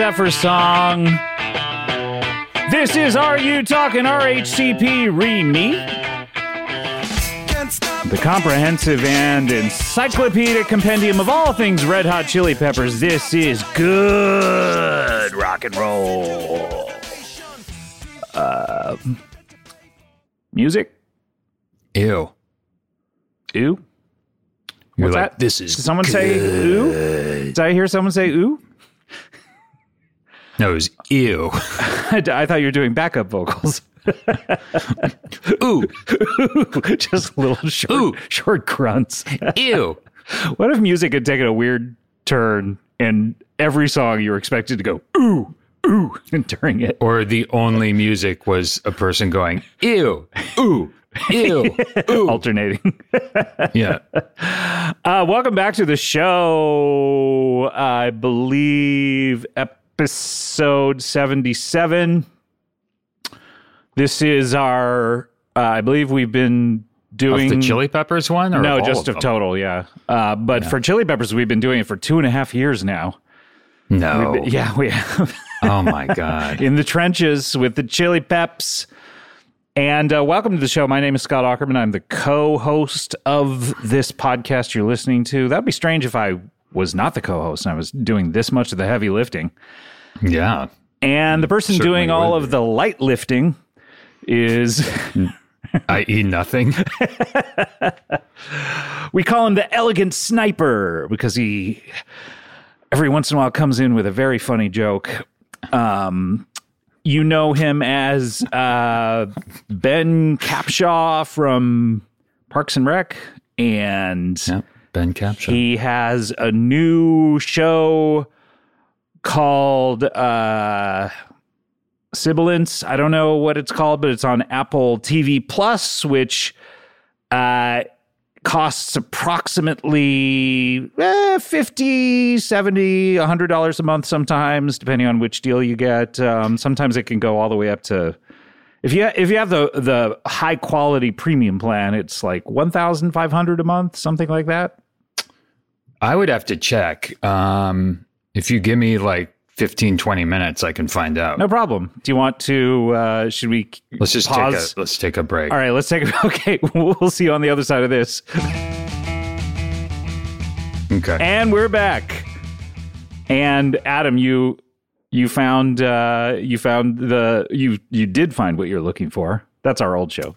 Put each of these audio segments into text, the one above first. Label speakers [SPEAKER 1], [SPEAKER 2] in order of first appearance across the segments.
[SPEAKER 1] Zephyr Song. This is Are You Talking RHCP Re Me? The comprehensive and encyclopedic compendium of all things Red Hot Chili Peppers. This is good rock and roll. Uh, music?
[SPEAKER 2] Ew.
[SPEAKER 1] Ooh.
[SPEAKER 2] You're
[SPEAKER 1] What's
[SPEAKER 2] like,
[SPEAKER 1] that?
[SPEAKER 2] this is
[SPEAKER 1] Did someone say ooh? Did I hear someone say ooh?
[SPEAKER 2] No, it was ew.
[SPEAKER 1] I, thought you were doing backup vocals.
[SPEAKER 2] Ooh.
[SPEAKER 1] Just little short,
[SPEAKER 2] Ooh.
[SPEAKER 1] short grunts.
[SPEAKER 2] Ew.
[SPEAKER 1] what if music had taken a weird turn and every song you were expected to go ooh, ooh during it?
[SPEAKER 2] Or the only music was a person going, ew, ooh, ew, ooh.
[SPEAKER 1] Alternating.
[SPEAKER 2] Yeah.
[SPEAKER 1] Uh, welcome back to the show. I believe episode 77. This is our, uh, I believe we've been
[SPEAKER 2] Of
[SPEAKER 1] doing
[SPEAKER 2] the Chili Peppers one? Or
[SPEAKER 1] No, just
[SPEAKER 2] of
[SPEAKER 1] of total, yeah. Uh, but for Chili Peppers, we've been doing it for two and a half years now.
[SPEAKER 2] No.
[SPEAKER 1] Yeah, we have.
[SPEAKER 2] Oh my God.
[SPEAKER 1] in the trenches with the Chili Peps. And uh, welcome to the show. My name is Scott Aukerman. I'm the co host of this podcast you're listening to. That'd be strange if I was not the co host and I was doing this much of the heavy lifting.
[SPEAKER 2] Yeah.
[SPEAKER 1] And the person
[SPEAKER 2] Certainly
[SPEAKER 1] doing all
[SPEAKER 2] would
[SPEAKER 1] of the light lifting is,
[SPEAKER 2] I.e., nothing.
[SPEAKER 1] we call him the elegant sniper because he every once in a while comes in with a very funny joke. Um, you know him as uh, Ben Capshaw from Parks and Rec, and
[SPEAKER 2] Yep. Ben Capshaw.
[SPEAKER 1] he has a new show called uh, Sibilance. I don't know what it's called, but it's on Apple TV Plus, which uh, costs approximately eh, 50 70 $100 a month sometimes, depending on which deal you get. Um, sometimes it can go all the way up to if you if you have the the high quality premium plan, it's like one thousand five hundred a month, something like that.
[SPEAKER 2] I would have to check. Um, if you give me like 15, 20 minutes, I can find out.
[SPEAKER 1] No problem. Do you want to? Uh, should we
[SPEAKER 2] Let's just
[SPEAKER 1] pause?
[SPEAKER 2] take a let's take a break.
[SPEAKER 1] All right, let's take a Okay, we'll see you on the other side of this.
[SPEAKER 2] Okay.
[SPEAKER 1] And we're back. And Adam, you you found uh, you found the you you did find what you're looking for. That's our old show.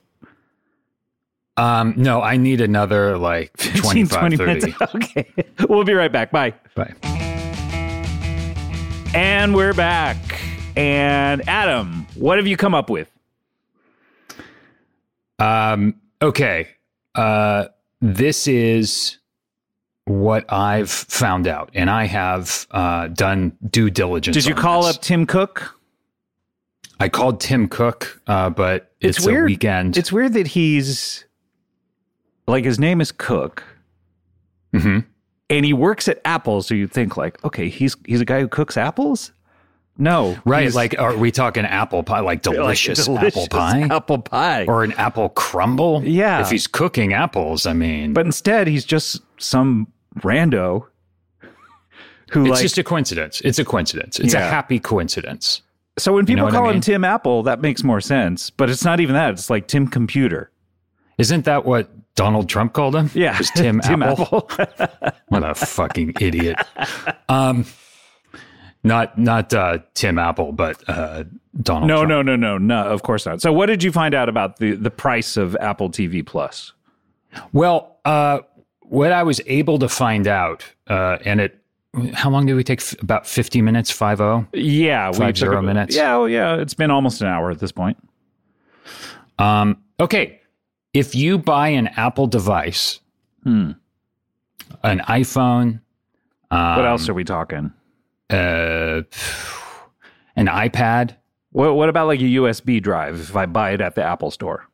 [SPEAKER 2] Um, no, I need another like
[SPEAKER 1] 15,
[SPEAKER 2] 25,
[SPEAKER 1] 20
[SPEAKER 2] 30.
[SPEAKER 1] minutes. Okay, we'll be right back. Bye.
[SPEAKER 2] Bye.
[SPEAKER 1] And we're back. And Adam, what have you come up with?
[SPEAKER 2] Um, okay. Uh, this is what I've found out, and I have uh, done due diligence.
[SPEAKER 1] Did you call
[SPEAKER 2] this.
[SPEAKER 1] up Tim Cook?
[SPEAKER 2] I called Tim Cook, uh, but it's, a weekend.
[SPEAKER 1] It's weird that he's like his name is Cook,
[SPEAKER 2] Mhm.
[SPEAKER 1] And he works at Apple. So you think like, okay, he's he's a guy who cooks apples. No,
[SPEAKER 2] right. Like, are we talking apple pie? Like
[SPEAKER 1] like
[SPEAKER 2] delicious,
[SPEAKER 1] delicious
[SPEAKER 2] apple pie,
[SPEAKER 1] apple pie.
[SPEAKER 2] or an apple crumble?
[SPEAKER 1] Yeah.
[SPEAKER 2] If he's cooking apples, I mean,
[SPEAKER 1] but instead, he's just some rando who
[SPEAKER 2] it's
[SPEAKER 1] like
[SPEAKER 2] just a coincidence. It's a coincidence. It's
[SPEAKER 1] Yeah.
[SPEAKER 2] a happy coincidence.
[SPEAKER 1] So when
[SPEAKER 2] You know
[SPEAKER 1] people
[SPEAKER 2] I
[SPEAKER 1] call him? Tim Apple, that makes more sense. But it's not even that. It's like Tim Computer.
[SPEAKER 2] Isn't that what Donald Trump called him?
[SPEAKER 1] Yeah, It
[SPEAKER 2] Was Tim, Apple?
[SPEAKER 1] Apple.
[SPEAKER 2] What a fucking idiot. Um, not not uh, Tim Apple, but uh, Donald.
[SPEAKER 1] no,
[SPEAKER 2] Trump.
[SPEAKER 1] no, no, no, no. Of course not. So what did you find out about the the price of Apple TV Plus?
[SPEAKER 2] Well, uh, what I was able to find out, uh, and it, how long did we take? F- About fifty minutes. Five oh.
[SPEAKER 1] Yeah, we
[SPEAKER 2] Five zero minutes.
[SPEAKER 1] Yeah, oh, yeah. It's been almost an hour at this point.
[SPEAKER 2] Um, okay, if you buy an Apple device,
[SPEAKER 1] Hmm.
[SPEAKER 2] an iPhone, um,
[SPEAKER 1] What else are we talking?
[SPEAKER 2] uh, an iPad,
[SPEAKER 1] What What about like a USB drive? If I buy it at the Apple Store,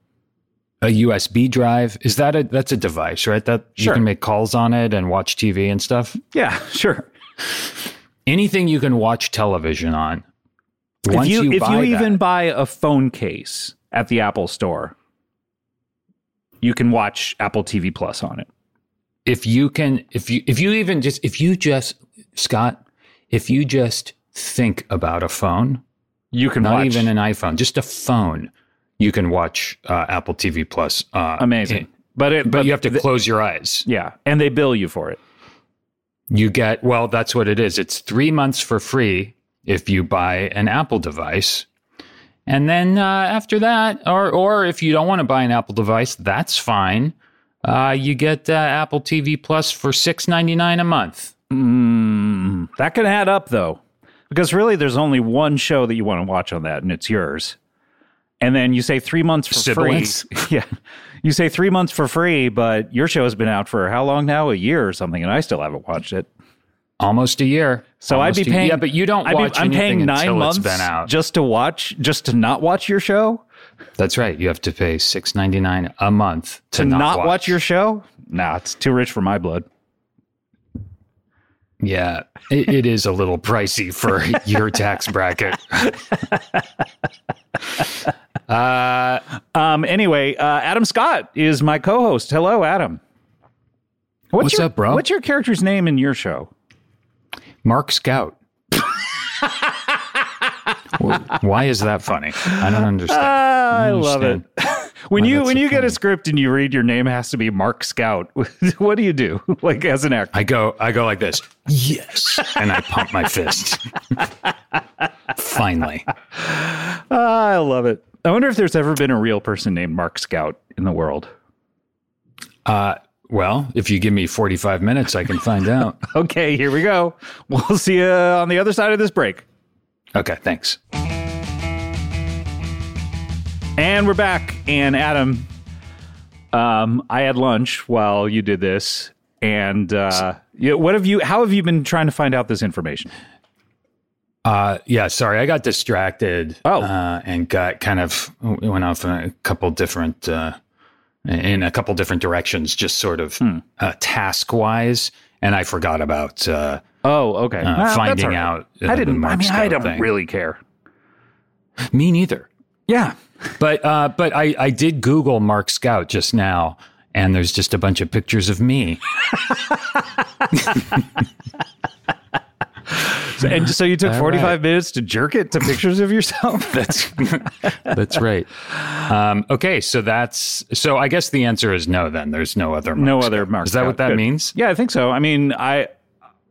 [SPEAKER 2] a USB drive, is that a that's a device, right? That you can make calls on it and watch TV and stuff.
[SPEAKER 1] yeah, sure.
[SPEAKER 2] Anything you can watch television on.
[SPEAKER 1] if you, if
[SPEAKER 2] buy
[SPEAKER 1] you even buy a phone case at the Apple Store, you can watch Apple TV Plus on it.
[SPEAKER 2] if you can if you if you even just if you just Scott, if you just think about a phone,
[SPEAKER 1] You can
[SPEAKER 2] not
[SPEAKER 1] watch.
[SPEAKER 2] even an iPhone, just a phone, you can watch uh, Apple TV Plus. Uh,
[SPEAKER 1] amazing, but it
[SPEAKER 2] But you have to close your eyes.
[SPEAKER 1] yeah, and they bill you for it.
[SPEAKER 2] You get well, that's what it is. It's three months for free if you buy an Apple device. And then uh, after that, or or if you don't want to buy an Apple device, that's fine. Uh, you get uh, Apple TV Plus for six ninety nine a month.
[SPEAKER 1] Mm, that can add up though, because really there's only one show that you want to watch on that, and it's yours. And then you say three months for
[SPEAKER 2] Siblings?
[SPEAKER 1] free. yeah, you say three months for free, but your show has been out for how long now? A year or something, and I still haven't watched it.
[SPEAKER 2] Almost a year.
[SPEAKER 1] So
[SPEAKER 2] Almost
[SPEAKER 1] I'd be paying.
[SPEAKER 2] Yeah, but you don't
[SPEAKER 1] I'd be-
[SPEAKER 2] watch
[SPEAKER 1] I'm paying nine months just to watch, just to not watch your show,
[SPEAKER 2] That's right. You have to pay six ninety nine a month to,
[SPEAKER 1] to not,
[SPEAKER 2] not,
[SPEAKER 1] watch. your show. Nah, it's too rich for my blood.
[SPEAKER 2] Yeah, it, it is a little pricey for your tax bracket. uh,
[SPEAKER 1] Um. Anyway, uh, Adam Scott is my co-host. Hello, Adam.
[SPEAKER 2] What's
[SPEAKER 1] your,
[SPEAKER 2] up, bro?
[SPEAKER 1] What's your character's name in your show?
[SPEAKER 2] Mark Scout. Wh- Why is that funny? I don't understand.
[SPEAKER 1] I love it. when
[SPEAKER 2] Why
[SPEAKER 1] you when
[SPEAKER 2] so
[SPEAKER 1] you get a script and you read your name has to be Mark Scout. what do you do? Like as an actor?
[SPEAKER 2] I go, I go like this. Yes, and I pump my fist. Finally,
[SPEAKER 1] I love it. I wonder if there's ever been a real person named Mark Scout in the world.
[SPEAKER 2] uh, well, if you give me forty-five minutes, I can find out.
[SPEAKER 1] Okay, here we go. We'll see you on the other side of this break.
[SPEAKER 2] Okay, thanks.
[SPEAKER 1] And we're back. And Adam, um, I had lunch while you did this. And uh, what have you? How have you been trying to find out this information?
[SPEAKER 2] Uh, yeah, sorry, I got distracted.
[SPEAKER 1] Oh.
[SPEAKER 2] uh, and got kind of went off in a couple different uh, in a couple different directions, just sort of
[SPEAKER 1] Hmm.
[SPEAKER 2] uh, task wise, and I forgot about uh,
[SPEAKER 1] Oh, okay.
[SPEAKER 2] uh, finding
[SPEAKER 1] right.
[SPEAKER 2] out. uh,
[SPEAKER 1] I didn't. I mean, I don't
[SPEAKER 2] thing.
[SPEAKER 1] really care.
[SPEAKER 2] Me neither.
[SPEAKER 1] Yeah.
[SPEAKER 2] But uh, but I I did Google Mark Scout just now, and there's just a bunch of pictures of me.
[SPEAKER 1] And so you took 45 minutes to jerk it to pictures of yourself?
[SPEAKER 2] That's that's right. Um, okay, so that's so. I guess the answer is no. Then there's no other. Mark
[SPEAKER 1] no other Mark
[SPEAKER 2] Is that what that
[SPEAKER 1] Good.
[SPEAKER 2] means?
[SPEAKER 1] Yeah, I think so. I mean, I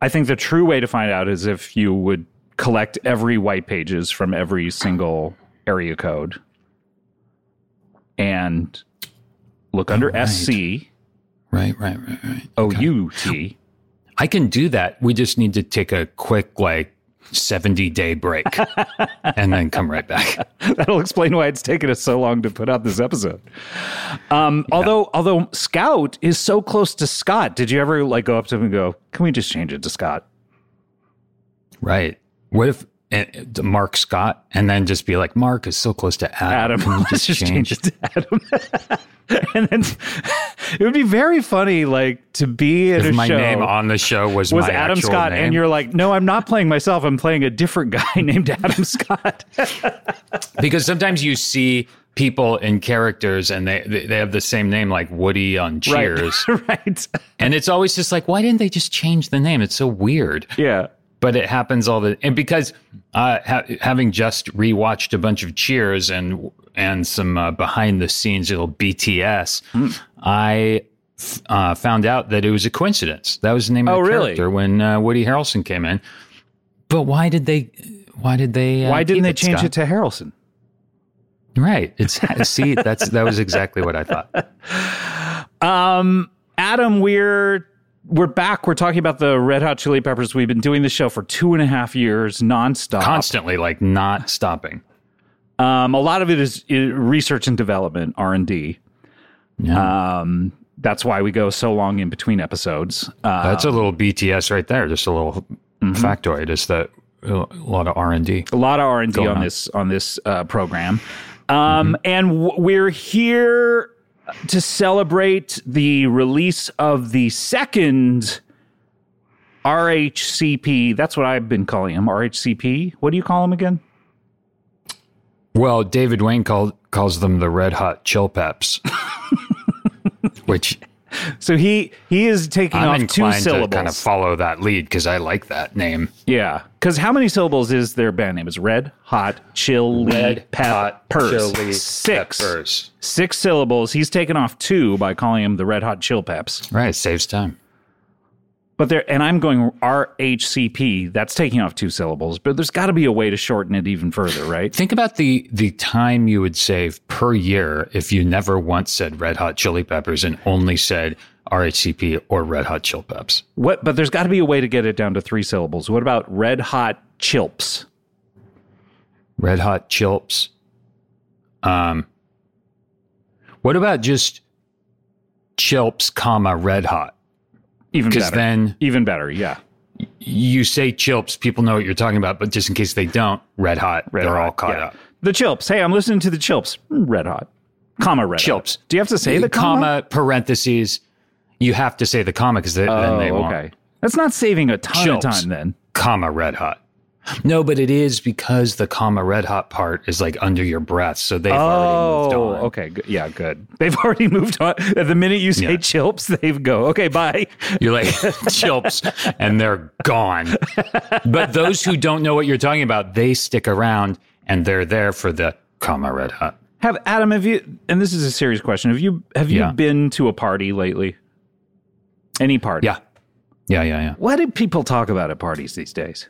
[SPEAKER 1] I think the true way to find out is if you would collect every white pages from every single area code and look under
[SPEAKER 2] right.
[SPEAKER 1] SC
[SPEAKER 2] Right, right, right, right.
[SPEAKER 1] OUT.
[SPEAKER 2] I can do that. We just need to take a quick, like, 70 day break and then come right back.
[SPEAKER 1] That'll explain why it's taken us so long to put out this episode. Um, Although, although Scout is so close to Scott, did you ever like go up to him and go, "Can we just change it to Scott?"
[SPEAKER 2] Right. What if uh, Mark Scott and then just be like, Mark is so close to Adam.
[SPEAKER 1] Adam, let's just change it to Adam. and then it would be very funny, like to be in
[SPEAKER 2] If
[SPEAKER 1] a
[SPEAKER 2] my
[SPEAKER 1] show
[SPEAKER 2] name on the show was,
[SPEAKER 1] was
[SPEAKER 2] my
[SPEAKER 1] Adam Scott,
[SPEAKER 2] name.
[SPEAKER 1] and you're like, "No, I'm not playing myself. I'm playing a different guy named Adam Scott."
[SPEAKER 2] because sometimes you see people in characters and they they they have the same name like Woody on Cheers,
[SPEAKER 1] right? right.
[SPEAKER 2] and it's always just like, why didn't they just change the name? It's so weird.
[SPEAKER 1] Yeah.
[SPEAKER 2] But it happens all the and because uh, ha- having just rewatched a bunch of Cheers and and some uh, behind the scenes little BTS, I f- uh, found out that it was a coincidence. That was the name of
[SPEAKER 1] Oh,
[SPEAKER 2] the
[SPEAKER 1] really?
[SPEAKER 2] character when uh, Woody Harrelson came in. But why did they? Why did they? Uh,
[SPEAKER 1] Why didn't they change
[SPEAKER 2] Scott?
[SPEAKER 1] it to Harrelson?
[SPEAKER 2] Right. It's see that's that was exactly what I thought.
[SPEAKER 1] Um, Adam, we're we're back. We're talking about the Red Hot Chili Peppers. We've been doing this show for two and a half years, nonstop.
[SPEAKER 2] Constantly, like not stopping.
[SPEAKER 1] Um, a lot of it is research and development, R and D.
[SPEAKER 2] Yeah.
[SPEAKER 1] Um, that's why we go so long in between episodes. Uh,
[SPEAKER 2] That's a little BTS right there. Just a little factoid. Is that a lot of R and D?
[SPEAKER 1] a lot of R and D on
[SPEAKER 2] on.
[SPEAKER 1] this on this uh, program, um, and w- we're here to celebrate the release of the second RHCP. That's what I've been calling him. RHCP. What do you call him again?
[SPEAKER 2] Well, David Wain called calls them the Red Hot Chill Peps, which
[SPEAKER 1] So he he is taking
[SPEAKER 2] I'm
[SPEAKER 1] off two
[SPEAKER 2] inclined to
[SPEAKER 1] syllables.
[SPEAKER 2] kind of follow that lead because I like that name.
[SPEAKER 1] yeah, because how many syllables is their band name? Is Red Hot Chili Peppers. Six.
[SPEAKER 2] Peppers.
[SPEAKER 1] Six syllables. He's taken off two by calling him the Red Hot Chill Peps.
[SPEAKER 2] Right, saves time.
[SPEAKER 1] But there, and I'm going RHCP. That's taking off two syllables. But there's got to be a way to shorten it even further, right?
[SPEAKER 2] Think about the the time you would save per year if you never once said Red Hot Chili Peppers and only said RHCP or Red Hot Chill Peps.
[SPEAKER 1] What? But there's got to be a way to get it down to three syllables. What about Red Hot Chilps?
[SPEAKER 2] Red Hot Chilps. Um, what about just Chilps, comma Red Hot?
[SPEAKER 1] Even
[SPEAKER 2] Because
[SPEAKER 1] better.
[SPEAKER 2] then
[SPEAKER 1] even better. Yeah.
[SPEAKER 2] you say Chilps, people know what you're talking about. But just in case they don't, Red Hot,
[SPEAKER 1] Red
[SPEAKER 2] they're
[SPEAKER 1] Hot,
[SPEAKER 2] all caught
[SPEAKER 1] yeah.
[SPEAKER 2] up.
[SPEAKER 1] The Chilps. Hey, I'm listening to the Chilps. Mm, Red Hot. Comma Red
[SPEAKER 2] Chilps.
[SPEAKER 1] Hot. Do you have to say the comma?
[SPEAKER 2] comma parentheses. You have to say the comma because then
[SPEAKER 1] Oh,
[SPEAKER 2] they won't.
[SPEAKER 1] okay. That's not saving a ton
[SPEAKER 2] Chilps.
[SPEAKER 1] of time then.
[SPEAKER 2] comma red hot. No, but it is because the comma red hot part is like under your breath, so they've already moved
[SPEAKER 1] Oh,
[SPEAKER 2] on.
[SPEAKER 1] okay. Good. Yeah, good. They've already moved on. The minute you say
[SPEAKER 2] Yeah.
[SPEAKER 1] Chilps, they go, okay, bye.
[SPEAKER 2] You're like chilps, and they're gone. But those who don't know what you're talking about, they stick around and they're there for the comma red hot.
[SPEAKER 1] Have Adam, have you and this is a serious question. Have you have you
[SPEAKER 2] Yeah.
[SPEAKER 1] been to a party lately? Any party?
[SPEAKER 2] Yeah, yeah, yeah, yeah.
[SPEAKER 1] What do people talk about at parties these days?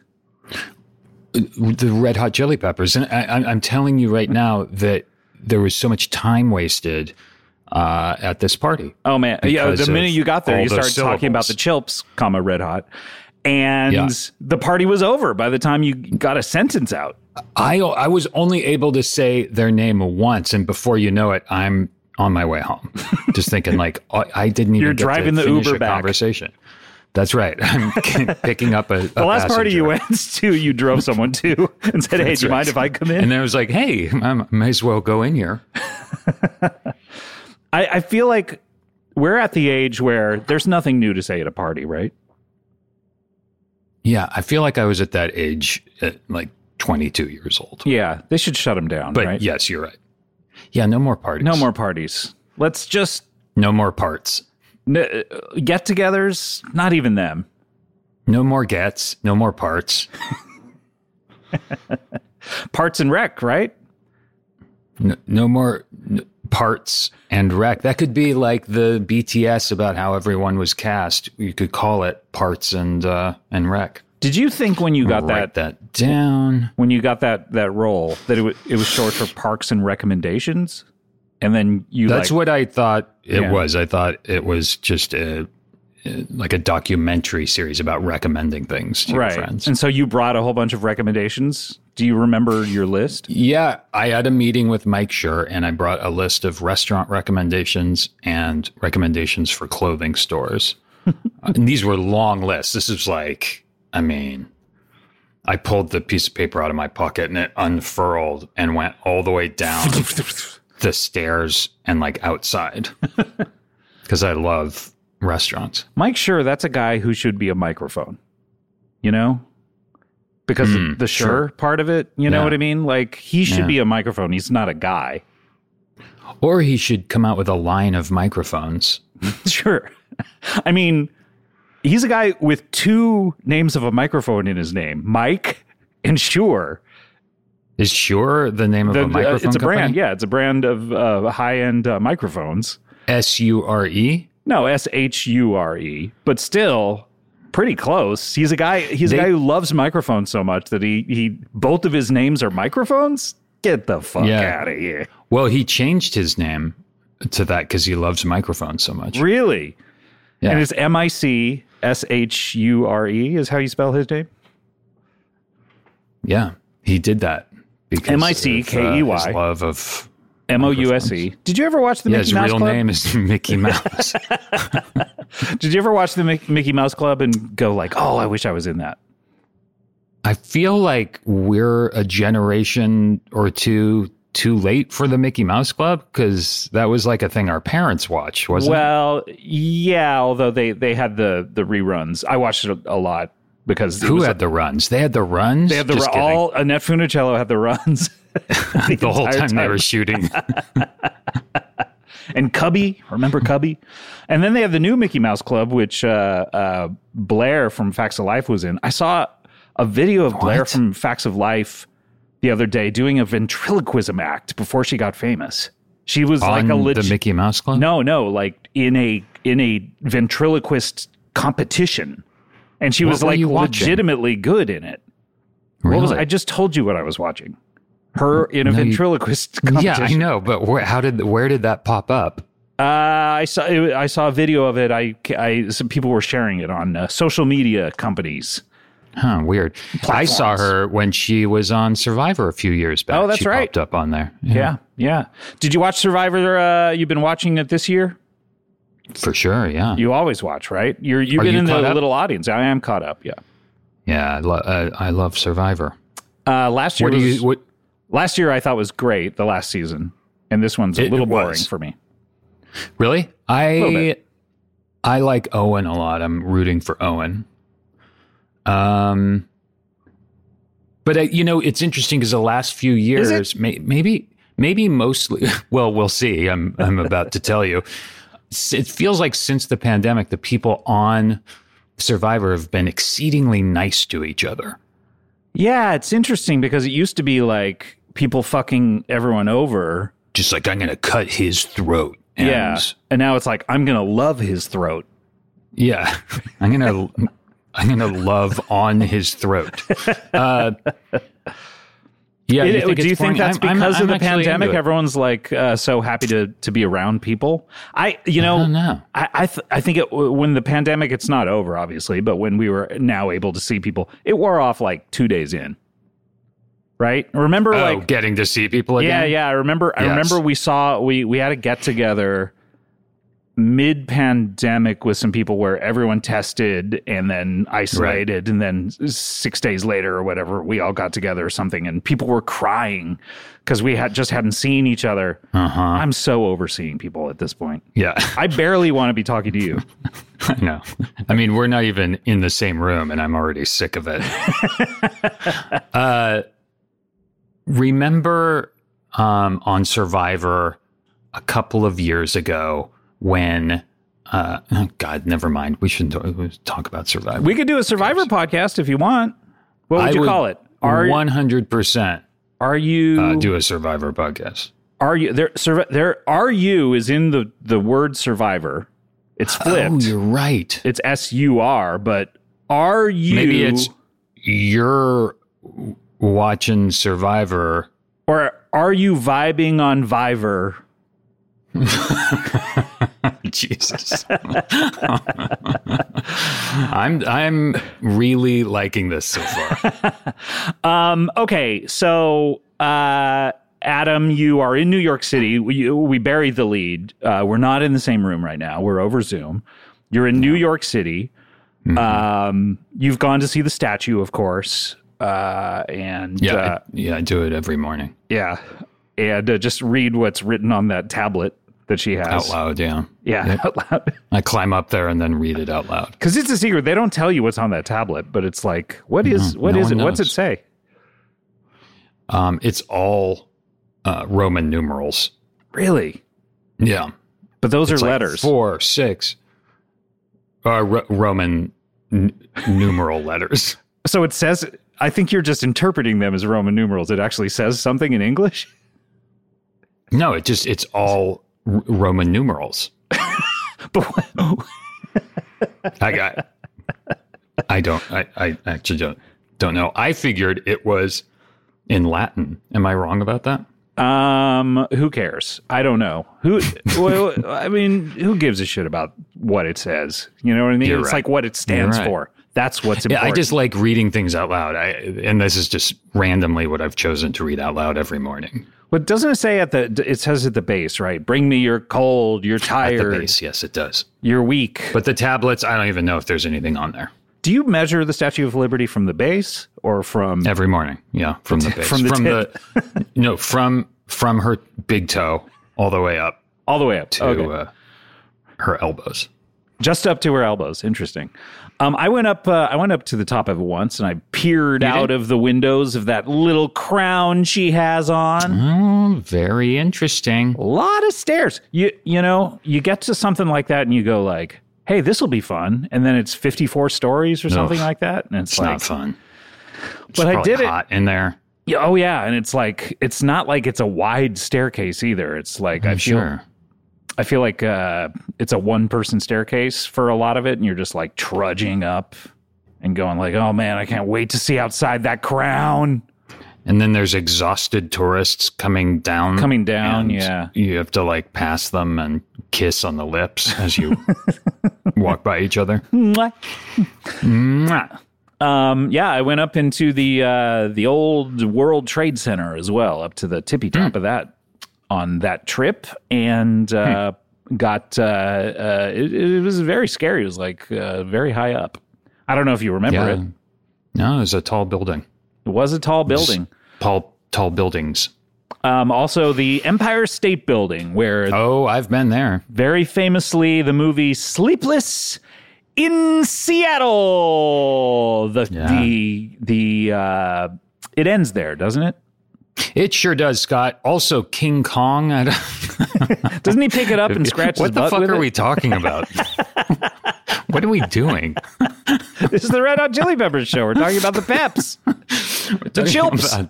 [SPEAKER 2] The red hot chili peppers, and I, I'm- I'm telling you right now that there was so much time wasted uh, at this party.
[SPEAKER 1] Oh man, yeah. The minute you got there, you started talking about the Chilps, comma Red Hot, and
[SPEAKER 2] Yeah.
[SPEAKER 1] the party was over by the time you got a sentence out.
[SPEAKER 2] I I was only able to say their name once, and before you know it, I'm on my way home. Just thinking like I, I didn't even
[SPEAKER 1] You're
[SPEAKER 2] get
[SPEAKER 1] driving
[SPEAKER 2] to
[SPEAKER 1] the Uber back.
[SPEAKER 2] conversation. That's right. I'm picking up a,
[SPEAKER 1] The last party you went to, you drove someone to and said, "Hey,
[SPEAKER 2] That's
[SPEAKER 1] do you
[SPEAKER 2] right.
[SPEAKER 1] mind if I come in?"
[SPEAKER 2] and then I was like, "Hey, I may as well go in here."
[SPEAKER 1] I, I feel like we're at the age where there's nothing new to say at a party, right?
[SPEAKER 2] Yeah, I feel like I was at that age at like 22 years old.
[SPEAKER 1] Yeah, they should shut them down,
[SPEAKER 2] But
[SPEAKER 1] right?
[SPEAKER 2] yes, you're right. Yeah, no more parties.
[SPEAKER 1] No more parties. Let's just
[SPEAKER 2] No more parts.
[SPEAKER 1] N- get-togethers. Not even them.
[SPEAKER 2] No more gets. No more parts.
[SPEAKER 1] Parts and rec, right?
[SPEAKER 2] No, no more n- parts and wreck. That could be like the BTS about how everyone was cast. You could call it parts and uh, and wreck.
[SPEAKER 1] Did you think when you got
[SPEAKER 2] Write
[SPEAKER 1] that,
[SPEAKER 2] that down.
[SPEAKER 1] when you got that that role that it, w- it was short for Parks and Recommendations, and then you
[SPEAKER 2] That's
[SPEAKER 1] like,
[SPEAKER 2] what I thought it
[SPEAKER 1] Yeah.
[SPEAKER 2] was. I thought it was just a, like a documentary series about recommending things to
[SPEAKER 1] right?
[SPEAKER 2] your friends.
[SPEAKER 1] And so you brought a whole bunch of recommendations. Do you remember your list?
[SPEAKER 2] Yeah, I had a meeting with Mike Schur and I brought a list of restaurant recommendations and recommendations for clothing stores. Uh, and these were long lists. This is like, I mean, I pulled the piece of paper out of my pocket and it unfurled and went all the way down the stairs and like outside because I love restaurants.
[SPEAKER 1] Mike Schur, that's a guy who should be a microphone. You know? Because
[SPEAKER 2] Mm,
[SPEAKER 1] the sure,
[SPEAKER 2] sure.
[SPEAKER 1] part of it, you know what I mean? Like he should
[SPEAKER 2] Yeah.
[SPEAKER 1] be a microphone. He's not a guy.
[SPEAKER 2] Or he should come out with a line of microphones.
[SPEAKER 1] Sure. I mean, he's a guy with two names of a microphone in his name Mike And Shure,
[SPEAKER 2] Is Shure the name of
[SPEAKER 1] the,
[SPEAKER 2] a microphone
[SPEAKER 1] uh, it's a brand. Yeah, it's a brand of uh, high end uh, microphones.
[SPEAKER 2] S U R E.
[SPEAKER 1] No, S H U R E, but still pretty close. He's a guy. He's
[SPEAKER 2] They-
[SPEAKER 1] a guy who loves microphones so much that he he both of his names are microphones. Get the fuck
[SPEAKER 2] Yeah.
[SPEAKER 1] out of here!
[SPEAKER 2] Well, he changed his name to that because he loves microphones so much.
[SPEAKER 1] Really?
[SPEAKER 2] Yeah.
[SPEAKER 1] And it's M I C S H U R E is how you spell his name.
[SPEAKER 2] Yeah, he did that because
[SPEAKER 1] M-I-C-K-E-Y.
[SPEAKER 2] of, uh, his love of
[SPEAKER 1] M O U S E. Did you ever watch the
[SPEAKER 2] yeah,
[SPEAKER 1] Mickey
[SPEAKER 2] his
[SPEAKER 1] Mouse
[SPEAKER 2] real
[SPEAKER 1] Club?
[SPEAKER 2] name is Mickey Mouse.
[SPEAKER 1] Did you ever watch the Mickey Mouse Club and go like, "Oh, I wish I was in that"?
[SPEAKER 2] I feel like we're a generation or two too late for the Mickey Mouse Club because that was like a thing our parents watched, wasn't it?
[SPEAKER 1] Well, yeah. Although they they had the the reruns, I watched it a, a lot because
[SPEAKER 2] Who had the runs? They had the runs.
[SPEAKER 1] they had the
[SPEAKER 2] Just
[SPEAKER 1] all Annette Funicello had the runs
[SPEAKER 2] the whole
[SPEAKER 1] entire
[SPEAKER 2] time, they were shooting.
[SPEAKER 1] and Cubby. Remember Cubby? And then they have the new Mickey Mouse Club, which uh, uh, Blair from Facts of Life was in. I saw a video of Blair from Facts of Life the other day doing a ventriloquism act before she got famous. She was like
[SPEAKER 2] on
[SPEAKER 1] a
[SPEAKER 2] the. Mickey Mouse Club.
[SPEAKER 1] No, no, like in a in a ventriloquist competition, and she
[SPEAKER 2] What
[SPEAKER 1] was like legitimately good in it. What was
[SPEAKER 2] Really?
[SPEAKER 1] I just told you what I was watching? Her in a
[SPEAKER 2] No, you-
[SPEAKER 1] ventriloquist
[SPEAKER 2] yeah. I know, but where, how did where did that pop up?
[SPEAKER 1] Uh, I saw it, I saw a video of it. I, I some people were sharing it on uh, social media companies.
[SPEAKER 2] Huh, weird. I saw her when she was on Survivor a few years back.
[SPEAKER 1] Oh, that's
[SPEAKER 2] she
[SPEAKER 1] right.
[SPEAKER 2] Popped up on there.
[SPEAKER 1] Yeah, yeah. Did you watch Survivor? Uh, you've been watching it this year.
[SPEAKER 2] For sure. Yeah,
[SPEAKER 1] You always watch, right? You're you've
[SPEAKER 2] Are
[SPEAKER 1] been
[SPEAKER 2] you
[SPEAKER 1] in the
[SPEAKER 2] up?
[SPEAKER 1] little audience. I am caught up. Yeah.
[SPEAKER 2] yeah. I, lo- uh, I love Survivor.
[SPEAKER 1] Uh, last year
[SPEAKER 2] What do
[SPEAKER 1] was,
[SPEAKER 2] you? What?
[SPEAKER 1] last year I thought was great. The last season, and this one's a
[SPEAKER 2] It
[SPEAKER 1] little boring for me.
[SPEAKER 2] Really? I. I like Owen a lot. I'm rooting for Owen. Um, but uh, you know, it's interesting because the last few years, may, maybe maybe mostly. Well, we'll see. I'm I'm about to tell you. It feels like since the pandemic, the people on Survivor have been exceedingly nice to each other.
[SPEAKER 1] Yeah, it's interesting because it used to be like people fucking everyone over.
[SPEAKER 2] Just like I'm going to cut his throat. And,
[SPEAKER 1] yeah, and now it's like I'm gonna love his throat.
[SPEAKER 2] Yeah, I'm gonna I'm gonna love on his throat. Uh, yeah,
[SPEAKER 1] It-
[SPEAKER 2] think
[SPEAKER 1] do you
[SPEAKER 2] it's
[SPEAKER 1] think that's
[SPEAKER 2] I'm- I'm-
[SPEAKER 1] because
[SPEAKER 2] I'm
[SPEAKER 1] of the pandemic? Everyone's like uh, so happy to to be around people. I, you know,
[SPEAKER 2] I don't know.
[SPEAKER 1] I I, th- I think it, when the pandemic, it's not over, obviously, but when we were now able to see people, it wore off like two days in. Right? Remember,
[SPEAKER 2] Oh,
[SPEAKER 1] like,
[SPEAKER 2] getting to see people again.
[SPEAKER 1] yeah, yeah. I remember. I remember we saw we we had a get together mid pandemic with some people where everyone tested and then isolated, and then six days later or whatever, we all got together or something, and people were crying because we had just hadn't seen each other.
[SPEAKER 2] Uh huh.
[SPEAKER 1] I'm so overseeing people at this point.
[SPEAKER 2] Yeah,
[SPEAKER 1] I barely want to be talking to you.
[SPEAKER 2] I know. I mean, we're not even in the same room, and I'm already sick of it. uh, remember um, on Survivor a couple of years ago when. Uh, oh, God, never mind. We shouldn't talk, about Survivor.
[SPEAKER 1] We could do a Survivor podcast if you want. What would
[SPEAKER 2] I
[SPEAKER 1] you call it? Are
[SPEAKER 2] one hundred percent
[SPEAKER 1] are you
[SPEAKER 2] uh, do a Survivor podcast?
[SPEAKER 1] Are you there? Survi- there. Are you is in the the word survivor. It's flipped.
[SPEAKER 2] Oh, you're right.
[SPEAKER 1] it's S U R, but are you?
[SPEAKER 2] Maybe it's you're watching Survivor.
[SPEAKER 1] or are you vibing on Viver?
[SPEAKER 2] Jesus. I'm I'm really liking this so far.
[SPEAKER 1] Um. Okay. So, uh, Adam, you are in New York City. We we buried the lead. Uh, we're not in the same room right now. We're over Zoom. You're in New York City.
[SPEAKER 2] Mm-hmm.
[SPEAKER 1] Um. You've gone to see the statue, of course. Uh. And
[SPEAKER 2] Yeah,
[SPEAKER 1] uh,
[SPEAKER 2] I, yeah, I do it every morning
[SPEAKER 1] Yeah. And uh, just read what's written on that tablet that she has.
[SPEAKER 2] out loud. Yeah,
[SPEAKER 1] Yeah, out loud.
[SPEAKER 2] I climb up there and then read it out loud.
[SPEAKER 1] Because it's a secret. They don't tell you what's on that tablet, but it's like, what is what
[SPEAKER 2] no
[SPEAKER 1] is it? What's it say?
[SPEAKER 2] Um, it's all uh, Roman numerals.
[SPEAKER 1] Really?
[SPEAKER 2] Yeah,
[SPEAKER 1] But those
[SPEAKER 2] It's
[SPEAKER 1] are
[SPEAKER 2] like
[SPEAKER 1] letters.
[SPEAKER 2] Four, six. Uh, Ro- Roman n- numeral letters.
[SPEAKER 1] So it says I think you're just interpreting them as Roman numerals. It actually says something in English.
[SPEAKER 2] No, it just it's all R- Roman numerals.
[SPEAKER 1] But what-
[SPEAKER 2] I got. I don't. I, I actually don't don't know. I figured it was in Latin. Am I wrong about that?
[SPEAKER 1] um, who cares? I don't know. Who? well, I mean, who gives a shit about what it says? You know what I mean?
[SPEAKER 2] You're
[SPEAKER 1] it's
[SPEAKER 2] right.
[SPEAKER 1] like what it stands
[SPEAKER 2] right.
[SPEAKER 1] for. That's what's
[SPEAKER 2] Yeah,
[SPEAKER 1] important.
[SPEAKER 2] I just like reading things out loud. I and this is just randomly what I've chosen to read out loud every morning.
[SPEAKER 1] But doesn't it say at the? It says at the base, right? Bring me your cold. You're
[SPEAKER 2] At the base, yes, it does.
[SPEAKER 1] You're weak.
[SPEAKER 2] But the tablets, I don't even know if there's anything on there.
[SPEAKER 1] Do you measure the Statue of Liberty from the base or from?
[SPEAKER 2] Every morning, yeah, from the base,
[SPEAKER 1] from the
[SPEAKER 2] the no, from from her big toe all the way up
[SPEAKER 1] all the way up
[SPEAKER 2] to
[SPEAKER 1] Okay.
[SPEAKER 2] uh, her elbows.
[SPEAKER 1] just up to her elbows. Interesting. Um, I went up. Uh, I went up to the top of it once, and I peered
[SPEAKER 2] You
[SPEAKER 1] out
[SPEAKER 2] did?
[SPEAKER 1] of the windows of that little crown she has on.
[SPEAKER 2] Oh, very interesting.
[SPEAKER 1] A lot of stairs. You you know you get to something like that, and you go like, "Hey, this will be fun," and then it's fifty four stories or something like that, and it's,
[SPEAKER 2] It's
[SPEAKER 1] like,
[SPEAKER 2] not fun. It's
[SPEAKER 1] But I did it.
[SPEAKER 2] in there.
[SPEAKER 1] Yeah, oh yeah, and it's like it's not like it's a wide staircase either. It's like I
[SPEAKER 2] I'm
[SPEAKER 1] feel
[SPEAKER 2] sure.
[SPEAKER 1] I feel like uh, it's a one person staircase for a lot of it, and you're just like trudging up and going like, "Oh man, I can't wait to see outside that crown
[SPEAKER 2] And then there's exhausted tourists coming down.
[SPEAKER 1] coming down." Yeah,
[SPEAKER 2] You have to like pass them and kiss on the lips as you walk by each other.
[SPEAKER 1] Mwah.
[SPEAKER 2] Mwah.
[SPEAKER 1] um, yeah. I went up into the uh, the old World Trade Center as well, up to the tippy top of that on that trip, and uh, got uh, uh, it, it was very scary. It was like uh, very high up. I don't know if you remember
[SPEAKER 2] Yeah.
[SPEAKER 1] it.
[SPEAKER 2] No, it was a tall building.
[SPEAKER 1] It was a tall building.
[SPEAKER 2] Tall, tall buildings.
[SPEAKER 1] Um, also, the Empire State Building, where
[SPEAKER 2] Oh, I've been there.
[SPEAKER 1] very famously the movie Sleepless in Seattle. The
[SPEAKER 2] Yeah.
[SPEAKER 1] the the uh, it ends there, doesn't it?
[SPEAKER 2] It sure does, Scott. Also, King Kong.
[SPEAKER 1] Doesn't he pick it up and scratch
[SPEAKER 2] it.
[SPEAKER 1] what
[SPEAKER 2] the fuck are
[SPEAKER 1] it?
[SPEAKER 2] we talking about? what are we doing?
[SPEAKER 1] This is the Red Hot Chili Peppers show. We're talking about the Peps, the Chilps.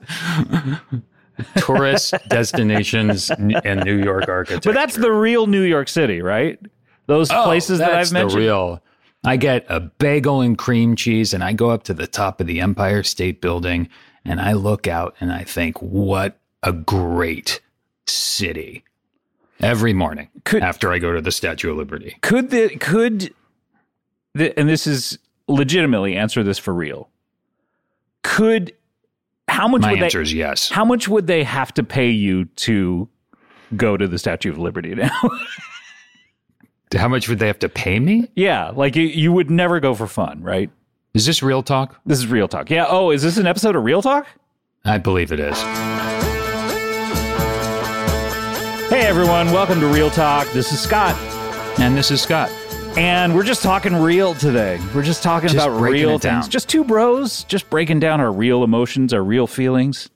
[SPEAKER 2] Tourist destinations and New York architecture.
[SPEAKER 1] But that's the real New York City, right? Those
[SPEAKER 2] Oh,
[SPEAKER 1] places that I've mentioned.
[SPEAKER 2] The real. I get a bagel and cream cheese, and I go up to the top of the Empire State Building, and I look out and I think, what a great city. Every morning
[SPEAKER 1] Could-
[SPEAKER 2] after I go to the Statue of Liberty.
[SPEAKER 1] could the could the, and this is legitimately answer this for real could how much
[SPEAKER 2] My
[SPEAKER 1] would
[SPEAKER 2] answer
[SPEAKER 1] they
[SPEAKER 2] is yes.
[SPEAKER 1] how much would they have to pay you to go to the statue of liberty now
[SPEAKER 2] How much would they have to pay me?
[SPEAKER 1] yeah like you, you would never go for fun right
[SPEAKER 2] Is this real talk?
[SPEAKER 1] this is real talk yeah oh is this an episode of real talk
[SPEAKER 2] I believe it is.
[SPEAKER 1] hey everyone welcome to real talk this is scott
[SPEAKER 2] And this is Scott.
[SPEAKER 1] and we're just talking real today we're just talking
[SPEAKER 2] Just
[SPEAKER 1] about
[SPEAKER 2] breaking
[SPEAKER 1] real
[SPEAKER 2] it down.
[SPEAKER 1] things just two bros just breaking down our real emotions our real feelings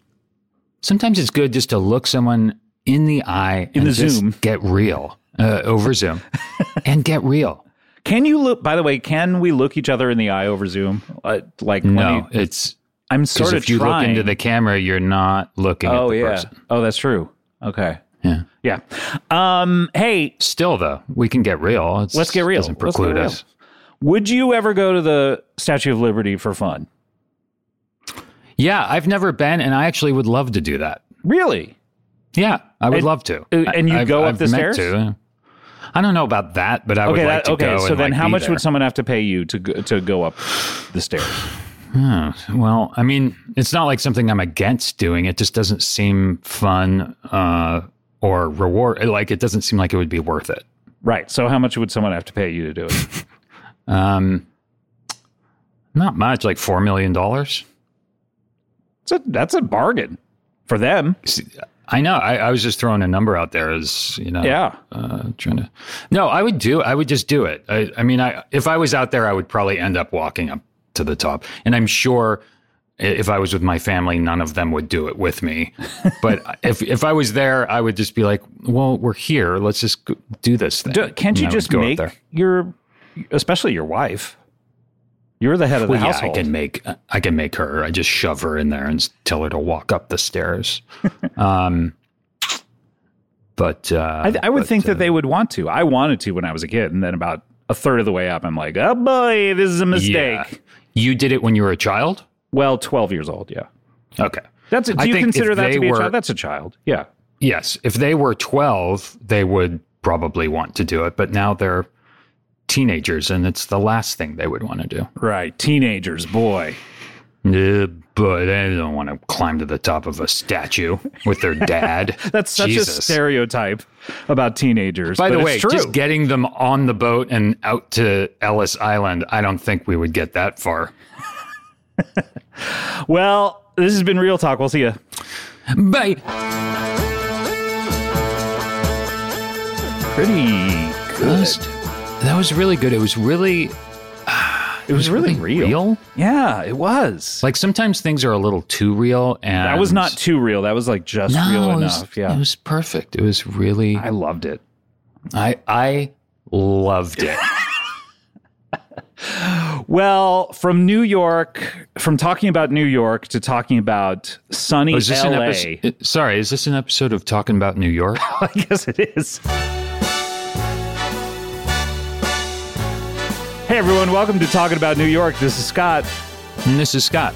[SPEAKER 2] Sometimes it's good just to look someone in the eye
[SPEAKER 1] In
[SPEAKER 2] and
[SPEAKER 1] the
[SPEAKER 2] just
[SPEAKER 1] Zoom.
[SPEAKER 2] get real uh, over Zoom and get real.
[SPEAKER 1] Can you look? By the way, can we look each other in the eye over Zoom? Uh, like
[SPEAKER 2] No,
[SPEAKER 1] you-
[SPEAKER 2] it's
[SPEAKER 1] I'm sort of
[SPEAKER 2] if you
[SPEAKER 1] trying.
[SPEAKER 2] look into the camera, you're not looking at
[SPEAKER 1] oh
[SPEAKER 2] the
[SPEAKER 1] yeah.
[SPEAKER 2] person.
[SPEAKER 1] Oh, that's true. Okay.
[SPEAKER 2] Yeah.
[SPEAKER 1] Yeah. Um. Hey,
[SPEAKER 2] Still, though, we can get real. It's,
[SPEAKER 1] let's get real.
[SPEAKER 2] Doesn't preclude
[SPEAKER 1] real.
[SPEAKER 2] us.
[SPEAKER 1] would you ever go to the Statue of Liberty for fun?
[SPEAKER 2] Yeah, I've never been, and I actually would love to do that.
[SPEAKER 1] Really?
[SPEAKER 2] Yeah, I would
[SPEAKER 1] And-
[SPEAKER 2] love to.
[SPEAKER 1] uh, and you
[SPEAKER 2] I've-
[SPEAKER 1] go up
[SPEAKER 2] I've
[SPEAKER 1] the
[SPEAKER 2] meant
[SPEAKER 1] stairs?
[SPEAKER 2] to. I don't know about that, but I would
[SPEAKER 1] Okay.
[SPEAKER 2] like
[SPEAKER 1] that,
[SPEAKER 2] to
[SPEAKER 1] okay.
[SPEAKER 2] go.
[SPEAKER 1] So
[SPEAKER 2] and,
[SPEAKER 1] then,
[SPEAKER 2] like,
[SPEAKER 1] how much
[SPEAKER 2] there.
[SPEAKER 1] would someone have to pay you to go, to go up the stairs?
[SPEAKER 2] Oh, well, I mean, it's not like something I'm against doing. It just doesn't seem fun uh, or reward. Like it doesn't seem like it would be worth it.
[SPEAKER 1] Right. So how much would someone have to pay you to do it?
[SPEAKER 2] Um, not much, like four million dollars.
[SPEAKER 1] That's a, that's a bargain for them.
[SPEAKER 2] I know. I, I was just throwing a number out there as you know.
[SPEAKER 1] Yeah.
[SPEAKER 2] Uh, trying to. No, I would do. I would just do it. I, I mean, I if I was out there, I would probably end up walking up to the top, and I'm sure. If I was with my family, none of them would do it with me. But if if I was there, I would just be like, "Well, we're here. Let's just do this thing."
[SPEAKER 1] Do, can't you just make your, especially your wife? You're the head of the
[SPEAKER 2] Well, yeah, I can make I can make her. I just shove her in there and tell her to walk up the stairs. um, but uh,
[SPEAKER 1] I, I would
[SPEAKER 2] but,
[SPEAKER 1] think
[SPEAKER 2] uh,
[SPEAKER 1] that they would want to. I wanted to when I was a kid, and then about a third of the way up, I'm like, oh boy, this is a mistake.
[SPEAKER 2] yeah. You did it when you were a child.
[SPEAKER 1] Well, 12 years old, yeah.
[SPEAKER 2] Okay.
[SPEAKER 1] That's a, do
[SPEAKER 2] I
[SPEAKER 1] you consider that to be a child? That's a child. Yeah.
[SPEAKER 2] Yes, if they were twelve, they would probably want to do it. But now they're teenagers, and it's the last thing they would want to do.
[SPEAKER 1] Right. Teenagers, boy.
[SPEAKER 2] Uh, but they don't want to climb to the top of a statue with their dad.
[SPEAKER 1] That's such a
[SPEAKER 2] Jesus.
[SPEAKER 1] stereotype about teenagers.
[SPEAKER 2] By the way, just getting them on the boat and out to Ellis Island, I don't think we would get that far.
[SPEAKER 1] well, this has been Real Talk. We'll see you.
[SPEAKER 2] Bye.
[SPEAKER 1] Pretty good.
[SPEAKER 2] That was really good. It was really,
[SPEAKER 1] It was really real. Yeah, it was.
[SPEAKER 2] Like sometimes things are a little too real, and
[SPEAKER 1] that was not too real. That was like just
[SPEAKER 2] no,
[SPEAKER 1] real
[SPEAKER 2] was,
[SPEAKER 1] enough. Yeah.
[SPEAKER 2] it was perfect. It was really.
[SPEAKER 1] I loved it.
[SPEAKER 2] I I loved it.
[SPEAKER 1] Well, from New York, from talking about New York to talking about sunny
[SPEAKER 2] Oh, is
[SPEAKER 1] LA.
[SPEAKER 2] episode? Sorry, is this an episode of talking about New York?
[SPEAKER 1] I guess it is. Hey everyone, welcome to Talking About New York. This is Scott,
[SPEAKER 2] and this is Scott.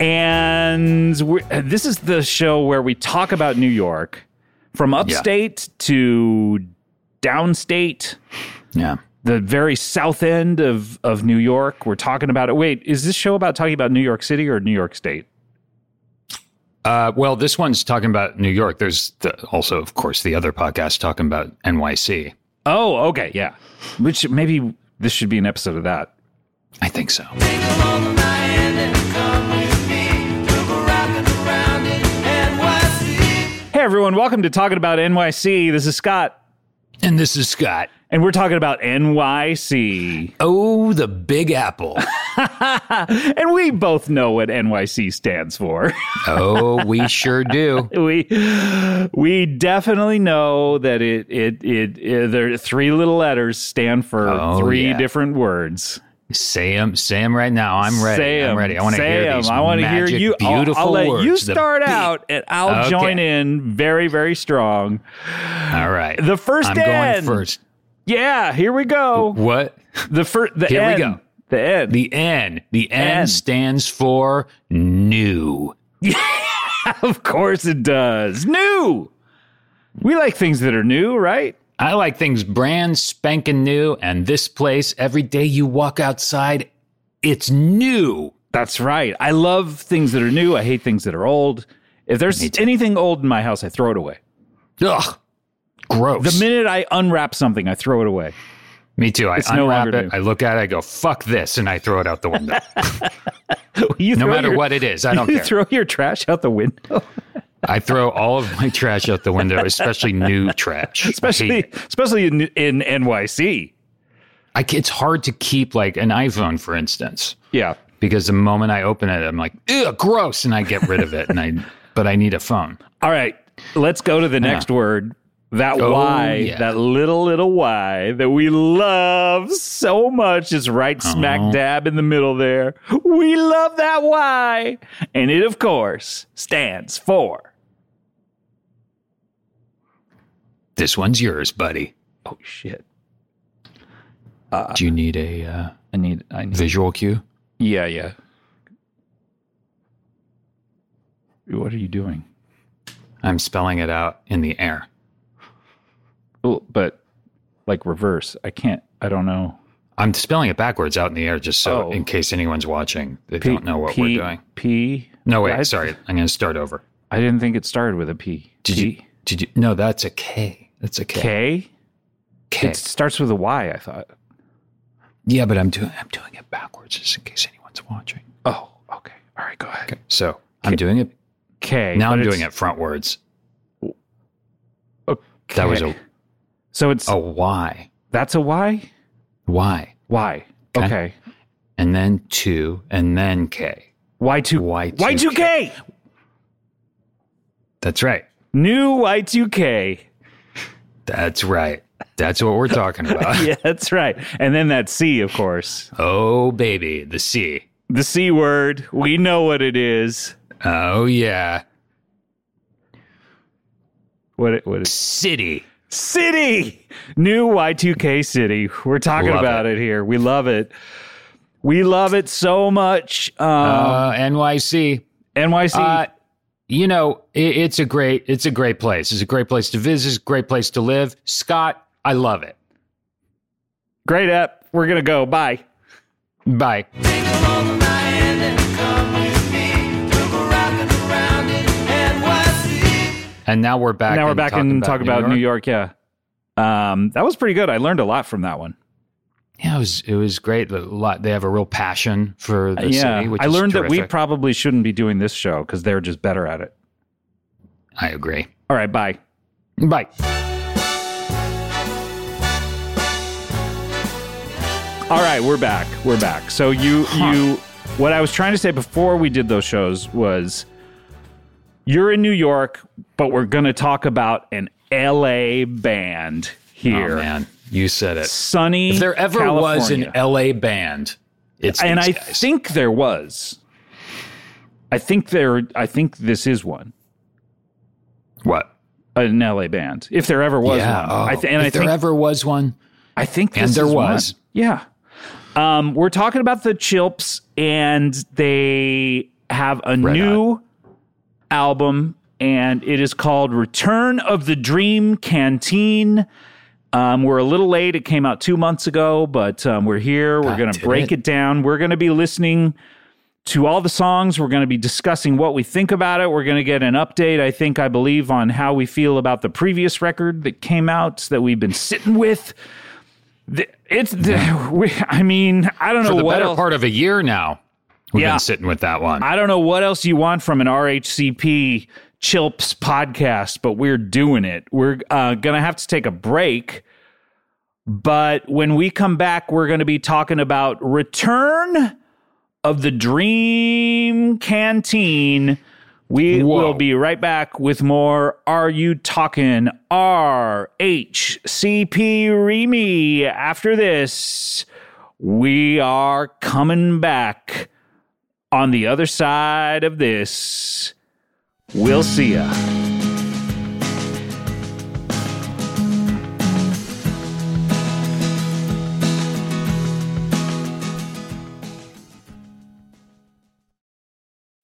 [SPEAKER 1] and we're, this is the show where we talk about New York from upstate to downstate,
[SPEAKER 2] Yeah.
[SPEAKER 1] the very south end of of New York. We're talking about it. Wait, is this show about talking about New York City or New York State?
[SPEAKER 2] Uh, well, this one's talking about New York. There's the, also, of course, the other podcast talking about NYC.
[SPEAKER 1] Oh, okay, yeah. Which maybe this should be an episode of that.
[SPEAKER 2] I think so.
[SPEAKER 1] Hey everyone, welcome to Talking About NYC. This is Scott,
[SPEAKER 2] And this is Scott.
[SPEAKER 1] and we're talking about NYC.
[SPEAKER 2] Oh, the Big Apple.
[SPEAKER 1] And we both know what NYC stands for.
[SPEAKER 2] oh, we sure do.
[SPEAKER 1] we we definitely know that it it it, it there three little letters stand for
[SPEAKER 2] Oh,
[SPEAKER 1] three
[SPEAKER 2] yeah.
[SPEAKER 1] different words.
[SPEAKER 2] Say them, say 'em right now. I'm ready.
[SPEAKER 1] Say
[SPEAKER 2] I'm ready. I want to hear these
[SPEAKER 1] I want to hear you. I'll- I'll, let
[SPEAKER 2] words.
[SPEAKER 1] you start out, and I'll
[SPEAKER 2] Okay.
[SPEAKER 1] join in very very strong.
[SPEAKER 2] All right.
[SPEAKER 1] The first
[SPEAKER 2] I'm
[SPEAKER 1] N.
[SPEAKER 2] going first.
[SPEAKER 1] Yeah, here we go.
[SPEAKER 2] What?
[SPEAKER 1] The first. The
[SPEAKER 2] Here we go.
[SPEAKER 1] The N.
[SPEAKER 2] The N. The N,
[SPEAKER 1] N.
[SPEAKER 2] stands for new.
[SPEAKER 1] Of course it does. New. We like things that are new, right?
[SPEAKER 2] I like things brand spanking new, and this place, every day you walk outside, it's new.
[SPEAKER 1] That's right. I love things that are new. I hate things that are old. If there's anything old in my house, I throw it away.
[SPEAKER 2] Ugh. Gross.
[SPEAKER 1] The minute I unwrap something, I throw it away.
[SPEAKER 2] Me too. I
[SPEAKER 1] It's
[SPEAKER 2] unwrap
[SPEAKER 1] longer
[SPEAKER 2] it,
[SPEAKER 1] new.
[SPEAKER 2] I look at it, I go, fuck this, and I throw it out the window. No matter
[SPEAKER 1] your-
[SPEAKER 2] what it is, I don't
[SPEAKER 1] you
[SPEAKER 2] care.
[SPEAKER 1] throw your trash out the window,
[SPEAKER 2] I throw all of my trash out the window, especially new trash.
[SPEAKER 1] Especially especially in, in NYC.
[SPEAKER 2] I it's hard to keep like an iPhone, for instance,
[SPEAKER 1] Yeah.
[SPEAKER 2] because the moment I open it, I'm like, ugh, gross, and I get rid of it. And I, but I need a phone.
[SPEAKER 1] All right. Let's go to the next word. That
[SPEAKER 2] Oh,
[SPEAKER 1] Y,
[SPEAKER 2] yeah.
[SPEAKER 1] that little little Y that we love so much is right smack
[SPEAKER 2] Uh-huh.
[SPEAKER 1] dab in the middle there. We love that Y. And it, of course, stands for.
[SPEAKER 2] This one's yours, buddy.
[SPEAKER 1] Oh, shit.
[SPEAKER 2] Do you need a uh,
[SPEAKER 1] I need, I need.
[SPEAKER 2] visual cue?
[SPEAKER 1] Yeah, yeah. What are you doing?
[SPEAKER 2] I'm spelling it out in the air.
[SPEAKER 1] Oh, but like reverse. I can't, I don't know.
[SPEAKER 2] I'm spelling it backwards out in the air just so
[SPEAKER 1] Oh.
[SPEAKER 2] in case anyone's watching, they
[SPEAKER 1] P-
[SPEAKER 2] don't know what
[SPEAKER 1] P-
[SPEAKER 2] we're doing.
[SPEAKER 1] P.
[SPEAKER 2] No, wait,
[SPEAKER 1] I-
[SPEAKER 2] sorry. I'm going to start over.
[SPEAKER 1] I didn't think it started with a P.
[SPEAKER 2] Did
[SPEAKER 1] P?
[SPEAKER 2] you? Did you? No, that's a K. That's a K.
[SPEAKER 1] K?
[SPEAKER 2] K.
[SPEAKER 1] It starts with a Y, I thought.
[SPEAKER 2] yeah, but I'm doing I'm doing it backwards just in case anyone's watching.
[SPEAKER 1] Oh, okay. All right, go ahead.
[SPEAKER 2] Okay, so I'm doing it
[SPEAKER 1] K.
[SPEAKER 2] now. I'm doing it frontwards.
[SPEAKER 1] Okay.
[SPEAKER 2] That was a
[SPEAKER 1] So it's
[SPEAKER 2] a Y.
[SPEAKER 1] that's a Y?
[SPEAKER 2] Y,
[SPEAKER 1] Y.
[SPEAKER 2] Okay.
[SPEAKER 1] Okay.
[SPEAKER 2] and then two, and then K.
[SPEAKER 1] Y2
[SPEAKER 2] Y2K.
[SPEAKER 1] Y2K.
[SPEAKER 2] That's right.
[SPEAKER 1] New Y2K.
[SPEAKER 2] That's right. That's what we're talking about.
[SPEAKER 1] yeah, that's right. And then that C, of course.
[SPEAKER 2] Oh, baby, the C.
[SPEAKER 1] The C word. We know what it is.
[SPEAKER 2] Oh, yeah.
[SPEAKER 1] What, it what is
[SPEAKER 2] City.
[SPEAKER 1] City? New Y2K City. We're talking
[SPEAKER 2] Love
[SPEAKER 1] about
[SPEAKER 2] it.
[SPEAKER 1] it. here. We love it. We love it so much. Um,
[SPEAKER 2] Uh, NYC.
[SPEAKER 1] NYC.
[SPEAKER 2] Uh, you know, it, it's a great, it's a great place. It's a great place to visit. It's a great place to live. Scott, I love it.
[SPEAKER 1] great app. We're going to go. Bye.
[SPEAKER 2] Bye. And now we're back.
[SPEAKER 1] now we're back and talk
[SPEAKER 2] New
[SPEAKER 1] about New York. Yeah. Um, that was pretty good. I learned a lot from that one.
[SPEAKER 2] Yeah, it was it was great. A lot. They have a real passion for the
[SPEAKER 1] yeah.
[SPEAKER 2] city, which
[SPEAKER 1] I learned that we probably shouldn't be doing this show because they're just better at it.
[SPEAKER 2] I agree.
[SPEAKER 1] All right. Bye.
[SPEAKER 2] Bye.
[SPEAKER 1] All right, we're back. We're back. So you you what I was trying to say before we did those shows was you're in New York, but we're going to talk about an LA band here.
[SPEAKER 2] Oh man, you said it.
[SPEAKER 1] Sunny.
[SPEAKER 2] If there ever was an LA band, it's
[SPEAKER 1] and I
[SPEAKER 2] guys.
[SPEAKER 1] think there was. I think there I think this is one.
[SPEAKER 2] what?
[SPEAKER 1] An LA band. If there ever was
[SPEAKER 2] yeah.
[SPEAKER 1] one.
[SPEAKER 2] oh,
[SPEAKER 1] I th- and
[SPEAKER 2] if
[SPEAKER 1] I
[SPEAKER 2] there ever was one,
[SPEAKER 1] I think
[SPEAKER 2] And
[SPEAKER 1] this
[SPEAKER 2] there
[SPEAKER 1] is one.
[SPEAKER 2] was.
[SPEAKER 1] Yeah. Um, we're talking about the Chilps, and they have a new album, and it is called Return of the Dream Canteen. Um, we're a little late. It came out two months ago, but um, we're here. We're going to break
[SPEAKER 2] it?
[SPEAKER 1] it down. We're going to be listening to all the songs. We're going to be discussing what we think about it. We're going to get an update, I think, I believe, on how we feel about the previous record that came out that we've been sitting with. The- It's, the, we, I mean, I don't
[SPEAKER 2] for
[SPEAKER 1] know
[SPEAKER 2] the
[SPEAKER 1] what
[SPEAKER 2] better
[SPEAKER 1] else.
[SPEAKER 2] part of a year now, we've
[SPEAKER 1] Yeah.
[SPEAKER 2] been sitting with that one.
[SPEAKER 1] I don't know what else you want from an RHCP Chilps podcast, but we're doing it. We're uh, going to have to take a break. But when we come back, we're going to be talking about Return of the Dream Canteen. We
[SPEAKER 2] Whoa.
[SPEAKER 1] will be right back with more Are You Talking RHCP Remy after this. We are coming back on the other side of this. We'll see ya.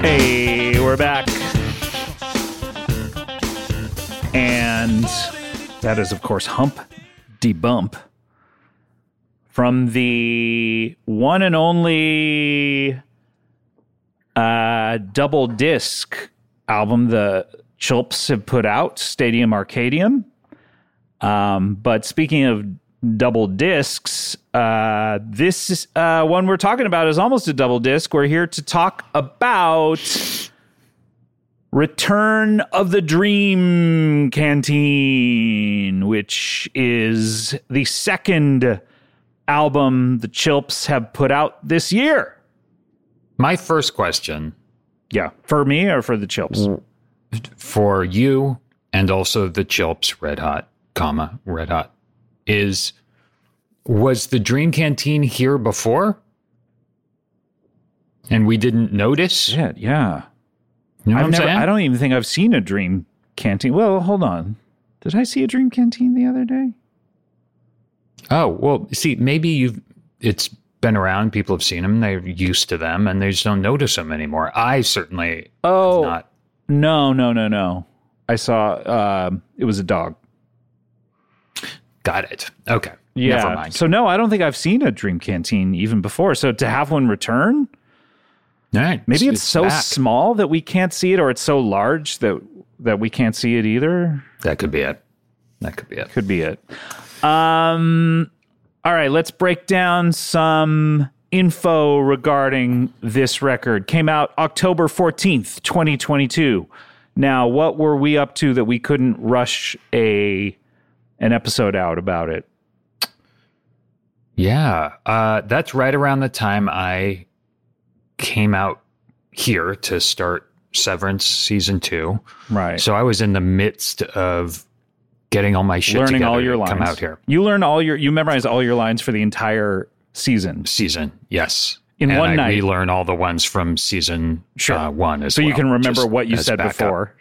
[SPEAKER 1] Hey, we're back. And that is, of course, Hump de Bump from the one and only uh, double disc album the Chilps have put out, Stadium Arcadium. Um, but speaking of double discs, uh, this uh, one we're talking about is almost a double disc. We're here to talk about Return of the Dream Canteen, which is the second album the Chilps have put out this year.
[SPEAKER 2] My first question
[SPEAKER 1] Yeah, for me or for the Chilps?
[SPEAKER 2] for you and also the Chilps Red Hot, comma Red Hot, is was the Dream Canteen here before? and we didn't notice.
[SPEAKER 1] Shit, yeah.
[SPEAKER 2] You know
[SPEAKER 1] I've never,
[SPEAKER 2] saying?
[SPEAKER 1] I don't even think I've seen a dream canteen. Well, hold on. Did I see a dream canteen the other day?
[SPEAKER 2] Oh well, see, maybe you've it's been around. People have seen them. They're used to them, and they just don't notice them anymore. I certainly
[SPEAKER 1] Oh,
[SPEAKER 2] not.
[SPEAKER 1] no, no, no, no. I saw um, it was a dog.
[SPEAKER 2] Got it. Okay.
[SPEAKER 1] Yeah.
[SPEAKER 2] Never mind.
[SPEAKER 1] So no, I don't think I've seen a dream canteen even before. So to have one return,
[SPEAKER 2] All right.
[SPEAKER 1] maybe it's, so
[SPEAKER 2] back.
[SPEAKER 1] small that we can't see it, or it's so large that that we can't see it either.
[SPEAKER 2] That could be it. That could be it.
[SPEAKER 1] Could be it. Um, all right, let's break down some info regarding this record. Came out October 14th, 2022. Now, what were we up to that we couldn't rush a an episode out about it?
[SPEAKER 2] Yeah. Uh, that's right around the time I came out here to start Severance season two.
[SPEAKER 1] Right.
[SPEAKER 2] So I was in the midst of getting all my shit
[SPEAKER 1] Learning all your lines.
[SPEAKER 2] come out here.
[SPEAKER 1] You learn all your you memorize all your lines for the entire season.
[SPEAKER 2] Season, yes.
[SPEAKER 1] In
[SPEAKER 2] and
[SPEAKER 1] one
[SPEAKER 2] I
[SPEAKER 1] night.
[SPEAKER 2] relearn all the ones from season
[SPEAKER 1] Sure.
[SPEAKER 2] uh, one as
[SPEAKER 1] So you can remember what you said
[SPEAKER 2] backup.
[SPEAKER 1] before.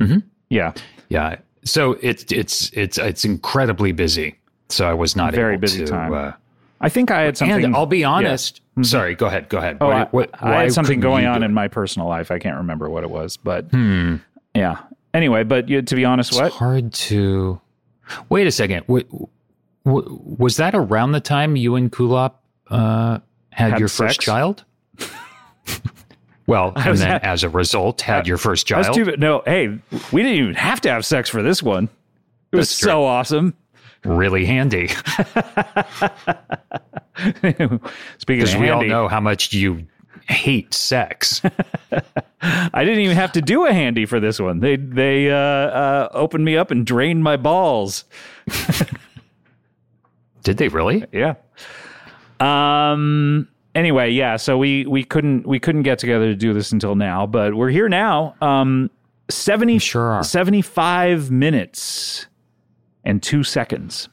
[SPEAKER 2] Mhm.
[SPEAKER 1] Yeah.
[SPEAKER 2] Yeah. So it's it's it's it's incredibly busy. So I was not
[SPEAKER 1] Very
[SPEAKER 2] able
[SPEAKER 1] busy
[SPEAKER 2] to.
[SPEAKER 1] time.
[SPEAKER 2] Uh,
[SPEAKER 1] I think I had something
[SPEAKER 2] and I'll be honest. Sorry, go ahead. Go ahead.
[SPEAKER 1] Oh,
[SPEAKER 2] What-
[SPEAKER 1] I,
[SPEAKER 2] what-
[SPEAKER 1] I
[SPEAKER 2] why
[SPEAKER 1] had something going on in my personal life. I can't remember what it was, but
[SPEAKER 2] Hmm.
[SPEAKER 1] yeah. Anyway, but you, to be honest, what
[SPEAKER 2] It's
[SPEAKER 1] what?
[SPEAKER 2] hard to. Wait a second. Wa- wa- was that around the time you and Kulap uh, had,
[SPEAKER 1] Had
[SPEAKER 2] your
[SPEAKER 1] sex?
[SPEAKER 2] first child? Well, and then as a result, had your first child.
[SPEAKER 1] That's too, no, hey, we didn't even have to have sex for this one. It was so awesome.
[SPEAKER 2] really handy
[SPEAKER 1] Speaking
[SPEAKER 2] because
[SPEAKER 1] of
[SPEAKER 2] we all know how much you hate sex.
[SPEAKER 1] I didn't even have to do a handy for this one. They they uh, uh, opened me up and drained my balls.
[SPEAKER 2] Did they really?
[SPEAKER 1] Yeah. Um. Anyway, yeah. So we we couldn't we couldn't get together to do this until now, but we're here now. Um, seventy
[SPEAKER 2] sure
[SPEAKER 1] seventy five minutes and two seconds.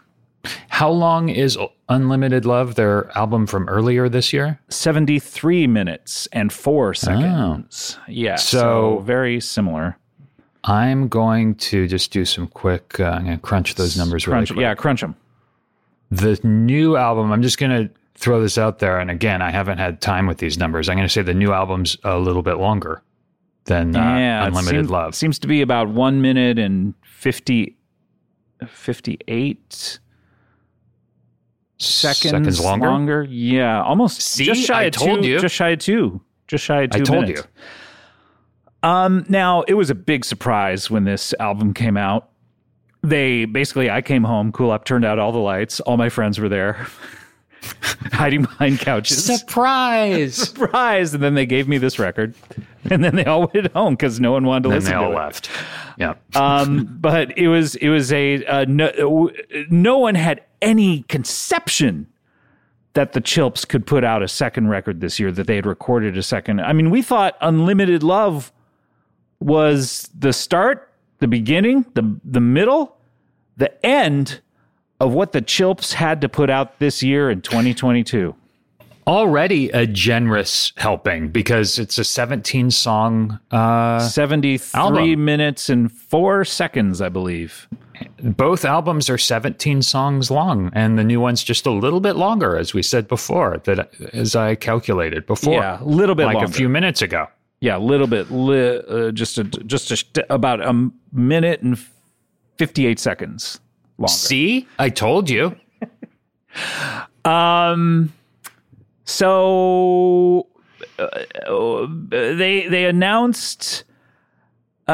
[SPEAKER 2] How long is Unlimited Love, their album from earlier this year?
[SPEAKER 1] Seventy three minutes and four seconds. Yeah. So,
[SPEAKER 2] So-
[SPEAKER 1] very similar.
[SPEAKER 2] I'm going to just do some quick. Uh, I'm going to crunch those numbers really quick.
[SPEAKER 1] Yeah, crunch them.
[SPEAKER 2] The new album, I'm just going to throw this out there. And again, I haven't had time with these numbers. I'm going to say the new album's a little bit longer than uh,
[SPEAKER 1] yeah,
[SPEAKER 2] Unlimited
[SPEAKER 1] seem-
[SPEAKER 2] Love.
[SPEAKER 1] seems to be about one minute and 50, 58 seconds,
[SPEAKER 2] longer?
[SPEAKER 1] Yeah, almost.
[SPEAKER 2] See?
[SPEAKER 1] just shy
[SPEAKER 2] I
[SPEAKER 1] of
[SPEAKER 2] told
[SPEAKER 1] two.
[SPEAKER 2] you.
[SPEAKER 1] Just shy of two. Just shy of two
[SPEAKER 2] I told
[SPEAKER 1] minutes.
[SPEAKER 2] you.
[SPEAKER 1] Um, now it was a big surprise when this album came out. They basically, I came home, Kulap, turned out all the lights. All my friends were there, hiding behind couches.
[SPEAKER 2] Surprise!
[SPEAKER 1] Surprise! And then they gave me this record, and then they all went home because no one wanted to
[SPEAKER 2] then
[SPEAKER 1] listen
[SPEAKER 2] they
[SPEAKER 1] to
[SPEAKER 2] all
[SPEAKER 1] it.
[SPEAKER 2] left. Yeah.
[SPEAKER 1] um, but it was it was a uh, no, no one had any conception that the Chilps could put out a second record this year that they had recorded a second. I mean, we thought Unlimited Love was the start, the beginning, the the middle, the end of what the Chilps had to put out this year in 2022.
[SPEAKER 2] Already a generous helping because it's a 17 song. Uh,
[SPEAKER 1] 73
[SPEAKER 2] album.
[SPEAKER 1] minutes and 4 seconds, I believe.
[SPEAKER 2] both albums are 17 songs long, and the new one's just a little bit longer, as we said before, that as I calculated before.
[SPEAKER 1] Yeah, a little bit
[SPEAKER 2] like
[SPEAKER 1] longer.
[SPEAKER 2] a few minutes ago.
[SPEAKER 1] Yeah, a little bit, li- uh, just a, just a, about a minute and fifty eight seconds longer.
[SPEAKER 2] See, I told you.
[SPEAKER 1] Um, so uh, uh, they they announced uh,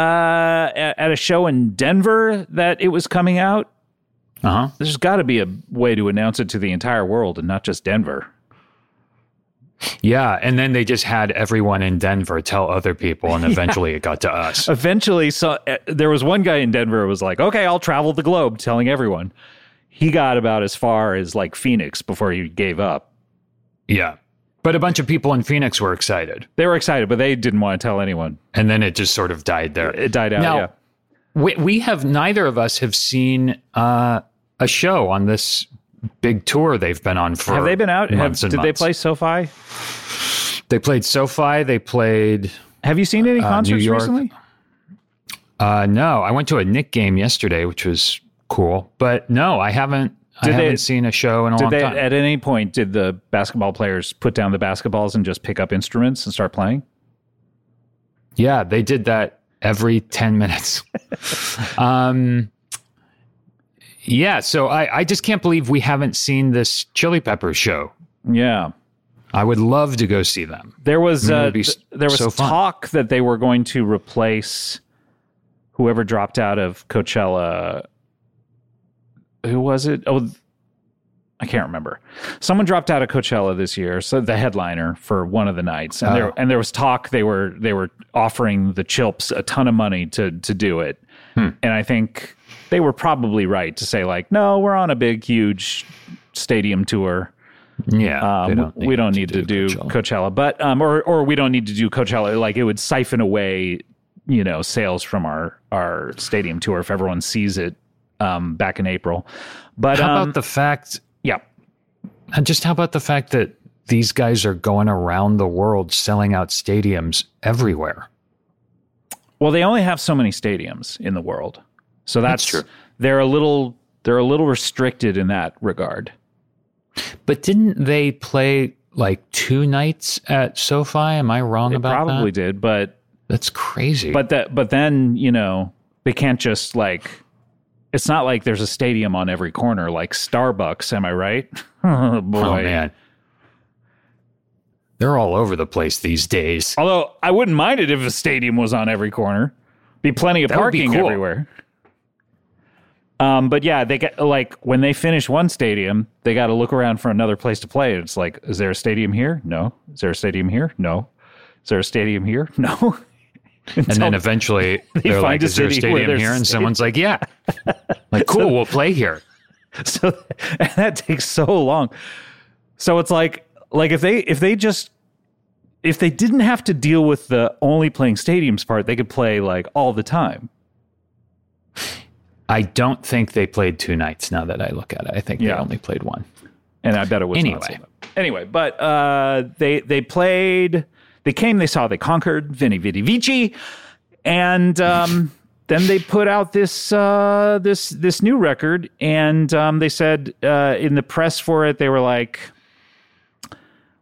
[SPEAKER 1] at, at a show in Denver that it was coming out.
[SPEAKER 2] Uh huh.
[SPEAKER 1] There's got to be a way to announce it to the entire world and not just Denver.
[SPEAKER 2] Yeah, and then they just had everyone in Denver tell other people, and eventually it got to us.
[SPEAKER 1] eventually so uh, there was one guy in denver who was like okay i'll travel the globe telling everyone. He got about as far as like phoenix before he gave up.
[SPEAKER 2] Yeah, but a bunch of people in Phoenix were excited,
[SPEAKER 1] they were excited but they didn't want to tell anyone.
[SPEAKER 2] And then it just sort of died there.
[SPEAKER 1] it died out
[SPEAKER 2] Now,
[SPEAKER 1] yeah.
[SPEAKER 2] We, we have neither of us have seen uh, a show on this big tour they've been on for.
[SPEAKER 1] have they been out have,
[SPEAKER 2] months
[SPEAKER 1] did
[SPEAKER 2] and
[SPEAKER 1] they
[SPEAKER 2] months.
[SPEAKER 1] play sofi
[SPEAKER 2] They played SoFi. They played.
[SPEAKER 1] Have you seen any
[SPEAKER 2] Uh,
[SPEAKER 1] concerts
[SPEAKER 2] York.
[SPEAKER 1] recently?
[SPEAKER 2] Uh, no, I went to a Knick game yesterday, which was cool. But no, I haven't. I
[SPEAKER 1] Did they-
[SPEAKER 2] haven't seen a show in a
[SPEAKER 1] Did
[SPEAKER 2] long
[SPEAKER 1] they
[SPEAKER 2] time.
[SPEAKER 1] at any point did the basketball players put down the basketballs and just pick up instruments and start playing?
[SPEAKER 2] yeah, they did that every ten minutes. um, yeah, so I, I just can't believe we haven't seen this Chili Peppers show.
[SPEAKER 1] Yeah.
[SPEAKER 2] I would love to go see them.
[SPEAKER 1] There was
[SPEAKER 2] Mm,
[SPEAKER 1] uh, th- there was
[SPEAKER 2] so
[SPEAKER 1] talk that they were going to replace whoever dropped out of Coachella. Who was it? Oh, I can't remember. Someone dropped out of Coachella this year, so the headliner for one of the nights, and
[SPEAKER 2] Oh.
[SPEAKER 1] there and there was talk they were they were offering the Chilps a ton of money to to do it,
[SPEAKER 2] Hmm.
[SPEAKER 1] and I think they were probably right to say like, no, we're on a big huge stadium tour.
[SPEAKER 2] Yeah,
[SPEAKER 1] Um, we don't need to do
[SPEAKER 2] Coachella.
[SPEAKER 1] Coachella, but um, or or we don't need to do Coachella. Like it would siphon away, you know, sales from our our stadium tour if everyone sees it um, back in April. But
[SPEAKER 2] How
[SPEAKER 1] um,
[SPEAKER 2] about the fact?
[SPEAKER 1] yeah,
[SPEAKER 2] And just how about the fact that these guys are going around the world selling out stadiums everywhere?
[SPEAKER 1] well, they only have so many stadiums in the world, so that's,
[SPEAKER 2] That's true.
[SPEAKER 1] They're a little they're a little restricted in that regard.
[SPEAKER 2] But didn't they play like two nights at SoFi? Am I wrong
[SPEAKER 1] They
[SPEAKER 2] about
[SPEAKER 1] probably
[SPEAKER 2] that?
[SPEAKER 1] Probably did, but
[SPEAKER 2] That's crazy.
[SPEAKER 1] but that but then you know they can't just like it's not like there's a stadium on every corner like starbucks am i right oh boy
[SPEAKER 2] oh man, they're all over the place these days.
[SPEAKER 1] although i wouldn't mind it if a stadium was on every corner be plenty of
[SPEAKER 2] That
[SPEAKER 1] parking
[SPEAKER 2] cool.
[SPEAKER 1] everywhere um but yeah they get like when they finish one stadium they got to look around for another place to play it's like is there a stadium here? No. Is there a stadium here? No. Is there a stadium here? No.
[SPEAKER 2] And then eventually they're
[SPEAKER 1] find
[SPEAKER 2] like,
[SPEAKER 1] a
[SPEAKER 2] "Is there a stadium here?" And someone's like, "Yeah." Like, cool, we'll play here.
[SPEAKER 1] so and that takes so long. So it's like like if they if they just if they didn't have to deal with the only playing stadiums part they could play like all the time
[SPEAKER 2] I don't think they played two nights. Now that I look at it, I think
[SPEAKER 1] Yeah.
[SPEAKER 2] they only played one.
[SPEAKER 1] and i bet it was
[SPEAKER 2] Anyway.
[SPEAKER 1] not sold out. anyway but uh they they played they came they saw they conquered Veni Vidi Vici and um then they put out this uh this this new record and um they said uh in the press for it they were like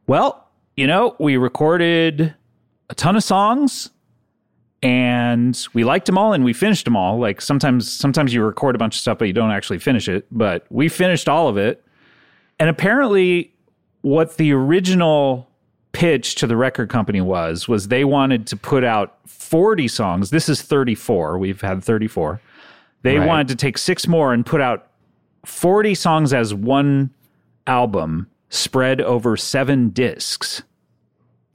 [SPEAKER 1] well you know we recorded a ton of songs and we liked them all and we finished them all like sometimes sometimes you record a bunch of stuff but you don't actually finish it but we finished all of it and apparently, what the original pitch to the record company was was they wanted to put out 40 songs. This is 34. We've had 34. They
[SPEAKER 2] Right.
[SPEAKER 1] wanted to take six more and put out 40 songs as one album spread over seven discs.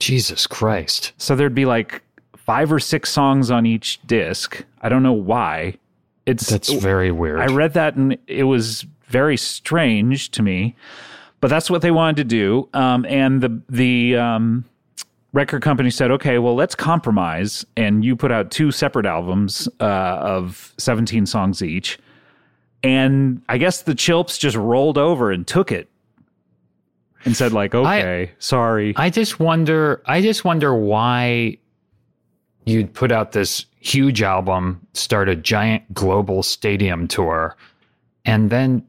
[SPEAKER 2] Jesus Christ.
[SPEAKER 1] So there'd be like five or six songs on each disc. I don't know why. It's
[SPEAKER 2] That's very weird.
[SPEAKER 1] I read that and it was very strange to me, but that's what they wanted to do. Um, and the the um, record company said, "Okay, well, let's compromise." And you put out two separate albums uh, of seventeen songs each. And I guess the Chilps just rolled over and took it and said, "Like, okay, sorry."
[SPEAKER 2] I just wonder. I just wonder why you'd put out this huge album, start a giant global stadium tour, and then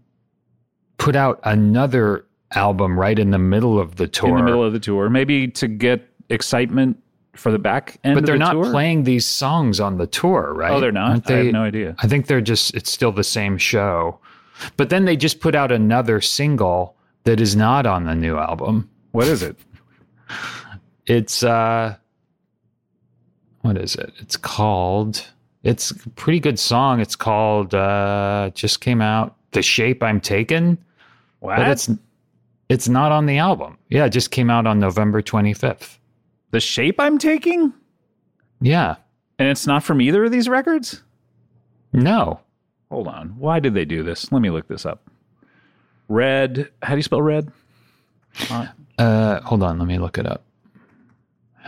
[SPEAKER 2] put out another album right in the middle of the tour.
[SPEAKER 1] in the middle of the tour, maybe to get excitement for the back end.
[SPEAKER 2] but they're
[SPEAKER 1] the
[SPEAKER 2] not
[SPEAKER 1] tour?
[SPEAKER 2] playing these songs on the tour, right?
[SPEAKER 1] Oh, they're not.
[SPEAKER 2] Aren't
[SPEAKER 1] I have no idea.
[SPEAKER 2] I think they're just. It's still the same show, but then they just put out another single that is not on the new album.
[SPEAKER 1] What is it?
[SPEAKER 2] It's uh what is it? It's called it's a pretty good song. It's called uh just came out The Shape I'm Taken.
[SPEAKER 1] What?
[SPEAKER 2] But it's it's not on the album. Yeah, it just came out on November 25th.
[SPEAKER 1] the shape I'm taking,
[SPEAKER 2] Yeah.
[SPEAKER 1] and it's not from either of these records.
[SPEAKER 2] No.
[SPEAKER 1] Hold on. Why did they do this? Let me look this up. Red. How do you spell red?
[SPEAKER 2] Uh hold on, let me look it up.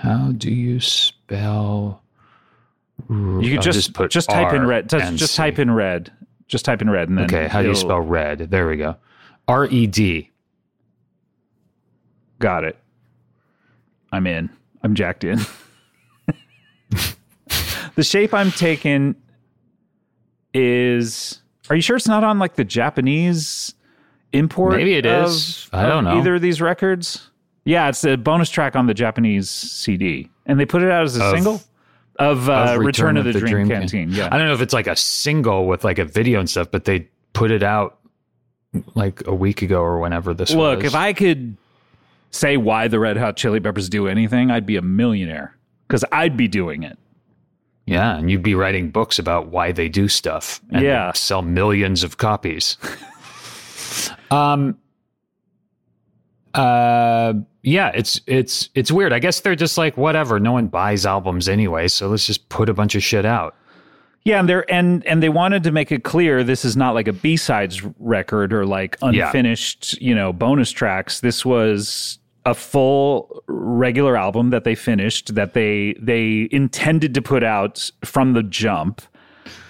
[SPEAKER 2] How do you spell
[SPEAKER 1] You could
[SPEAKER 2] I'll
[SPEAKER 1] just just, type in red. Just, just type in red. Just type in red, and then
[SPEAKER 2] Okay, how do you spell red? There we go. R E D.
[SPEAKER 1] Got it. I'm in. I'm jacked in. the shape I'm taking is. Are you sure it's not on like the Japanese import?
[SPEAKER 2] Maybe it
[SPEAKER 1] of-
[SPEAKER 2] is. I don't know.
[SPEAKER 1] Either of these records. Yeah, it's a bonus track on the Japanese CD, and they put it out as a
[SPEAKER 2] Of-
[SPEAKER 1] single of, uh,
[SPEAKER 2] of
[SPEAKER 1] Return, of the, Dream,
[SPEAKER 2] Can-
[SPEAKER 1] Canteen. Yeah,
[SPEAKER 2] I don't know if it's like a single with like a video and stuff, but they put it out like a week ago or whenever this was.
[SPEAKER 1] Look,
[SPEAKER 2] was.
[SPEAKER 1] if I could say why the Red Hot Chili Peppers do anything, I'd be a millionaire because I'd be doing it.
[SPEAKER 2] yeah, and you'd be writing books about why they do stuff and
[SPEAKER 1] Yeah.
[SPEAKER 2] sell millions of copies. um uh yeah, it's it's it's weird. I guess they're just like whatever, no one buys albums anyway, so let's just put a bunch of shit out.
[SPEAKER 1] Yeah, and they're and and they wanted to make it clear this is not like a B sides record or like
[SPEAKER 2] Yeah.
[SPEAKER 1] unfinished, you know, bonus tracks. This was a full regular album that they finished that they they intended to put out from the jump.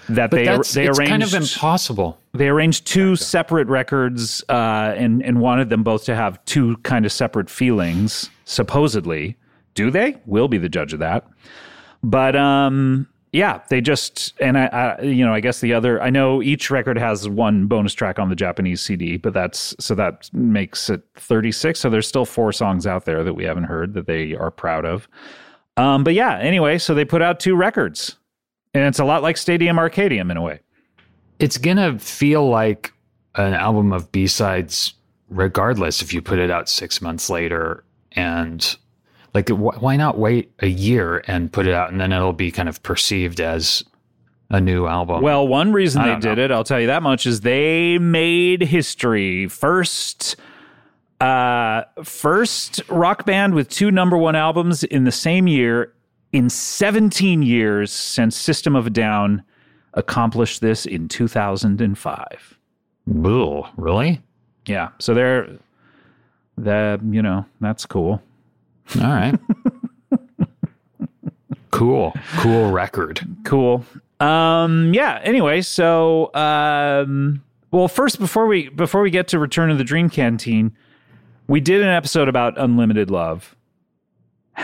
[SPEAKER 1] That
[SPEAKER 2] But
[SPEAKER 1] they they
[SPEAKER 2] it's
[SPEAKER 1] arranged
[SPEAKER 2] kind of impossible.
[SPEAKER 1] they arranged two separate records uh, and and wanted them both to have two kind of separate feelings. Supposedly, do they? We'll be the judge of that. But um, yeah, they just and I, I you know I guess the other I know each record has one bonus track on the Japanese CD, but that's so that makes it thirty six. So there's still four songs out there that we haven't heard that they are proud of. Um, but yeah, anyway, so they put out two records, and it's a lot like Stadium Arcadium in a way.
[SPEAKER 2] it's gonna feel like an album of b-sides regardless if you put it out six months later and like wh- why not wait a year and put it out and then it'll be kind of perceived as a new album
[SPEAKER 1] Well, one reason
[SPEAKER 2] I
[SPEAKER 1] they did
[SPEAKER 2] know.
[SPEAKER 1] it, I'll tell you that much, is they made history. First uh first rock band with two number 1 albums in the same year in 17 years since System of a Down accomplished this in 2005.
[SPEAKER 2] Ugh, really
[SPEAKER 1] Yeah. So they're the you know, that's cool.
[SPEAKER 2] all right cool cool record
[SPEAKER 1] Cool. Um yeah, anyway, so um well first before we before we get to Return of the Dream Canteen, we did an episode about unlimited love.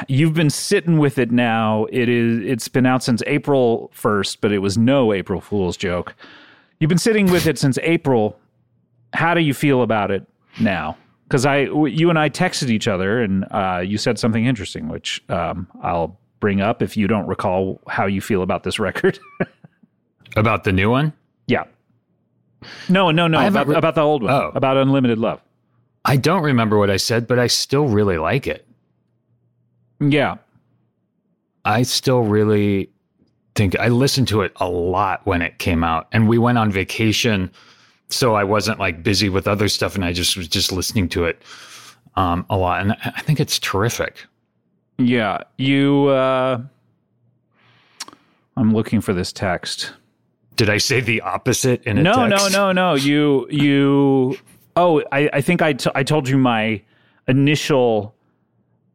[SPEAKER 1] You've been sitting with it now. It is it's been out since April 1st, but it was no April Fool's joke. You've been sitting with it since April. How do you feel about it now? Because I, w- you and I texted each other, and uh, you said something interesting, which um, I'll bring up if you don't recall how you feel about this record.
[SPEAKER 2] about the new one
[SPEAKER 1] yeah. No, no, no. About,
[SPEAKER 2] re-
[SPEAKER 1] about the old one.
[SPEAKER 2] Oh.
[SPEAKER 1] About unlimited love.
[SPEAKER 2] i don't remember what i said but i still really like it
[SPEAKER 1] Yeah.
[SPEAKER 2] I still really think I listened to it a lot when it came out, and we went on vacation, so I wasn't like busy with other stuff, and I just was just listening to it um, a lot, and I think it's terrific.
[SPEAKER 1] Yeah. You. Uh, I'm looking for this text.
[SPEAKER 2] Did I say the opposite in a
[SPEAKER 1] no, no,
[SPEAKER 2] text?
[SPEAKER 1] no, no. You, you. Oh, I, I think I, t- I told you my initial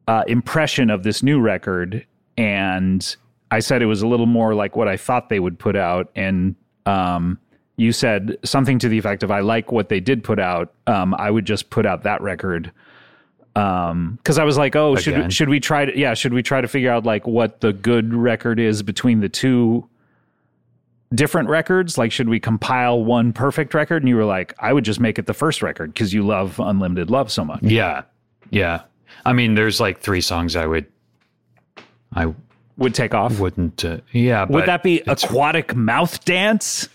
[SPEAKER 1] uh, impression of this new record, and I said it was a little more like what I thought they would put out, and um, you said something to the effect of, "I like what they did put out. Um, I would just put out that record." Um, because I was like, "Oh,
[SPEAKER 2] Again.
[SPEAKER 1] should should we try to? Yeah, should we try to figure out like what the good record is between the two different records? Like, should we compile one perfect record? And you were like, I would just make it the first record because you love Unlimited Love so much.
[SPEAKER 2] Yeah, yeah. I mean, there's like three songs I would, I
[SPEAKER 1] Would take off.
[SPEAKER 2] wouldn't. Uh, yeah,
[SPEAKER 1] Would that be Aquatic Mouth Dance?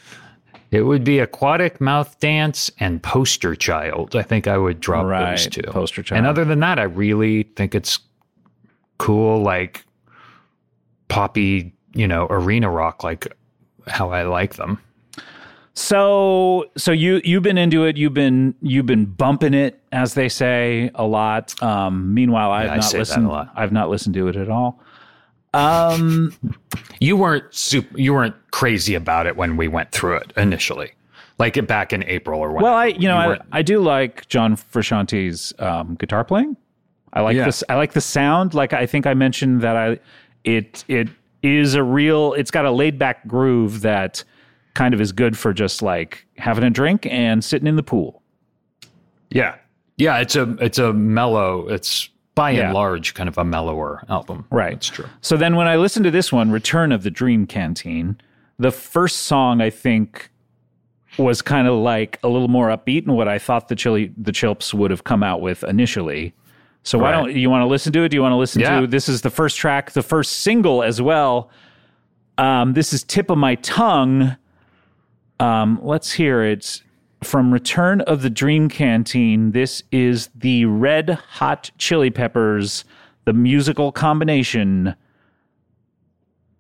[SPEAKER 2] It would be Aquatic Mouth Dance and Poster Child. I think I would drop those two.
[SPEAKER 1] Poster Child.
[SPEAKER 2] And other than that, I really think it's cool, like poppy, you know, arena rock, like how I like them.
[SPEAKER 1] So, so you you've been into it. You've been you've been bumping it, as they say, a lot. Um, meanwhile, I've
[SPEAKER 2] I
[SPEAKER 1] not
[SPEAKER 2] say that a
[SPEAKER 1] listened. I've not listened to it at all. Um,
[SPEAKER 2] You weren't super, you weren't crazy about it when we went through it initially, like back in April or whatever.
[SPEAKER 1] well, I you know I, I do like John Frusciante's um, guitar playing. I like
[SPEAKER 2] Yeah.
[SPEAKER 1] this. I like the sound. Like I think I mentioned that I it it is a real. It's got a laid back groove that kind of is good for just like having a drink and sitting in the pool.
[SPEAKER 2] yeah, yeah. It's a it's a mellow. It's by
[SPEAKER 1] Yeah.
[SPEAKER 2] and large kind of a mellower album.
[SPEAKER 1] Right.
[SPEAKER 2] That's true.
[SPEAKER 1] So then when I listened to this one, Return of the Dream Canteen, the first song I think was kind of like a little more upbeat than what I thought the Chili the Chilps would have come out with initially. So why
[SPEAKER 2] Right.
[SPEAKER 1] don't you want to listen to it? Do you want to listen
[SPEAKER 2] Yeah.
[SPEAKER 1] to this is the first track, the first single as well. Um, this is Tip of My Tongue. Um, let's hear it from Return of the Dream Canteen. This is the Red Hot Chili Peppers, the musical combination.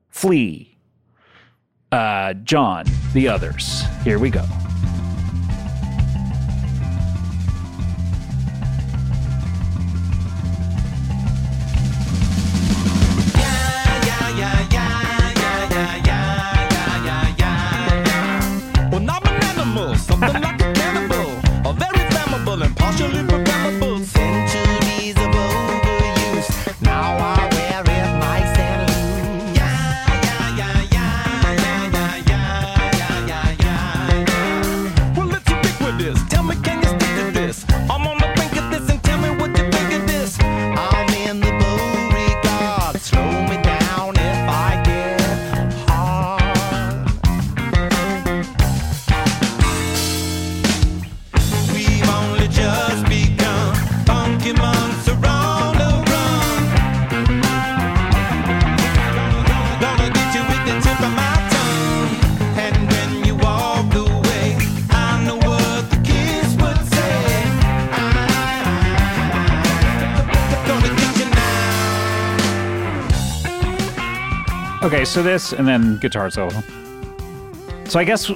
[SPEAKER 1] Flea, uh, John, the others. Here we go. Okay, so this and then guitar solo. So I guess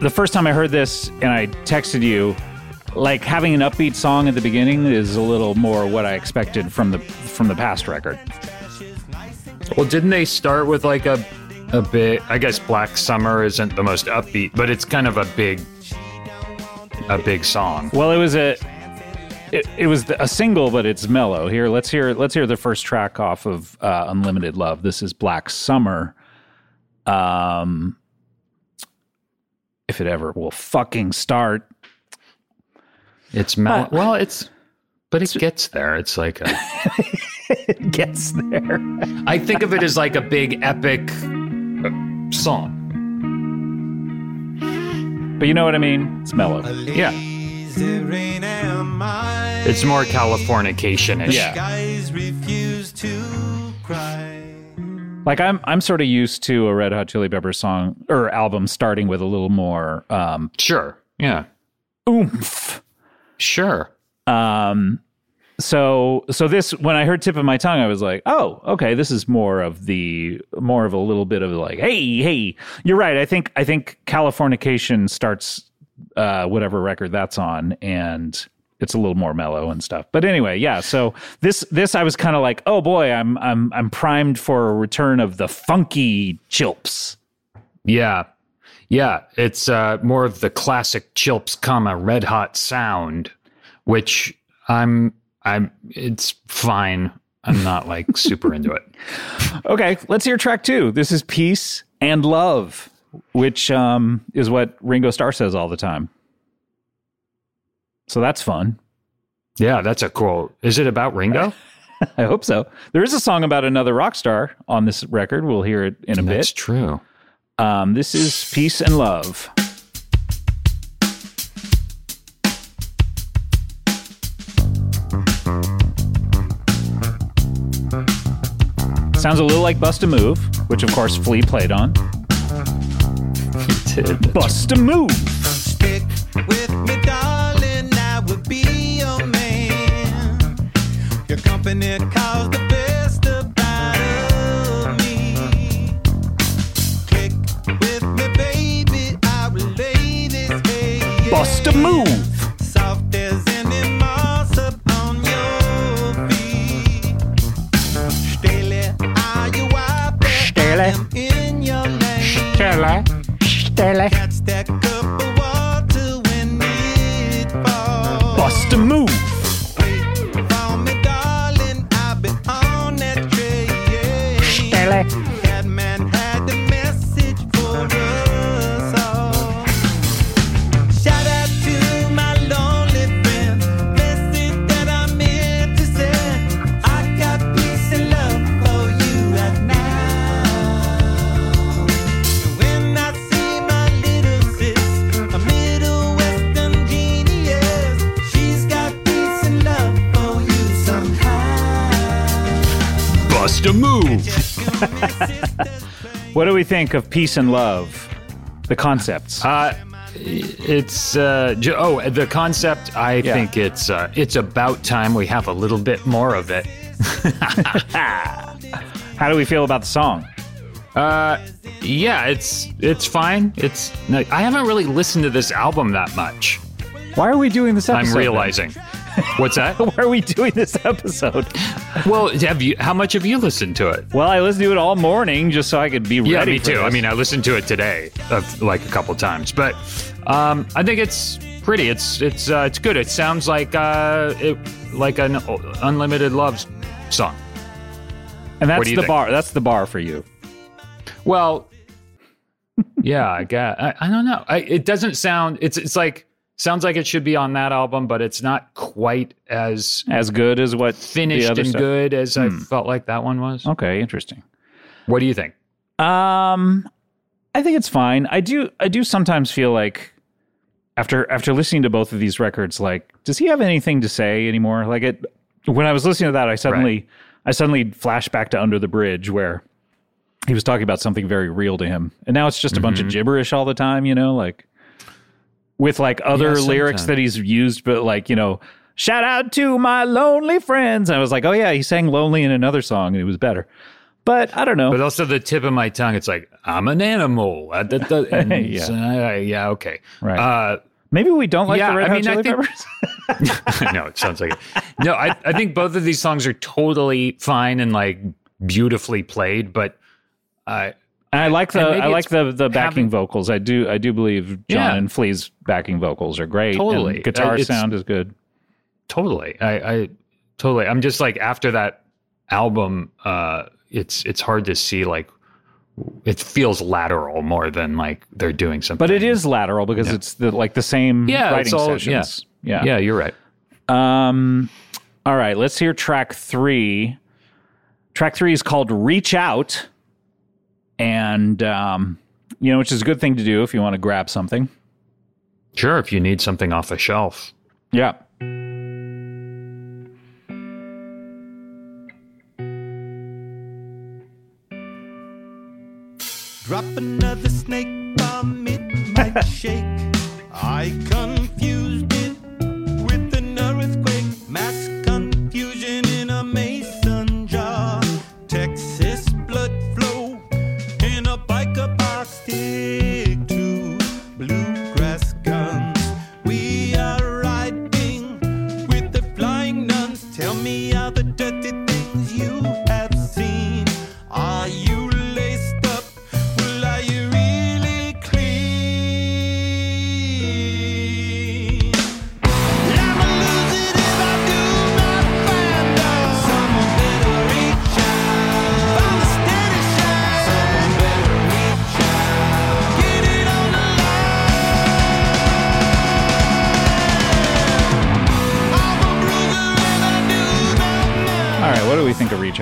[SPEAKER 1] the first time I heard this and I texted you, like having an upbeat song at the beginning is a little more what I expected from the from the past record.
[SPEAKER 2] Well, didn't they start with like a a bit? I guess Black Summer isn't the most upbeat, but it's kind of a big a big song.
[SPEAKER 1] Well, it was a it, it was a single, but it's mellow. Here, let's hear let's hear the first track off of uh, Unlimited Love. This is Black Summer. Um, if it ever will fucking start.
[SPEAKER 2] It's mel- well, it's but it gets there. It's like a,
[SPEAKER 1] Gets there.
[SPEAKER 2] I think of it as like a big epic uh, song.
[SPEAKER 1] But you know what I mean? It's mellow.
[SPEAKER 2] Yeah,
[SPEAKER 3] Lazy rain and my
[SPEAKER 2] it's more Californication-ish.
[SPEAKER 1] Yeah.
[SPEAKER 3] guys refuse to cry.
[SPEAKER 1] Like I'm I'm sort of used to a Red Hot Chili Peppers song or album starting with a little more um
[SPEAKER 2] Sure. Yeah.
[SPEAKER 1] oomph.
[SPEAKER 2] Sure.
[SPEAKER 1] Um so so this when I heard tip of my tongue I was like, "Oh, okay, this is more of the more of a little bit of like, hey, hey, you're right. I think I think Californication starts uh whatever record that's on and it's a little more mellow and stuff. But anyway, yeah, so this this I was kind of like, "Oh boy, I'm I'm I'm primed for a return of the funky chilps."
[SPEAKER 2] Yeah. Yeah. It's uh, more of the classic Chilps, comma, red hot sound, which I'm, I'm, it's fine. I'm not like super into it.
[SPEAKER 1] Okay, let's hear track two. This is Peace and Love, which um, is what Ringo Starr says all the time. So that's fun.
[SPEAKER 2] Yeah. That's a cool. Is it about Ringo?
[SPEAKER 1] I hope so. There is a song about another rock star on this record. We'll hear it in a
[SPEAKER 2] That's
[SPEAKER 1] bit.
[SPEAKER 2] That's true.
[SPEAKER 1] Um, this is Peace and Love. Sounds a little like Bust a Move, which of course Flea played on. Bust a Move.
[SPEAKER 3] Stick with me, darling. I will be your man. Your company calls the best about me. Click with me, baby. I will lay this hay.
[SPEAKER 1] Bust a Move.
[SPEAKER 3] Stanley.
[SPEAKER 1] Bust a move.
[SPEAKER 3] To
[SPEAKER 4] move.
[SPEAKER 1] What do we think of peace and love? The concepts.
[SPEAKER 2] Uh, it's uh, oh the concept. I
[SPEAKER 1] Yeah.
[SPEAKER 2] think it's uh, it's about time we have a little bit more of it.
[SPEAKER 1] How do we feel about the song?
[SPEAKER 2] Uh, yeah, it's it's fine. It's I haven't really listened to this album that much.
[SPEAKER 1] Why are we doing this episode?
[SPEAKER 2] I'm
[SPEAKER 1] then?
[SPEAKER 2] What's that?
[SPEAKER 1] Why are we doing this episode?
[SPEAKER 2] well, have you? How much have you listened to it?
[SPEAKER 1] Well, I listened to it all morning just so I could be
[SPEAKER 2] Yeah,
[SPEAKER 1] ready.
[SPEAKER 2] me
[SPEAKER 1] for
[SPEAKER 2] too. I mean, I listened to it today, of like a couple times, but um, I think it's pretty. It's it's uh, it's good. It sounds like uh, it, like an unlimited love song.
[SPEAKER 1] and that's
[SPEAKER 2] what do you
[SPEAKER 1] the
[SPEAKER 2] think?
[SPEAKER 1] bar. That's the bar for you.
[SPEAKER 2] Well, yeah, I guess I, I don't know. I, it doesn't sound. It's it's like sounds like it should be on that album, but it's not quite as
[SPEAKER 1] As good as what
[SPEAKER 2] finished and
[SPEAKER 1] stuff- Hmm.
[SPEAKER 2] good as I felt like that one was.
[SPEAKER 1] Okay, interesting.
[SPEAKER 2] What do you think?
[SPEAKER 1] Um, I think it's fine. I do. I do sometimes feel like after after listening to both of these records, like, does he have anything to say anymore? Like it. When I was listening to that, I suddenly I suddenly flashed back to Under the Bridge where he was talking about something very real to him, and now it's just a bunch
[SPEAKER 2] Mm-hmm.
[SPEAKER 1] of gibberish all the time. You know, like with like other
[SPEAKER 2] Yeah,
[SPEAKER 1] lyrics that he's used, but like you know. Shout out to my lonely friends. I was like, oh yeah, he sang lonely in another song and it was better. But I don't know.
[SPEAKER 2] But also the tip of my tongue, it's like I'm an animal. And
[SPEAKER 1] Yeah.
[SPEAKER 2] uh, yeah, okay.
[SPEAKER 1] Right.
[SPEAKER 2] Uh,
[SPEAKER 1] Maybe we don't like
[SPEAKER 2] Yeah,
[SPEAKER 1] the Red
[SPEAKER 2] I
[SPEAKER 1] Hot
[SPEAKER 2] mean, I
[SPEAKER 1] Chili
[SPEAKER 2] think-
[SPEAKER 1] Peppers.
[SPEAKER 2] no, it sounds like it. No, I, I think both of these songs are totally fine and like beautifully played, but uh,
[SPEAKER 1] And I like the I like the the backing
[SPEAKER 2] having-
[SPEAKER 1] vocals. I do I do believe John
[SPEAKER 2] Yeah.
[SPEAKER 1] and Flea's backing vocals are great.
[SPEAKER 2] Totally.
[SPEAKER 1] guitar sound is good.
[SPEAKER 2] totally, I, I totally, I'm just like after that album, uh, it's it's hard to see like it feels lateral more than like they're doing something.
[SPEAKER 1] But it is lateral because it's the like the same
[SPEAKER 2] Yeah,
[SPEAKER 1] writing
[SPEAKER 2] it's all-
[SPEAKER 1] sessions. Yeah.
[SPEAKER 2] yeah, you're right.
[SPEAKER 1] Um all right, let's hear track 3. Track 3 is called Reach Out and um you know, which is a good thing to do if you want to grab something.
[SPEAKER 2] Sure, if you need something off a shelf.
[SPEAKER 1] Yeah.
[SPEAKER 3] Drop another snake bomb, it might shake. I confused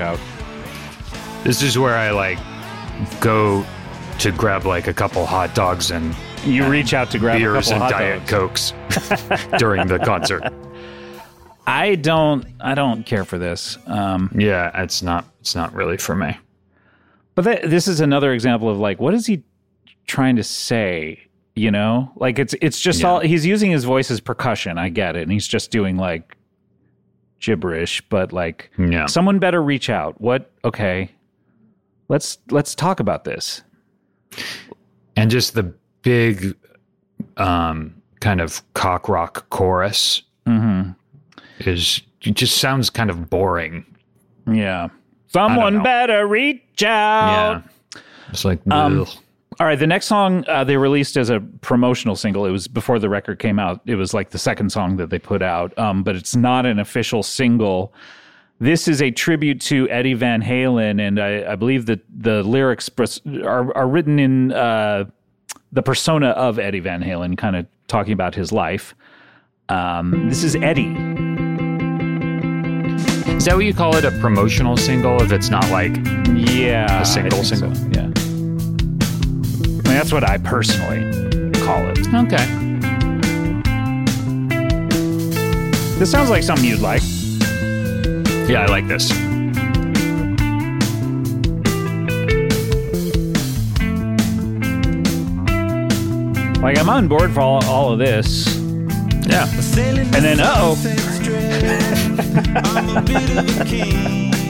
[SPEAKER 3] Out?
[SPEAKER 2] This is where I like go to grab like a couple hot dogs and
[SPEAKER 1] You reach out to grab a
[SPEAKER 2] beers and diet cokes during the concert.
[SPEAKER 1] I don't I don't care for this. Um
[SPEAKER 2] Yeah, it's not it's not really for me.
[SPEAKER 1] But th- this is another example of like, what is he trying to say? You know, like it's it's just
[SPEAKER 2] Yeah.
[SPEAKER 1] all he's using his voice as percussion. I get it, and he's just doing like gibberish. But like,
[SPEAKER 2] Yeah.
[SPEAKER 1] someone better reach out. What? Okay, let's let's talk about this.
[SPEAKER 2] And just the big um kind of cock rock chorus
[SPEAKER 1] hmm
[SPEAKER 2] is it just sounds kind of boring.
[SPEAKER 1] Yeah, someone better reach out.
[SPEAKER 2] Yeah. It's like
[SPEAKER 1] Um. All right, the next song uh, they released as a promotional single. It was before the record came out. It was like the second song that they put out, um, but it's not an official single. This is a tribute to Eddie Van Halen, and I, I believe that the lyrics are, are written in uh, the persona of Eddie Van Halen, kind of talking about his life. Um, this is Eddie.
[SPEAKER 2] Is that what you call it? A promotional single if it's not like
[SPEAKER 1] Yeah,
[SPEAKER 2] A single single.
[SPEAKER 1] so, Yeah, that's what I personally call it.
[SPEAKER 2] Okay.
[SPEAKER 1] This sounds like something you'd like.
[SPEAKER 2] Yeah, I like this.
[SPEAKER 1] Like, I'm on board for all, all of this.
[SPEAKER 2] Yeah.
[SPEAKER 1] And then,
[SPEAKER 3] uh oh.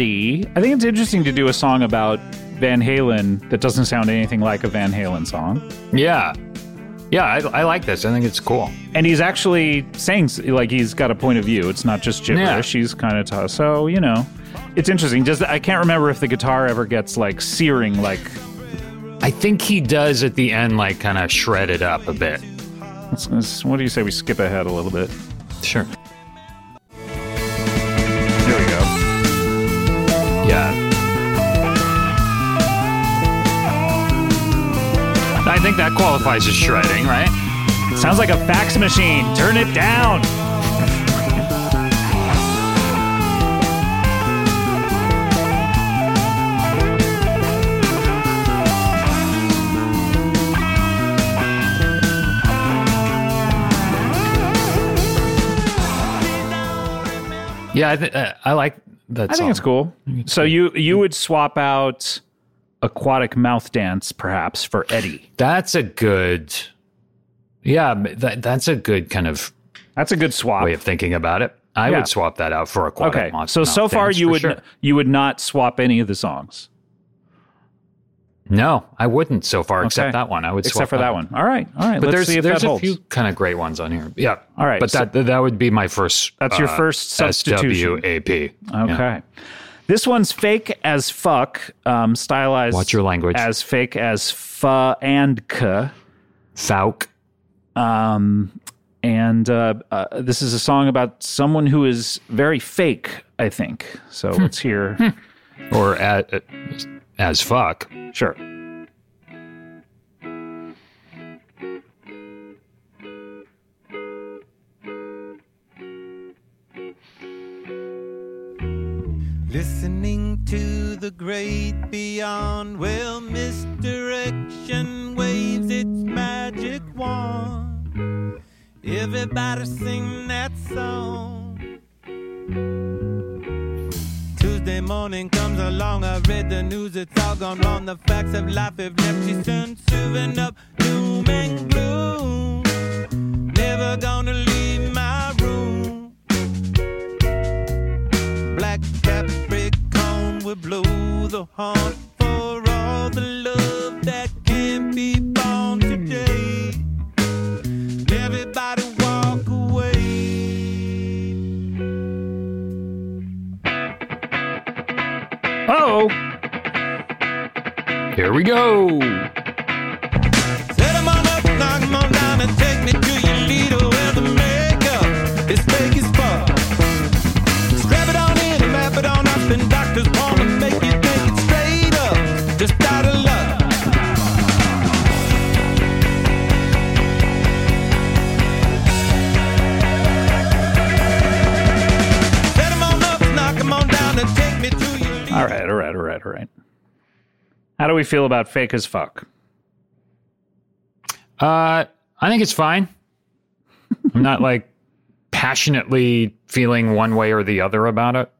[SPEAKER 1] I think it's interesting to do a song about Van Halen that doesn't sound anything like a Van Halen song.
[SPEAKER 2] Yeah. Yeah, I, I like this. I think it's cool.
[SPEAKER 1] And he's actually saying like he's got a point of view. It's not just gibberish. He's kind of tough. So you know, it's interesting. Just I can't remember if the guitar ever gets like searing. Like
[SPEAKER 2] I think he does at the end, like kind of shred it up a bit.
[SPEAKER 1] let's- let's- what do you say we skip ahead a little bit?
[SPEAKER 2] Sure. Think that qualifies as shredding, right?
[SPEAKER 1] Sounds like a fax machine. Turn it down.
[SPEAKER 2] Yeah, I, th- uh, I like that
[SPEAKER 1] I think it's cool. So you you would swap out aquatic mouth dance perhaps for Eddie.
[SPEAKER 2] That's a good. Yeah, that that's a good kind of
[SPEAKER 1] That's a good swap.
[SPEAKER 2] way of thinking about it. I
[SPEAKER 1] Yeah.
[SPEAKER 2] would swap that out for aquatic
[SPEAKER 1] Okay,
[SPEAKER 2] Mouth-
[SPEAKER 1] so so far you would
[SPEAKER 2] sure.
[SPEAKER 1] you would not swap any of the songs
[SPEAKER 2] no, I wouldn't so far
[SPEAKER 1] Okay.
[SPEAKER 2] except that one. I would
[SPEAKER 1] except for that one. All right, all right.
[SPEAKER 2] But
[SPEAKER 1] let's
[SPEAKER 2] there's
[SPEAKER 1] see if
[SPEAKER 2] there's a
[SPEAKER 1] holds.
[SPEAKER 2] few kind of great ones on here. Yeah.
[SPEAKER 1] All right,
[SPEAKER 2] But
[SPEAKER 1] so-
[SPEAKER 2] that that would be my first.
[SPEAKER 1] That's your
[SPEAKER 2] uh,
[SPEAKER 1] first substitution.
[SPEAKER 2] SWAP.
[SPEAKER 1] Okay. This one's fake as fuck, um, stylized.
[SPEAKER 2] Watch your language.
[SPEAKER 1] As fake as fa and k.
[SPEAKER 2] Fauk.
[SPEAKER 1] Um, and uh, uh, this is a song about someone who is very fake, I think. So
[SPEAKER 2] Hmm.
[SPEAKER 1] let's hear.
[SPEAKER 2] or as, as fuck.
[SPEAKER 1] Sure.
[SPEAKER 3] Listening to the great beyond, well, misdirection waves its magic wand. Everybody sing that song. Tuesday morning comes along, I read the news, it's all gone wrong. The facts of life have left you soon, serving up doom and
[SPEAKER 2] we
[SPEAKER 1] feel about fake as fuck?
[SPEAKER 2] Uh, I think it's fine. I'm not like passionately feeling one way or the other about it.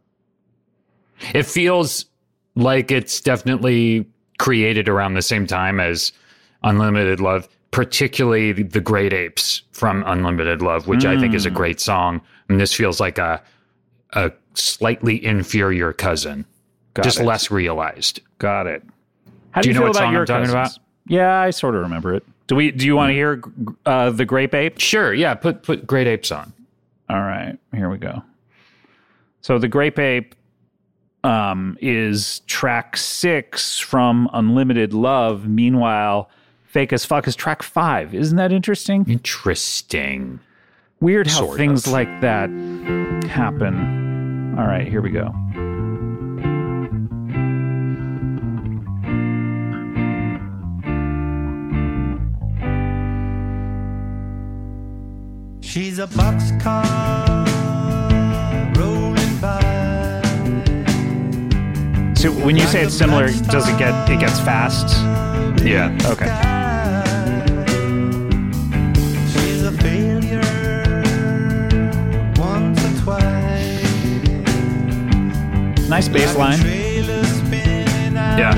[SPEAKER 2] It feels like it's definitely created around the same time as Unlimited Love, particularly the Great Apes from Unlimited Love, which I think is a great song. And this feels like a a slightly inferior cousin,
[SPEAKER 1] Got
[SPEAKER 2] just
[SPEAKER 1] it.
[SPEAKER 2] less realized.
[SPEAKER 1] Got it. How do,
[SPEAKER 2] Do
[SPEAKER 1] you,
[SPEAKER 2] you know
[SPEAKER 1] feel
[SPEAKER 2] what
[SPEAKER 1] about
[SPEAKER 2] song
[SPEAKER 1] your
[SPEAKER 2] I'm talking about?
[SPEAKER 1] Yeah, I sort of remember it. Do we? Do you want to hear uh, the Grape Ape?
[SPEAKER 2] Sure, yeah, put put Great Apes on.
[SPEAKER 1] All right, here we go. So the Grape Ape um, is track six from Unlimited Love. Meanwhile, Fake as Fuck is track five. Isn't that interesting?
[SPEAKER 2] Interesting.
[SPEAKER 1] Weird how
[SPEAKER 2] Sort
[SPEAKER 1] things
[SPEAKER 2] of.
[SPEAKER 1] like that happen. All right, here we go.
[SPEAKER 3] She's a boxcar rolling by.
[SPEAKER 1] So when you say it's similar, does it get it gets fast?
[SPEAKER 2] Yeah.
[SPEAKER 1] Okay.
[SPEAKER 3] She's a failure once or twice.
[SPEAKER 1] Nice bass line.
[SPEAKER 3] Trailer spinning out
[SPEAKER 2] Yeah.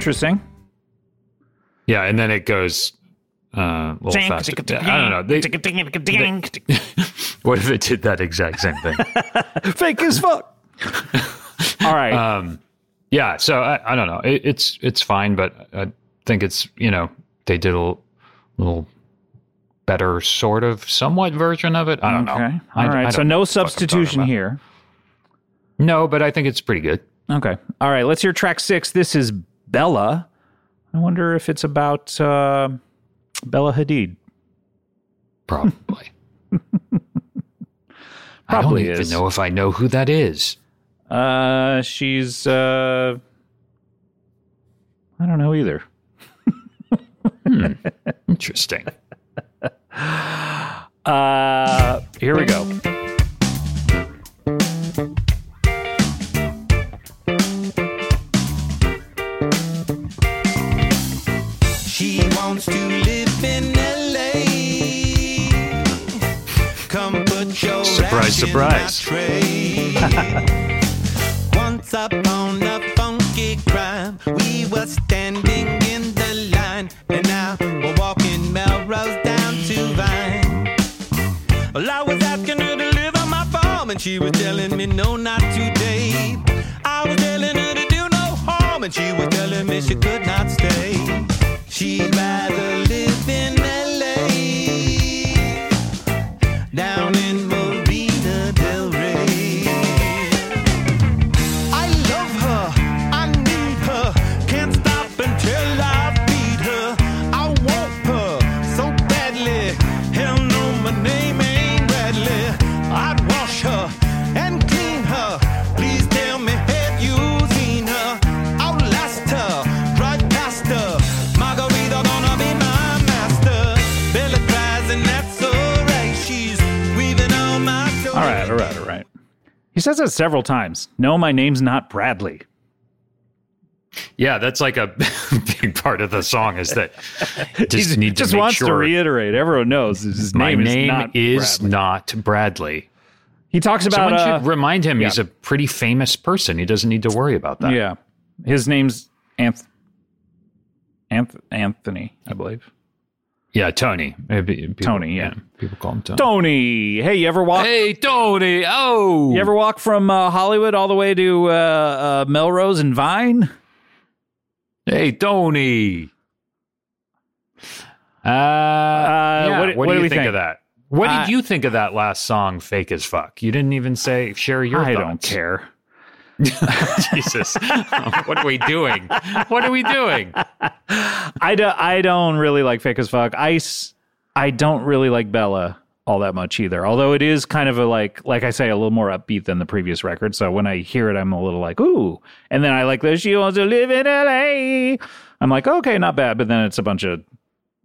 [SPEAKER 1] Interesting.
[SPEAKER 2] Yeah, and then it goes uh, a little faster. I don't know. They, what if it did that exact same thing?
[SPEAKER 1] Fake as fuck. All right.
[SPEAKER 2] um, yeah. So I, I don't know. It, it's it's fine, but I think it's you know they did a little, little better sort of somewhat version of it. I don't
[SPEAKER 1] okay.
[SPEAKER 2] know.
[SPEAKER 1] All
[SPEAKER 2] I-
[SPEAKER 1] right.
[SPEAKER 2] I
[SPEAKER 1] so no
[SPEAKER 2] what the fuck I'm talking
[SPEAKER 1] substitution here.
[SPEAKER 2] No, but I think it's pretty good.
[SPEAKER 1] Okay. All right. Let's hear track six. This is Bella. I wonder if it's about uh, Bella Hadid.
[SPEAKER 2] Probably. I don't even
[SPEAKER 1] is.
[SPEAKER 2] know if I know who that is.
[SPEAKER 1] Uh, she's uh, I don't know either.
[SPEAKER 2] Interesting.
[SPEAKER 1] Uh, here we go.
[SPEAKER 2] Surprise, surprise.
[SPEAKER 1] says several times. No, my name's not Bradley.
[SPEAKER 2] Yeah, that's like a big part of the song is that just need to
[SPEAKER 1] just
[SPEAKER 2] make
[SPEAKER 1] wants to reiterate. Everyone knows his
[SPEAKER 2] my
[SPEAKER 1] name,
[SPEAKER 2] name
[SPEAKER 1] is not
[SPEAKER 2] is
[SPEAKER 1] Bradley.
[SPEAKER 2] not Bradley.
[SPEAKER 1] He talks about
[SPEAKER 2] Someone
[SPEAKER 1] uh,
[SPEAKER 2] should remind him he's a pretty famous person. He doesn't need to worry about that.
[SPEAKER 1] yeah. His name's Anth- Anth- Anthony, I believe.
[SPEAKER 2] Yeah, Tony. Maybe people-
[SPEAKER 1] Tony, yeah.
[SPEAKER 2] People call him Tony.
[SPEAKER 1] Tony. Hey, you ever walk?
[SPEAKER 2] Hey, Tony. Oh.
[SPEAKER 1] You ever walk from uh, Hollywood all the way to uh, uh, Melrose and Vine?
[SPEAKER 2] Hey, Tony. Uh, yeah,
[SPEAKER 1] what-
[SPEAKER 2] what,
[SPEAKER 1] what
[SPEAKER 2] do
[SPEAKER 1] do
[SPEAKER 2] you
[SPEAKER 1] we
[SPEAKER 2] think,
[SPEAKER 1] think?
[SPEAKER 2] of that? What
[SPEAKER 1] Uh,
[SPEAKER 2] did you think of that last song, "Fake as Fuck"? You didn't even say share your
[SPEAKER 1] I
[SPEAKER 2] thoughts.
[SPEAKER 1] don't care.
[SPEAKER 2] Jesus, what are we doing? What are we doing?
[SPEAKER 1] I, do, I don't really like Fake as Fuck. i don't really like Bella all that much either. Although it is kind of a like, like I say, a little more upbeat than the previous record. So when I hear it, I'm a little like, ooh. And then I like the She Wants to Live in LA. I'm like, okay, not bad. But then it's a bunch of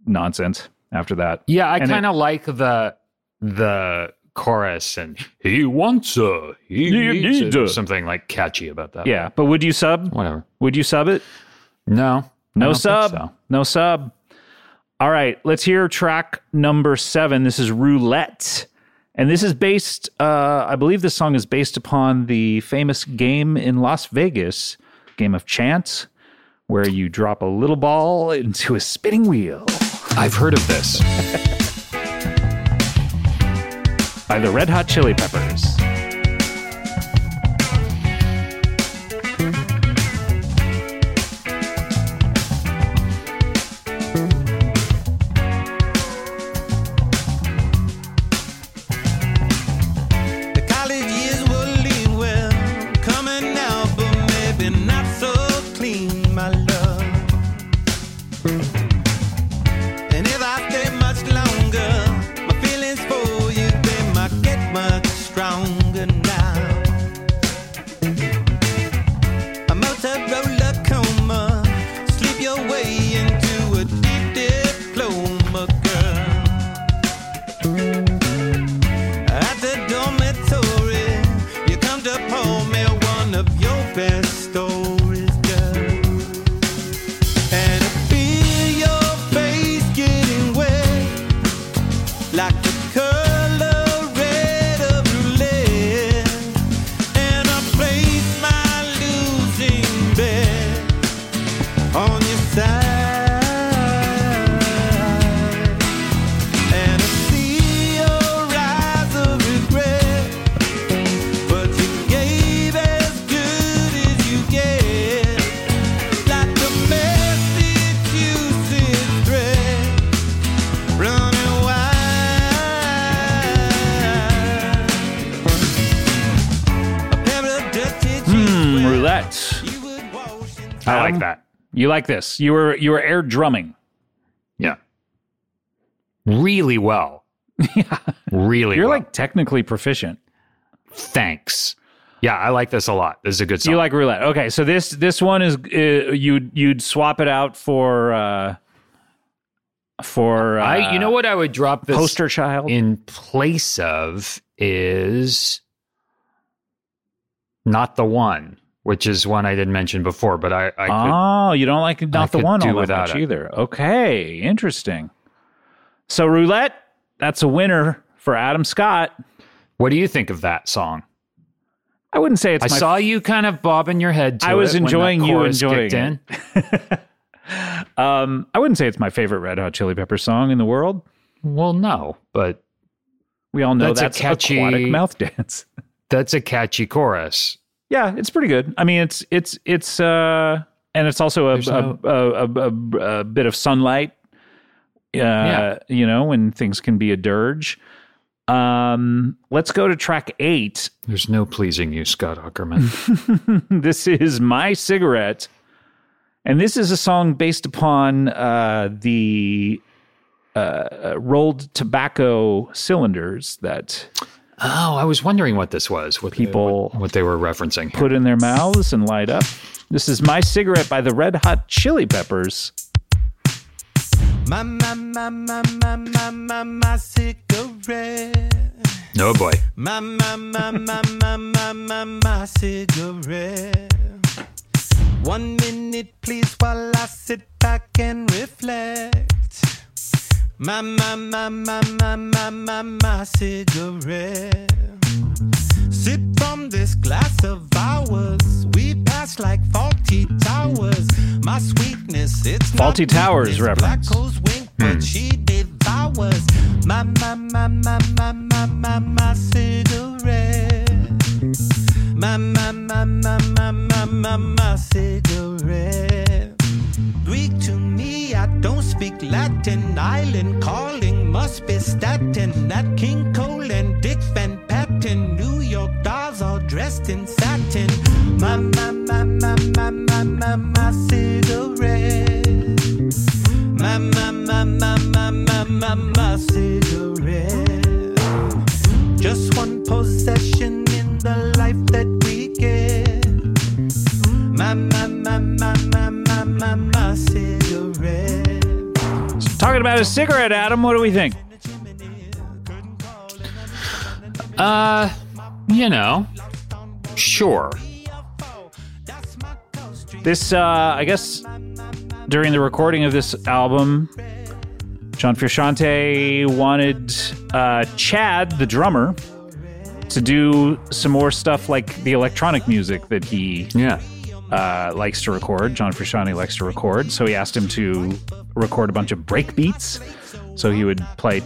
[SPEAKER 1] nonsense after that.
[SPEAKER 2] Yeah, I kind of like the the chorus and he wants a he
[SPEAKER 1] He
[SPEAKER 2] needs
[SPEAKER 1] needs
[SPEAKER 2] a,
[SPEAKER 1] a.
[SPEAKER 2] something like catchy about that.
[SPEAKER 1] Yeah. But would you sub?
[SPEAKER 2] whatever.
[SPEAKER 1] Would you sub it?
[SPEAKER 2] No,
[SPEAKER 1] No sub.
[SPEAKER 2] so.
[SPEAKER 1] No sub. All right, let's hear track number seven. This is Roulette. And this is based, uh, I believe this song is based upon the famous game in Las Vegas, Game of Chance, where you drop a little ball into a spinning wheel.
[SPEAKER 2] I've heard of this.
[SPEAKER 1] by the Red Hot Chili Peppers.
[SPEAKER 3] You come to pour me one of your best
[SPEAKER 1] like this? You were you were air drumming.
[SPEAKER 2] Yeah. Really well.
[SPEAKER 1] yeah,
[SPEAKER 2] Really
[SPEAKER 1] you're
[SPEAKER 2] well.
[SPEAKER 1] like technically proficient.
[SPEAKER 2] thanks. Yeah, I like this a lot. This is a good song.
[SPEAKER 1] You like roulette? Okay, so this this one is uh, you'd you'd swap it out for uh for uh,
[SPEAKER 2] I you know what I would drop this
[SPEAKER 1] poster child.
[SPEAKER 2] in place of is not the one, which is one I didn't mention before, but I, I could
[SPEAKER 1] oh, you don't like not the
[SPEAKER 2] could
[SPEAKER 1] one
[SPEAKER 2] do
[SPEAKER 1] all that
[SPEAKER 2] without
[SPEAKER 1] much
[SPEAKER 2] it.
[SPEAKER 1] either. Okay, interesting. So roulette, that's a winner for Adam Scott.
[SPEAKER 2] What do you think of that song?
[SPEAKER 1] I wouldn't say it's
[SPEAKER 2] I
[SPEAKER 1] my
[SPEAKER 2] saw you kind of bobbing your head to
[SPEAKER 1] I was
[SPEAKER 2] it when that
[SPEAKER 1] enjoying you enjoying
[SPEAKER 2] kicked
[SPEAKER 1] it.
[SPEAKER 2] in.
[SPEAKER 1] um I wouldn't say it's my favorite Red Hot Chili Pepper song in the world.
[SPEAKER 2] Well, no, but
[SPEAKER 1] We all know
[SPEAKER 2] That's a catchy-
[SPEAKER 1] aquatic mouth dance.
[SPEAKER 2] that's a catchy chorus.
[SPEAKER 1] Yeah, it's pretty good. I mean, it's it's it's uh, and it's also a a, a, a, a, a bit of sunlight. Uh,
[SPEAKER 2] Yeah.
[SPEAKER 1] you know, when things can be a dirge. Um, let's go to track eight.
[SPEAKER 2] There's no pleasing you, Scott Aukerman.
[SPEAKER 1] this is my cigarette, and this is a song based upon uh, the uh, rolled tobacco cylinders that
[SPEAKER 2] oh, I was wondering what this was. What
[SPEAKER 1] People-
[SPEAKER 2] what, what they were referencing. here.
[SPEAKER 1] put in their mouths and light up. This is my cigarette by the Red Hot Chili Peppers.
[SPEAKER 3] My, my, my, my, my, my, my, my cigarette.
[SPEAKER 2] No boy.
[SPEAKER 3] My, my, my, my, my, my, my, my cigarette. One minute, please, while I sit back and reflect. My, my, my, my, my, my, my, my cigarette. Sip from this glass of ours. We pass like Fawlty Towers. My sweetness, it's not
[SPEAKER 1] Fawlty Towers reference.
[SPEAKER 3] Black holes wink, but she devours. My, my, my, my, my, my, my, my cigarette. My, my, my, my, my, my, my, my cigarette. Greek to me, I don't speak Latin. Island calling must be Staten. Nat King Cole and Dick Van Patten. New York dolls all dressed in satin. My, my, my, my, my, my, my, my cigarette. My, my, my, my, my, my, my, my cigarette. Just one possession in the life that we get. My, my, my, my, my, my, my, my cigarette.
[SPEAKER 1] Talking about a cigarette, Adam. What do we think?
[SPEAKER 2] Uh, you know, sure.
[SPEAKER 1] This, uh, I guess, during the recording of this album, John Frusciante wanted uh, Chad, the drummer, to do some more stuff like the electronic music that he
[SPEAKER 2] Yeah.
[SPEAKER 1] Uh, likes to record. John Frusciante likes to record, so he asked him to record a bunch of break beats. So he would play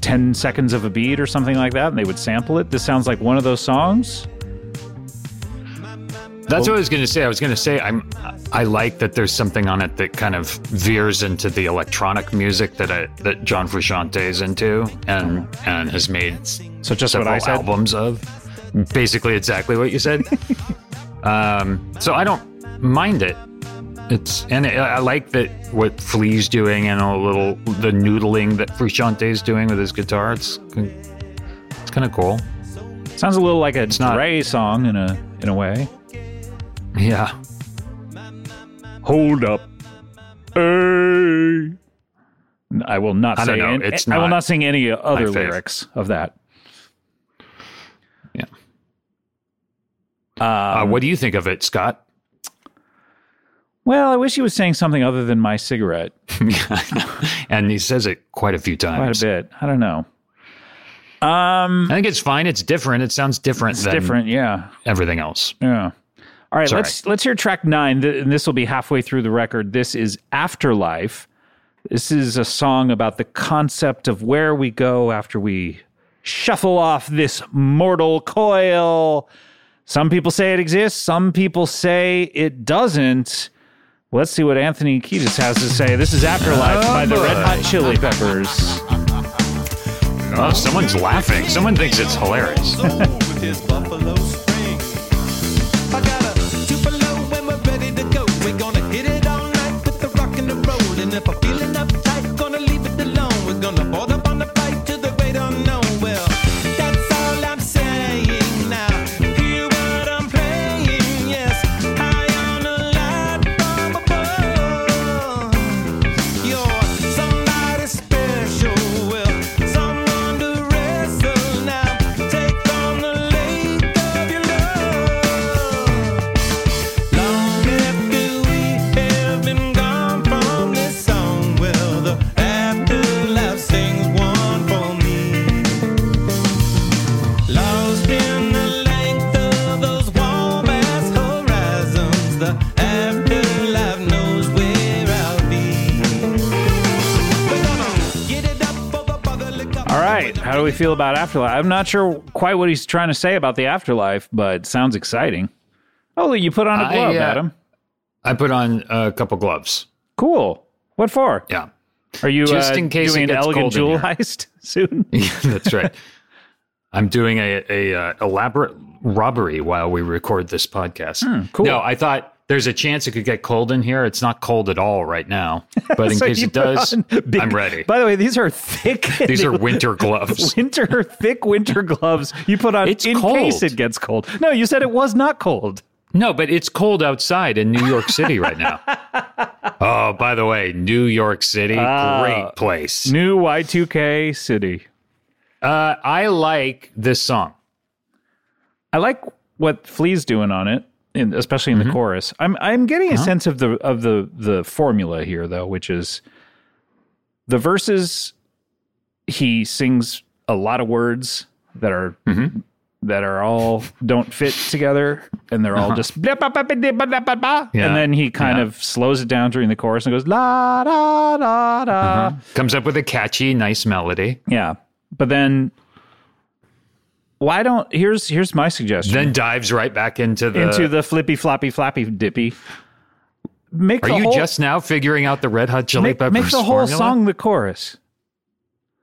[SPEAKER 1] 10 seconds of a beat or something like that, and they would sample it. This sounds like one of those songs.
[SPEAKER 2] That's what I was going to say. I was going to say I'm I like that there's something on it that kind of veers into the electronic music that I, that John Frusciante is into and and has made
[SPEAKER 1] So just what
[SPEAKER 2] several
[SPEAKER 1] I said.
[SPEAKER 2] albums of. Basically, exactly what you said. um, so I don't mind it. It's and I I like that what Flea's doing and a little the noodling that Frusciante is doing with his guitar. It's it's kind of cool.
[SPEAKER 1] Sounds a little like a
[SPEAKER 2] not-
[SPEAKER 1] Dre song in a in a way.
[SPEAKER 2] Yeah.
[SPEAKER 1] Hold up. Hey. I will not
[SPEAKER 2] I
[SPEAKER 1] say
[SPEAKER 2] don't know.
[SPEAKER 1] an-
[SPEAKER 2] It's
[SPEAKER 1] I will
[SPEAKER 2] not
[SPEAKER 1] not sing any other lyrics of that. Um,
[SPEAKER 2] Uh, what do you think of it, Scott?
[SPEAKER 1] well, I wish he was saying something other than my cigarette.
[SPEAKER 2] and he says it quite a few times.
[SPEAKER 1] Quite a bit. I don't know. Um,
[SPEAKER 2] I think it's fine. It's different. It sounds different
[SPEAKER 1] it's
[SPEAKER 2] than
[SPEAKER 1] different. Yeah.
[SPEAKER 2] everything else.
[SPEAKER 1] Yeah. All right,
[SPEAKER 2] It's
[SPEAKER 1] let's let's hear track nine, th- and this will be halfway through the record. This is Afterlife. This is a song about the concept of where we go after we shuffle off this mortal coil. Some people say it exists. Some people say it doesn't. Let's see what Anthony Kiedis has to say. This is Afterlife by the Red Hot Chili Peppers.
[SPEAKER 2] Oh, someone's laughing. Someone thinks it's hilarious.
[SPEAKER 3] we
[SPEAKER 1] feel about Afterlife? I'm not sure quite what he's trying to say about the Afterlife, but sounds exciting. Oh, you put on a
[SPEAKER 2] I,
[SPEAKER 1] glove,
[SPEAKER 2] uh,
[SPEAKER 1] Adam.
[SPEAKER 2] I put on a couple gloves.
[SPEAKER 1] Cool. What for?
[SPEAKER 2] Yeah.
[SPEAKER 1] Are you
[SPEAKER 2] Just
[SPEAKER 1] uh,
[SPEAKER 2] in case
[SPEAKER 1] doing an elegant jewel heist soon?
[SPEAKER 2] Yeah, that's right. I'm doing a, a uh, elaborate robbery while we record this podcast.
[SPEAKER 1] Hmm, cool.
[SPEAKER 2] No, I thought there's a chance it could get cold in here. It's not cold at all right now, but in
[SPEAKER 1] So
[SPEAKER 2] case it does,
[SPEAKER 1] big-
[SPEAKER 2] I'm ready.
[SPEAKER 1] By the way, these are thick.
[SPEAKER 2] These are winter gloves.
[SPEAKER 1] winter thick winter gloves you put on
[SPEAKER 2] It's
[SPEAKER 1] in
[SPEAKER 2] cold.
[SPEAKER 1] case it gets cold. No, you said it was not cold.
[SPEAKER 2] No, but it's cold outside in New York City right now. oh, by the way, New York City,
[SPEAKER 1] Ah.
[SPEAKER 2] great place.
[SPEAKER 1] New Y2K city.
[SPEAKER 2] Uh, I like this song.
[SPEAKER 1] I like what Flea's doing on it, in, especially in
[SPEAKER 2] Mm-hmm.
[SPEAKER 1] the chorus. I'm I'm getting a
[SPEAKER 2] Uh-huh.
[SPEAKER 1] sense of the of the the formula here though, which is the verses. He sings a lot of words that are
[SPEAKER 2] Mm-hmm.
[SPEAKER 1] that are all don't fit together, and they're all just blah, blah, blah.
[SPEAKER 2] Uh-huh. Yeah.
[SPEAKER 1] and then he kind
[SPEAKER 2] Yeah.
[SPEAKER 1] of slows it down during the chorus and goes la da da da.
[SPEAKER 2] Uh-huh. Comes up with a catchy, nice melody,
[SPEAKER 1] Yeah, but then. Why don't here's here's my suggestion.
[SPEAKER 2] then dives right back into the.
[SPEAKER 1] into the flippy floppy flappy dippy. Make
[SPEAKER 2] Are you
[SPEAKER 1] whole,
[SPEAKER 2] just now figuring out the Red Hot Chili
[SPEAKER 1] make,
[SPEAKER 2] Peppers
[SPEAKER 1] make the whole
[SPEAKER 2] formula?
[SPEAKER 1] song the chorus?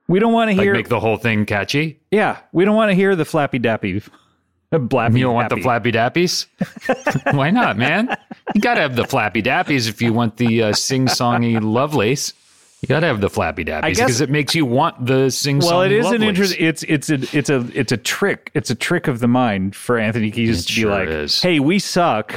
[SPEAKER 1] We don't want to
[SPEAKER 2] Like
[SPEAKER 1] hear.
[SPEAKER 2] make the whole thing catchy?
[SPEAKER 1] yeah, we don't want to hear the flappy dappy. Blappy
[SPEAKER 2] You don't want the flappy dappies? Why not, man? You gotta have the flappy dappies if you want the uh, sing-songy lovelace. You gotta have the flappy dappies because it makes you want the sing-songy
[SPEAKER 1] Well, it is an
[SPEAKER 2] lovelace.
[SPEAKER 1] interest. It's it's a it's a it's a trick. It's a trick of the mind for Anthony
[SPEAKER 2] Kiedis
[SPEAKER 1] to be like,
[SPEAKER 2] is.
[SPEAKER 1] "Hey, we suck,"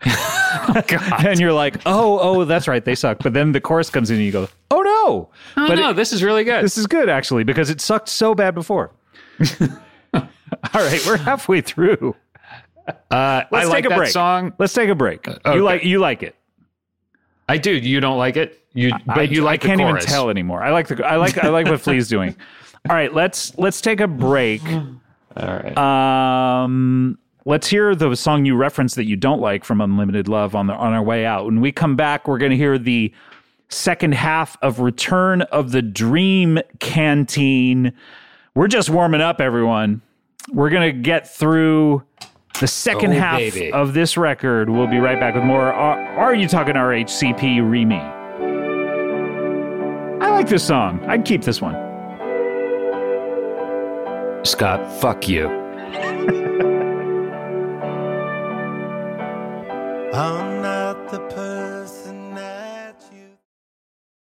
[SPEAKER 1] and you're like, "Oh, oh, that's right, they suck." But then the chorus comes in, and you go, "Oh no!"
[SPEAKER 2] Oh,
[SPEAKER 1] but
[SPEAKER 2] no,
[SPEAKER 1] it-
[SPEAKER 2] this is really good.
[SPEAKER 1] This is good actually because it sucked so bad before. All right, we're halfway through.
[SPEAKER 2] uh,
[SPEAKER 1] Let's
[SPEAKER 2] I like
[SPEAKER 1] take a
[SPEAKER 2] that
[SPEAKER 1] break.
[SPEAKER 2] song.
[SPEAKER 1] Let's take a break.
[SPEAKER 2] okay.
[SPEAKER 1] You like you like it,
[SPEAKER 2] I do. You don't like it? You, but
[SPEAKER 1] I,
[SPEAKER 2] you like
[SPEAKER 1] I can't even tell anymore. I like the I like I like what Flea's doing. All right, let's let's take a break.
[SPEAKER 2] All right.
[SPEAKER 1] Um, let's hear the song you referenced that you don't like from Unlimited Love on the on our way out. When we come back, we're going to hear the second half of Return of the Dream Canteen. We're just warming up, everyone. We're going to get through the second
[SPEAKER 2] Oh,
[SPEAKER 1] half
[SPEAKER 2] baby.
[SPEAKER 1] of this record. We'll be right back with more. Are, are you talking RHCP Remy? I like this song. I'd keep this one.
[SPEAKER 2] Scott, fuck you.
[SPEAKER 3] I'm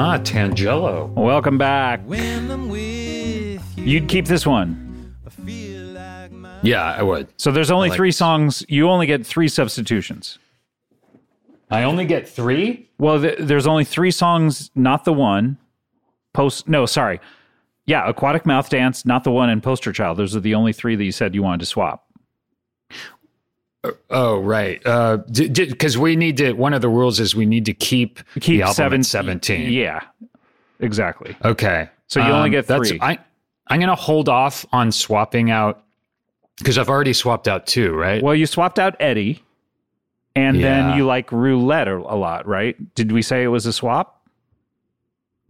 [SPEAKER 2] Ah, Tangelo.
[SPEAKER 1] Welcome back.
[SPEAKER 3] When I'm with you,
[SPEAKER 1] You'd keep this one.
[SPEAKER 3] I feel like my.
[SPEAKER 2] Yeah, I would.
[SPEAKER 1] So there's only
[SPEAKER 2] like
[SPEAKER 1] three
[SPEAKER 2] this.
[SPEAKER 1] songs. You only get three substitutions.
[SPEAKER 2] I only get three?
[SPEAKER 1] Well, th- there's only three songs, not the one. Post, no, sorry. Yeah, Aquatic Mouth Dance, not the one, and Poster Child. Those are the only three that you said you wanted to swap.
[SPEAKER 2] Oh, right. Uh, because we need to, one of the rules is we need to keep,
[SPEAKER 1] Keep
[SPEAKER 2] the album
[SPEAKER 1] seven,
[SPEAKER 2] 17.
[SPEAKER 1] Yeah, exactly.
[SPEAKER 2] Okay.
[SPEAKER 1] So you only um, get
[SPEAKER 2] that's-
[SPEAKER 1] three.
[SPEAKER 2] I, I'm going to hold off on swapping out because I've already swapped out two, right?
[SPEAKER 1] Well, you swapped out Eddie, and
[SPEAKER 2] Yeah.
[SPEAKER 1] then you like roulette a, a lot, right? Did we say it was a swap?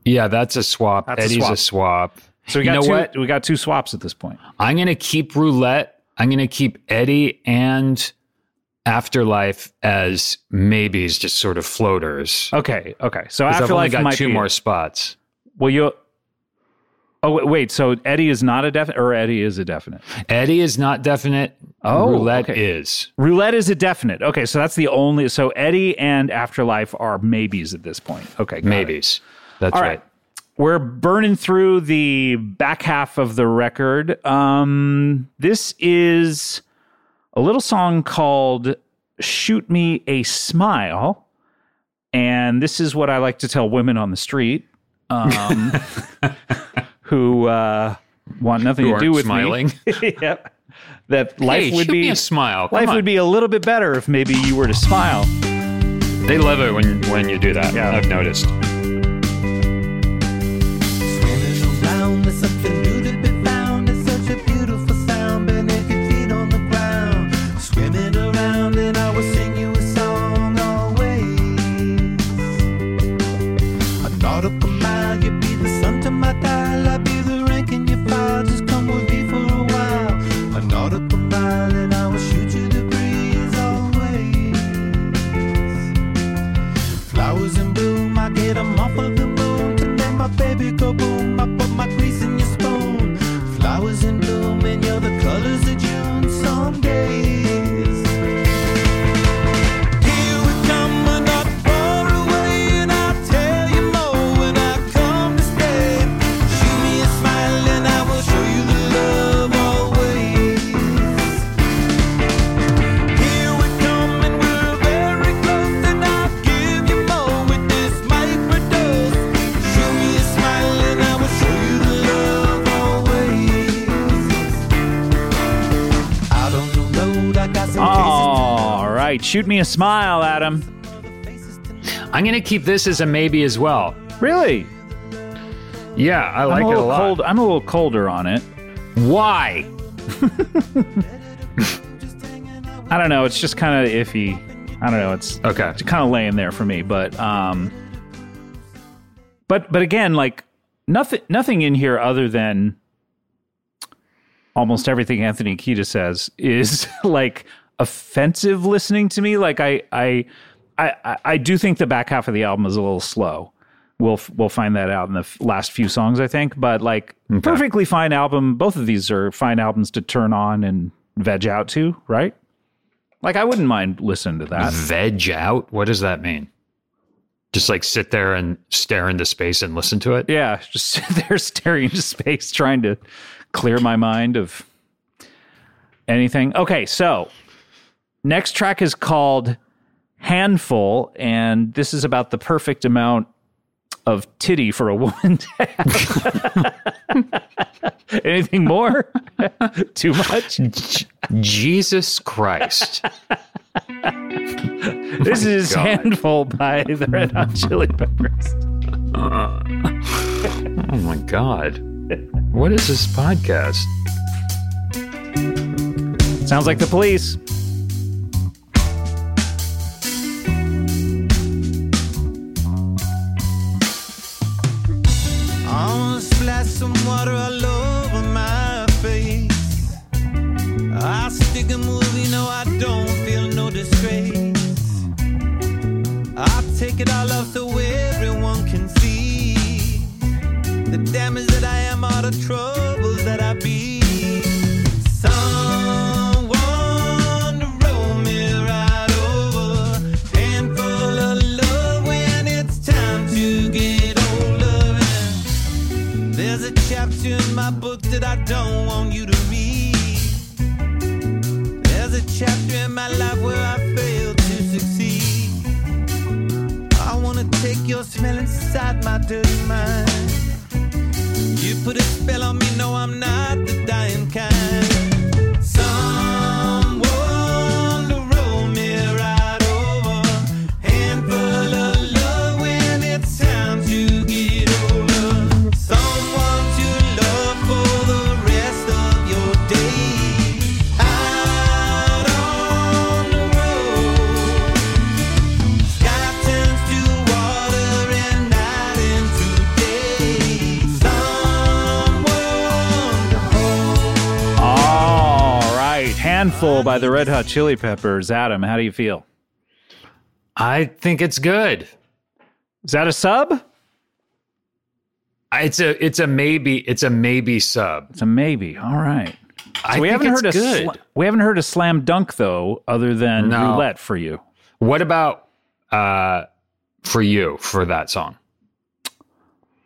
[SPEAKER 2] yeah, that's a swap.
[SPEAKER 1] That's a
[SPEAKER 2] Eddie's
[SPEAKER 1] swap.
[SPEAKER 2] a swap.
[SPEAKER 1] So we
[SPEAKER 2] You
[SPEAKER 1] got
[SPEAKER 2] know
[SPEAKER 1] two.
[SPEAKER 2] what?
[SPEAKER 1] We got two swaps at this point.
[SPEAKER 2] I'm going to keep roulette. I'm going to keep Eddie and Afterlife as maybes, just sort of floaters.
[SPEAKER 1] Okay, okay. So
[SPEAKER 2] 'Cause I've only
[SPEAKER 1] Afterlife
[SPEAKER 2] got
[SPEAKER 1] might
[SPEAKER 2] two
[SPEAKER 1] be
[SPEAKER 2] more spots.
[SPEAKER 1] Well, you. Oh wait, so Eddie is not a definite, or Eddie is a definite.
[SPEAKER 2] Eddie is not definite.
[SPEAKER 1] Oh,
[SPEAKER 2] roulette
[SPEAKER 1] okay.
[SPEAKER 2] is.
[SPEAKER 1] Roulette is a definite. Okay, so that's the only. So Eddie and Afterlife are maybes at this point. Okay, got it.
[SPEAKER 2] Maybes. That's
[SPEAKER 1] All
[SPEAKER 2] right.
[SPEAKER 1] right. We're burning through the back half of the record. Um, this is a little song called Shoot Me a Smile. And this is what I like to tell women on the street um, who uh, want nothing
[SPEAKER 2] Who
[SPEAKER 1] to do with
[SPEAKER 2] smiling.
[SPEAKER 1] me. yep. That life
[SPEAKER 2] Hey,
[SPEAKER 1] would be
[SPEAKER 2] a smile. Come
[SPEAKER 1] life
[SPEAKER 2] on.
[SPEAKER 1] would be a little bit better if maybe you were to smile.
[SPEAKER 2] They love it when when you do that.
[SPEAKER 1] Yeah.
[SPEAKER 2] I've noticed.
[SPEAKER 1] Right, shoot me a smile, Adam.
[SPEAKER 2] I'm gonna keep this as a maybe as well.
[SPEAKER 1] Really?
[SPEAKER 2] Yeah, I like it a lot.
[SPEAKER 1] cold. I'm a little colder on it.
[SPEAKER 2] Why?
[SPEAKER 1] I don't know. It's just kind of iffy. I don't know. It's
[SPEAKER 2] Okay.
[SPEAKER 1] it's kind of laying there for me. But um, but but again, like nothing nothing in here other than almost everything Anthony Kiedis says is like offensive listening to me. Like I I I I- do think the back half of the album is a little slow. We'll we'll find that out in the f- last few songs, I think. But like perfectly fine album. Both of these are fine albums to turn on and veg out to, right? Like I wouldn't mind listening to that.
[SPEAKER 2] Veg out? What does that mean? Just like sit there and stare into space and listen to it?
[SPEAKER 1] Yeah, just sit there staring into space, trying to clear my mind of anything. Okay, so Next track is called Handful, and this is about the perfect amount of titty for a woman to have. Anything more? Too much?
[SPEAKER 2] Jesus Christ.
[SPEAKER 1] This is
[SPEAKER 2] God.
[SPEAKER 1] Handful by the Red Hot Chili Peppers.
[SPEAKER 2] Oh my God. What is this podcast?
[SPEAKER 1] Sounds like the police.
[SPEAKER 3] I'll splash some water all over my face. I stick a movie, no, I don't feel no disgrace. I take it all off so everyone can see the damage that I am, all the troubles don't want you to read. There's a chapter in my life where I failed to succeed. I wanna take your smell inside my dirty mind. You put a spell on me, no, I'm not
[SPEAKER 1] Handful by the Red Hot Chili Peppers. Adam, how do you feel?
[SPEAKER 2] I think it's good.
[SPEAKER 1] Is that a sub?
[SPEAKER 2] It's a it's a maybe it's a maybe sub.
[SPEAKER 1] It's a maybe. All right.
[SPEAKER 2] I
[SPEAKER 1] we
[SPEAKER 2] think
[SPEAKER 1] haven't
[SPEAKER 2] it's
[SPEAKER 1] heard a
[SPEAKER 2] good.
[SPEAKER 1] we haven't heard a slam dunk though, other than
[SPEAKER 2] No.
[SPEAKER 1] roulette for you.
[SPEAKER 2] what about uh for you for that song?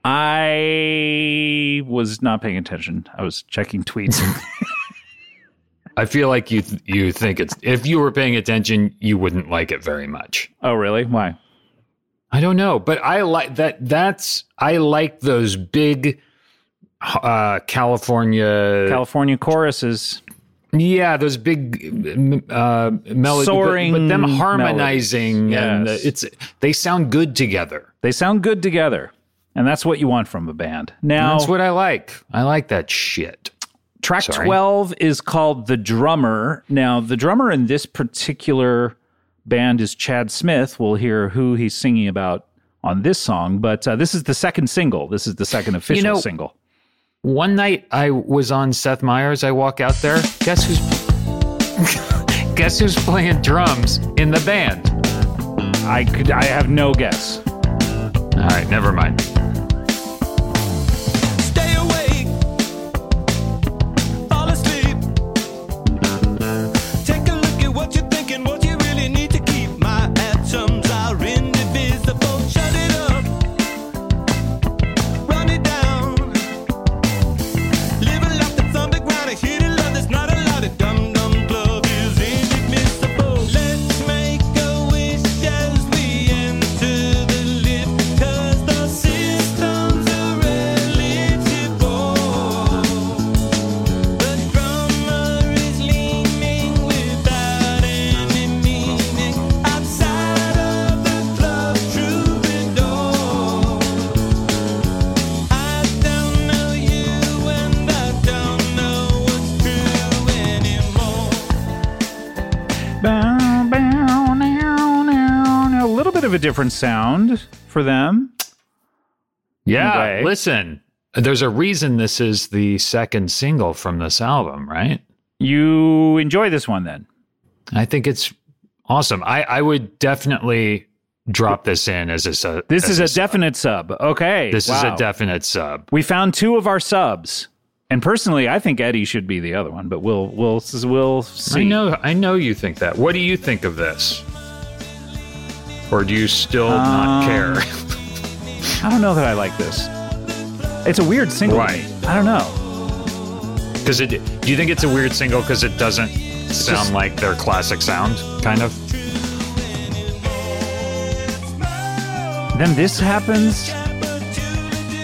[SPEAKER 1] I was not paying attention. I was checking tweets.
[SPEAKER 2] I feel like you th- you think it's if you were paying attention, you wouldn't like it very much.
[SPEAKER 1] oh, really? Why?
[SPEAKER 2] I don't know, but I like that. That's I like those big uh California.
[SPEAKER 1] California choruses.
[SPEAKER 2] yeah, those big uh melodies,
[SPEAKER 1] Soaring
[SPEAKER 2] but, but them harmonizing
[SPEAKER 1] melodies.
[SPEAKER 2] and
[SPEAKER 1] Yes.
[SPEAKER 2] it's they sound good together.
[SPEAKER 1] They sound good together, and that's what you want from a band. Now,
[SPEAKER 2] That's what I like. I like that shit.
[SPEAKER 1] Track
[SPEAKER 2] Sorry.
[SPEAKER 1] 12 is called The Drummer. Now, the drummer in this particular band is Chad Smith. We'll hear who he's singing about on this song, but uh, this is the second single. This is the second official
[SPEAKER 2] know-
[SPEAKER 1] single.
[SPEAKER 2] One night I was on Seth Meyers. I walk out there. Guess who's guess who's playing drums in the band?
[SPEAKER 1] I could I have no guess.
[SPEAKER 2] All right, never mind.
[SPEAKER 3] Of
[SPEAKER 1] a different sound for them.
[SPEAKER 2] Yeah, listen. There's a reason this is the second single from this album, right?
[SPEAKER 1] You enjoy this one then?
[SPEAKER 2] I think it's awesome. I, I would definitely drop this in as a sub.
[SPEAKER 1] This is a
[SPEAKER 2] sub.
[SPEAKER 1] definite sub. Okay.
[SPEAKER 2] This is a definite sub.
[SPEAKER 1] We found two of our subs. And personally, I think Eddie should be the other one, but we'll we'll we'll see.
[SPEAKER 2] I know. I know you think that. What do you think of this? Or do you still not
[SPEAKER 1] Um,
[SPEAKER 2] care?
[SPEAKER 1] I don't know that I like this. It's a weird single.
[SPEAKER 2] Right.
[SPEAKER 1] I don't know.
[SPEAKER 2] Because it. Do you think it's a weird single because it doesn't sound like their classic sound, kind of.
[SPEAKER 1] Then this happens.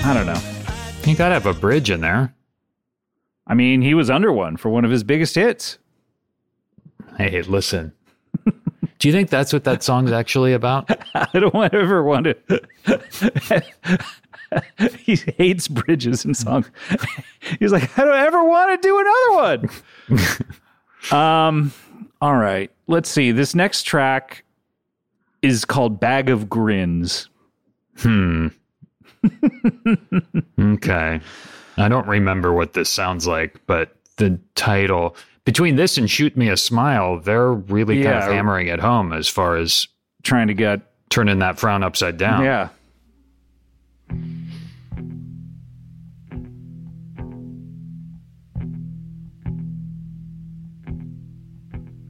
[SPEAKER 1] I don't know.
[SPEAKER 2] You gotta have a bridge in there.
[SPEAKER 1] I mean, he was under one for one of his biggest hits.
[SPEAKER 2] Hey, listen. Do you think that's what that song's actually about?
[SPEAKER 1] I don't ever want to. he hates bridges and songs. He's like, I don't ever want to do another one. um, all right. Let's see. This next track is called Bag of Grins. Hmm.
[SPEAKER 2] okay. I don't remember what this sounds like, but the title between this and Shoot Me a Smile, they're really kind of hammering it home as far as
[SPEAKER 1] Trying to get,
[SPEAKER 2] turning that frown upside down.
[SPEAKER 1] yeah.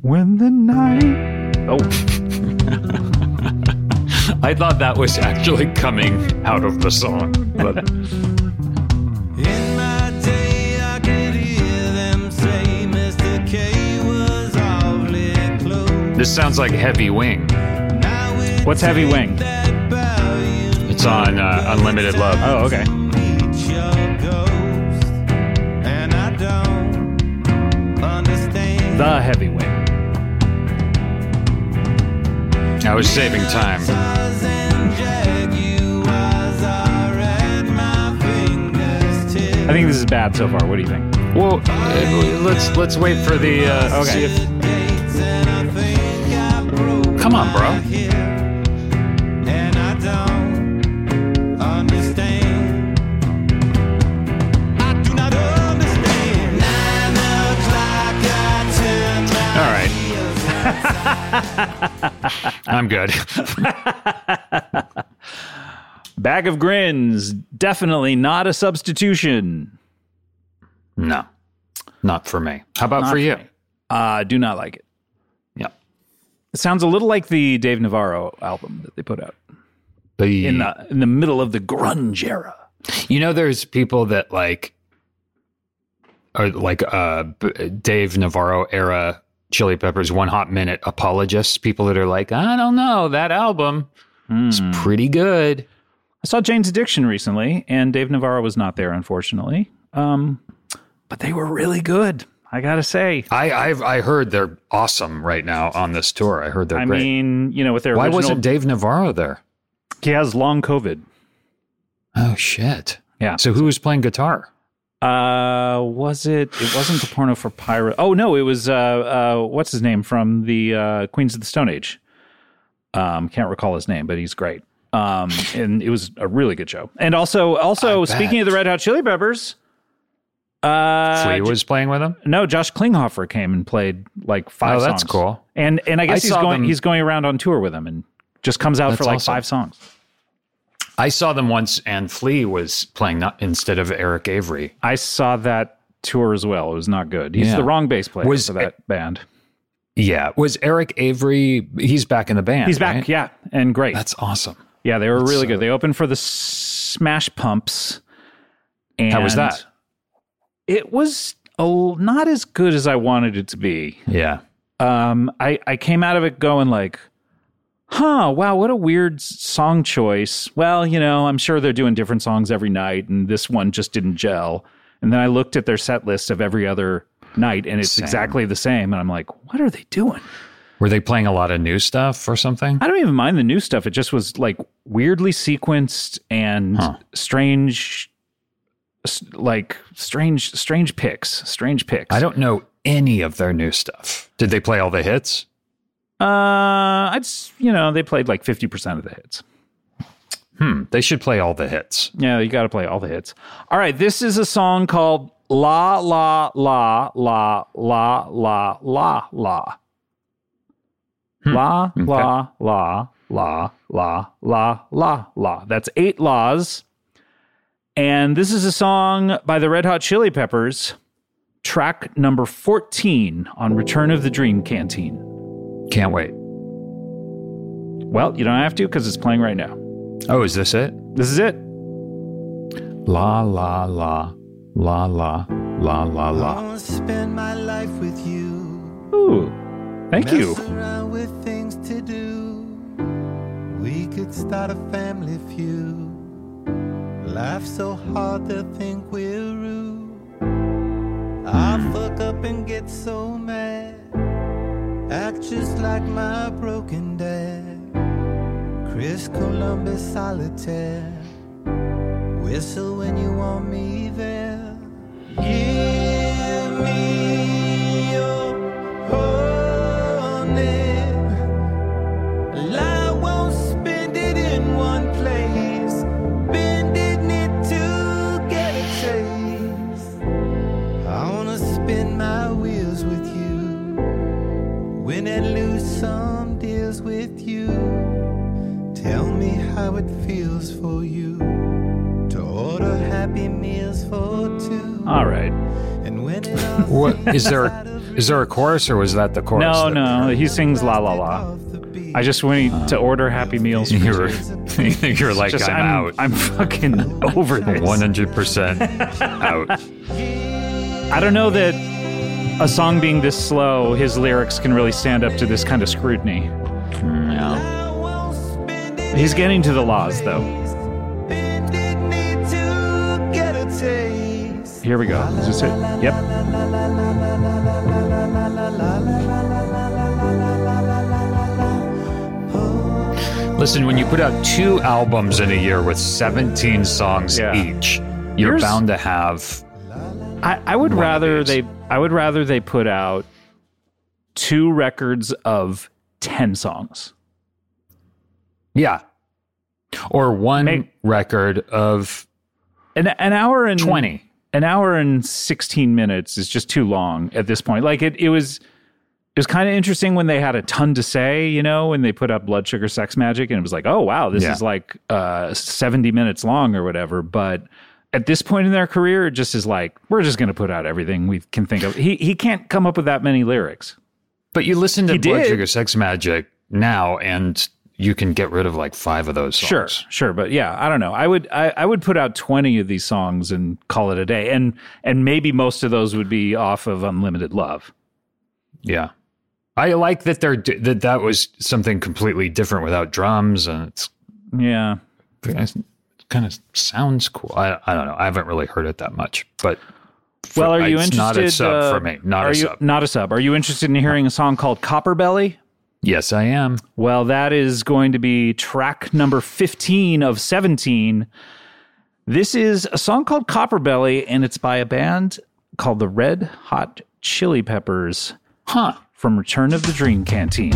[SPEAKER 1] When the night. Oh,
[SPEAKER 2] I thought that was actually coming out of the song, but this sounds like Heavy Wing.
[SPEAKER 1] What's Heavy Wing?
[SPEAKER 2] It's on uh, Unlimited Love.
[SPEAKER 1] Oh, okay.
[SPEAKER 3] meet your ghost. And I don't understand.
[SPEAKER 1] The Heavy Wing.
[SPEAKER 2] I was saving time.
[SPEAKER 3] Stars and jaguars are at my fingertips.
[SPEAKER 1] I think this is bad so far. What do you think?
[SPEAKER 2] Well, uh, let's let's wait for the. Uh,
[SPEAKER 1] Okay.
[SPEAKER 2] Come on, bro.
[SPEAKER 3] And I don't understand. I do not understand. Nine o'clock, I turn my
[SPEAKER 2] All right. I'm good.
[SPEAKER 1] Bag of Grins. Definitely not a substitution.
[SPEAKER 2] No, not for me. How about
[SPEAKER 1] Not
[SPEAKER 2] for you?
[SPEAKER 1] me. Uh, do not like it. It sounds a little like the Dave Navarro album that they put out in the in the middle of the grunge era.
[SPEAKER 2] You know, there's people that like, are like uh, Dave Navarro era Chili Peppers One Hot Minute apologists. People that are like, I don't know, that album is
[SPEAKER 1] Hmm.
[SPEAKER 2] pretty good.
[SPEAKER 1] I saw Jane's Addiction recently, and Dave Navarro was not there, unfortunately. Um, but they were really good. I gotta say.
[SPEAKER 2] I I've, I heard they're awesome right now on this tour. I heard they're great.
[SPEAKER 1] I
[SPEAKER 2] great.
[SPEAKER 1] mean, you know, with their
[SPEAKER 2] Why
[SPEAKER 1] original,
[SPEAKER 2] wasn't Dave Navarro there?
[SPEAKER 1] he has long COVID.
[SPEAKER 2] Oh shit!
[SPEAKER 1] Yeah.
[SPEAKER 2] So who was playing guitar?
[SPEAKER 1] Uh, was it? It wasn't the porno for pirate. Oh no, it was. Uh, uh, what's his name from the uh, Queens of the Stone Age? Um, can't recall his name, but he's great. Um, and it was a really good show. And also, also
[SPEAKER 2] I
[SPEAKER 1] speaking
[SPEAKER 2] bet.
[SPEAKER 1] of the Red Hot Chili Peppers, uh,
[SPEAKER 2] Flea was playing with him.
[SPEAKER 1] no, Josh Klinghoffer came and played like five.
[SPEAKER 2] Oh, that's
[SPEAKER 1] songs.
[SPEAKER 2] cool.
[SPEAKER 1] And and I guess
[SPEAKER 2] I
[SPEAKER 1] he's going
[SPEAKER 2] them-
[SPEAKER 1] he's going around on tour with them and just comes out for like
[SPEAKER 2] awesome.
[SPEAKER 1] five songs.
[SPEAKER 2] I saw them once, and Flea was playing not, instead of Eric Avery.
[SPEAKER 1] I saw that tour as well. It was not good. He's
[SPEAKER 2] Yeah.
[SPEAKER 1] the wrong bass player
[SPEAKER 2] Was-
[SPEAKER 1] for that band.
[SPEAKER 2] Yeah, was Eric Avery? He's back in the band.
[SPEAKER 1] He's back,
[SPEAKER 2] right?
[SPEAKER 1] yeah, and great.
[SPEAKER 2] That's awesome.
[SPEAKER 1] yeah, they were really
[SPEAKER 2] so-
[SPEAKER 1] good. They opened for the Smash Pumps. And
[SPEAKER 2] How was that?
[SPEAKER 1] It was a, not as good as I wanted it to be.
[SPEAKER 2] Yeah.
[SPEAKER 1] um, I, I came out of it going like, huh, wow, what a weird song choice. Well, you know, I'm sure they're doing different songs every night, and this one just didn't gel. And then I looked at their set list of every other night, and it's
[SPEAKER 2] Same.
[SPEAKER 1] exactly the same. And I'm like, what are they doing?
[SPEAKER 2] Were they playing a lot of new stuff or something?
[SPEAKER 1] I don't even mind the new stuff. It just was like weirdly sequenced and
[SPEAKER 2] Huh.
[SPEAKER 1] strange, like strange, strange picks, strange picks.
[SPEAKER 2] I don't know any of their new stuff. Did they play all the hits?
[SPEAKER 1] Uh, I'd you know they played like fifty percent of the hits.
[SPEAKER 2] Hmm. They should play all the hits.
[SPEAKER 1] Yeah, you got to play all the hits. All right, this is a song called La La La La La La La La. La La La La La La La La. That's eight laws. And this is a song by the Red Hot Chili Peppers, track number 14 on Return of the Dream Canteen.
[SPEAKER 2] Can't wait.
[SPEAKER 1] Well, you don't have to because it's playing right now.
[SPEAKER 2] Oh, is this it?
[SPEAKER 1] This is it.
[SPEAKER 2] La la la la la la la
[SPEAKER 3] I
[SPEAKER 2] la.
[SPEAKER 3] wanna spend my life with you.
[SPEAKER 1] Ooh, thank you.
[SPEAKER 3] Around with things to do. We could start a family feud. Laugh so hard they'll think we're rude. I fuck up and get so mad. Act just like my broken dad. Chris Columbus solitaire. Whistle when you want me there. Give it feels for you to order happy meals for two.
[SPEAKER 1] All right.
[SPEAKER 3] And when it all
[SPEAKER 2] What
[SPEAKER 3] seems
[SPEAKER 2] is there?
[SPEAKER 3] out of
[SPEAKER 2] Is there a chorus or was that the chorus?
[SPEAKER 1] No,
[SPEAKER 2] that-
[SPEAKER 1] no, he sings La La La.
[SPEAKER 3] off the beat.
[SPEAKER 1] I just went to order Happy Meals. For
[SPEAKER 2] You
[SPEAKER 1] two.
[SPEAKER 2] were, you're like
[SPEAKER 1] Just,
[SPEAKER 2] I'm, out.
[SPEAKER 1] I'm fucking over this.
[SPEAKER 2] One hundred percent out.
[SPEAKER 1] I don't know that a song being this slow, his lyrics can really stand up to this kind of scrutiny.
[SPEAKER 3] I won't spend it
[SPEAKER 1] He's getting to the laws, though.
[SPEAKER 3] Bending it to get a taste.
[SPEAKER 1] Here we go. Is this it? Yep.
[SPEAKER 2] Listen, when you put out two albums in a year with 17 songs
[SPEAKER 1] Yeah.
[SPEAKER 2] each, you're
[SPEAKER 1] Here's-
[SPEAKER 2] bound to have.
[SPEAKER 1] I, I would rather they I would rather they put out two records of ten songs.
[SPEAKER 2] Yeah. Or one
[SPEAKER 1] Make-
[SPEAKER 2] record of
[SPEAKER 1] An an hour and
[SPEAKER 2] 20.
[SPEAKER 1] An hour and sixteen minutes is just too long at this point. Like it it was it was kind of interesting when they had a ton to say, you know, when they put up Blood Sugar Sex Magik and it was like, oh wow, this
[SPEAKER 2] Yeah.
[SPEAKER 1] is like uh 70 minutes long or whatever. But at this point in their career, it just is like, we're just gonna put out everything we can think of. He he can't come up with that many lyrics.
[SPEAKER 2] But you listen to
[SPEAKER 1] He
[SPEAKER 2] Blood
[SPEAKER 1] did.
[SPEAKER 2] Sugar Sex Magik now, and you can get rid of like five of those songs.
[SPEAKER 1] Sure, sure, but yeah, I don't know. I would I, I would put out twenty of these songs and call it a day, and and maybe most of those would be off of Unlimited Love.
[SPEAKER 2] Yeah. I like that they're that that was something completely different without drums, and it's
[SPEAKER 1] Yeah,
[SPEAKER 2] it kind of sounds cool. I I don't know. I haven't really heard it that much, but
[SPEAKER 1] Well, are you interested?
[SPEAKER 2] Not a sub
[SPEAKER 1] uh,
[SPEAKER 2] for me. Not a
[SPEAKER 1] you,
[SPEAKER 2] sub.
[SPEAKER 1] Not a sub. Are you interested in hearing a song called Copper Belly?
[SPEAKER 2] Yes, I am.
[SPEAKER 1] Well, that is going to be track number 15 of 17. This is a song called Copper Belly, and it's by a band called the Red Hot Chili Peppers
[SPEAKER 2] Huh.
[SPEAKER 1] from Return of the Dream Canteen.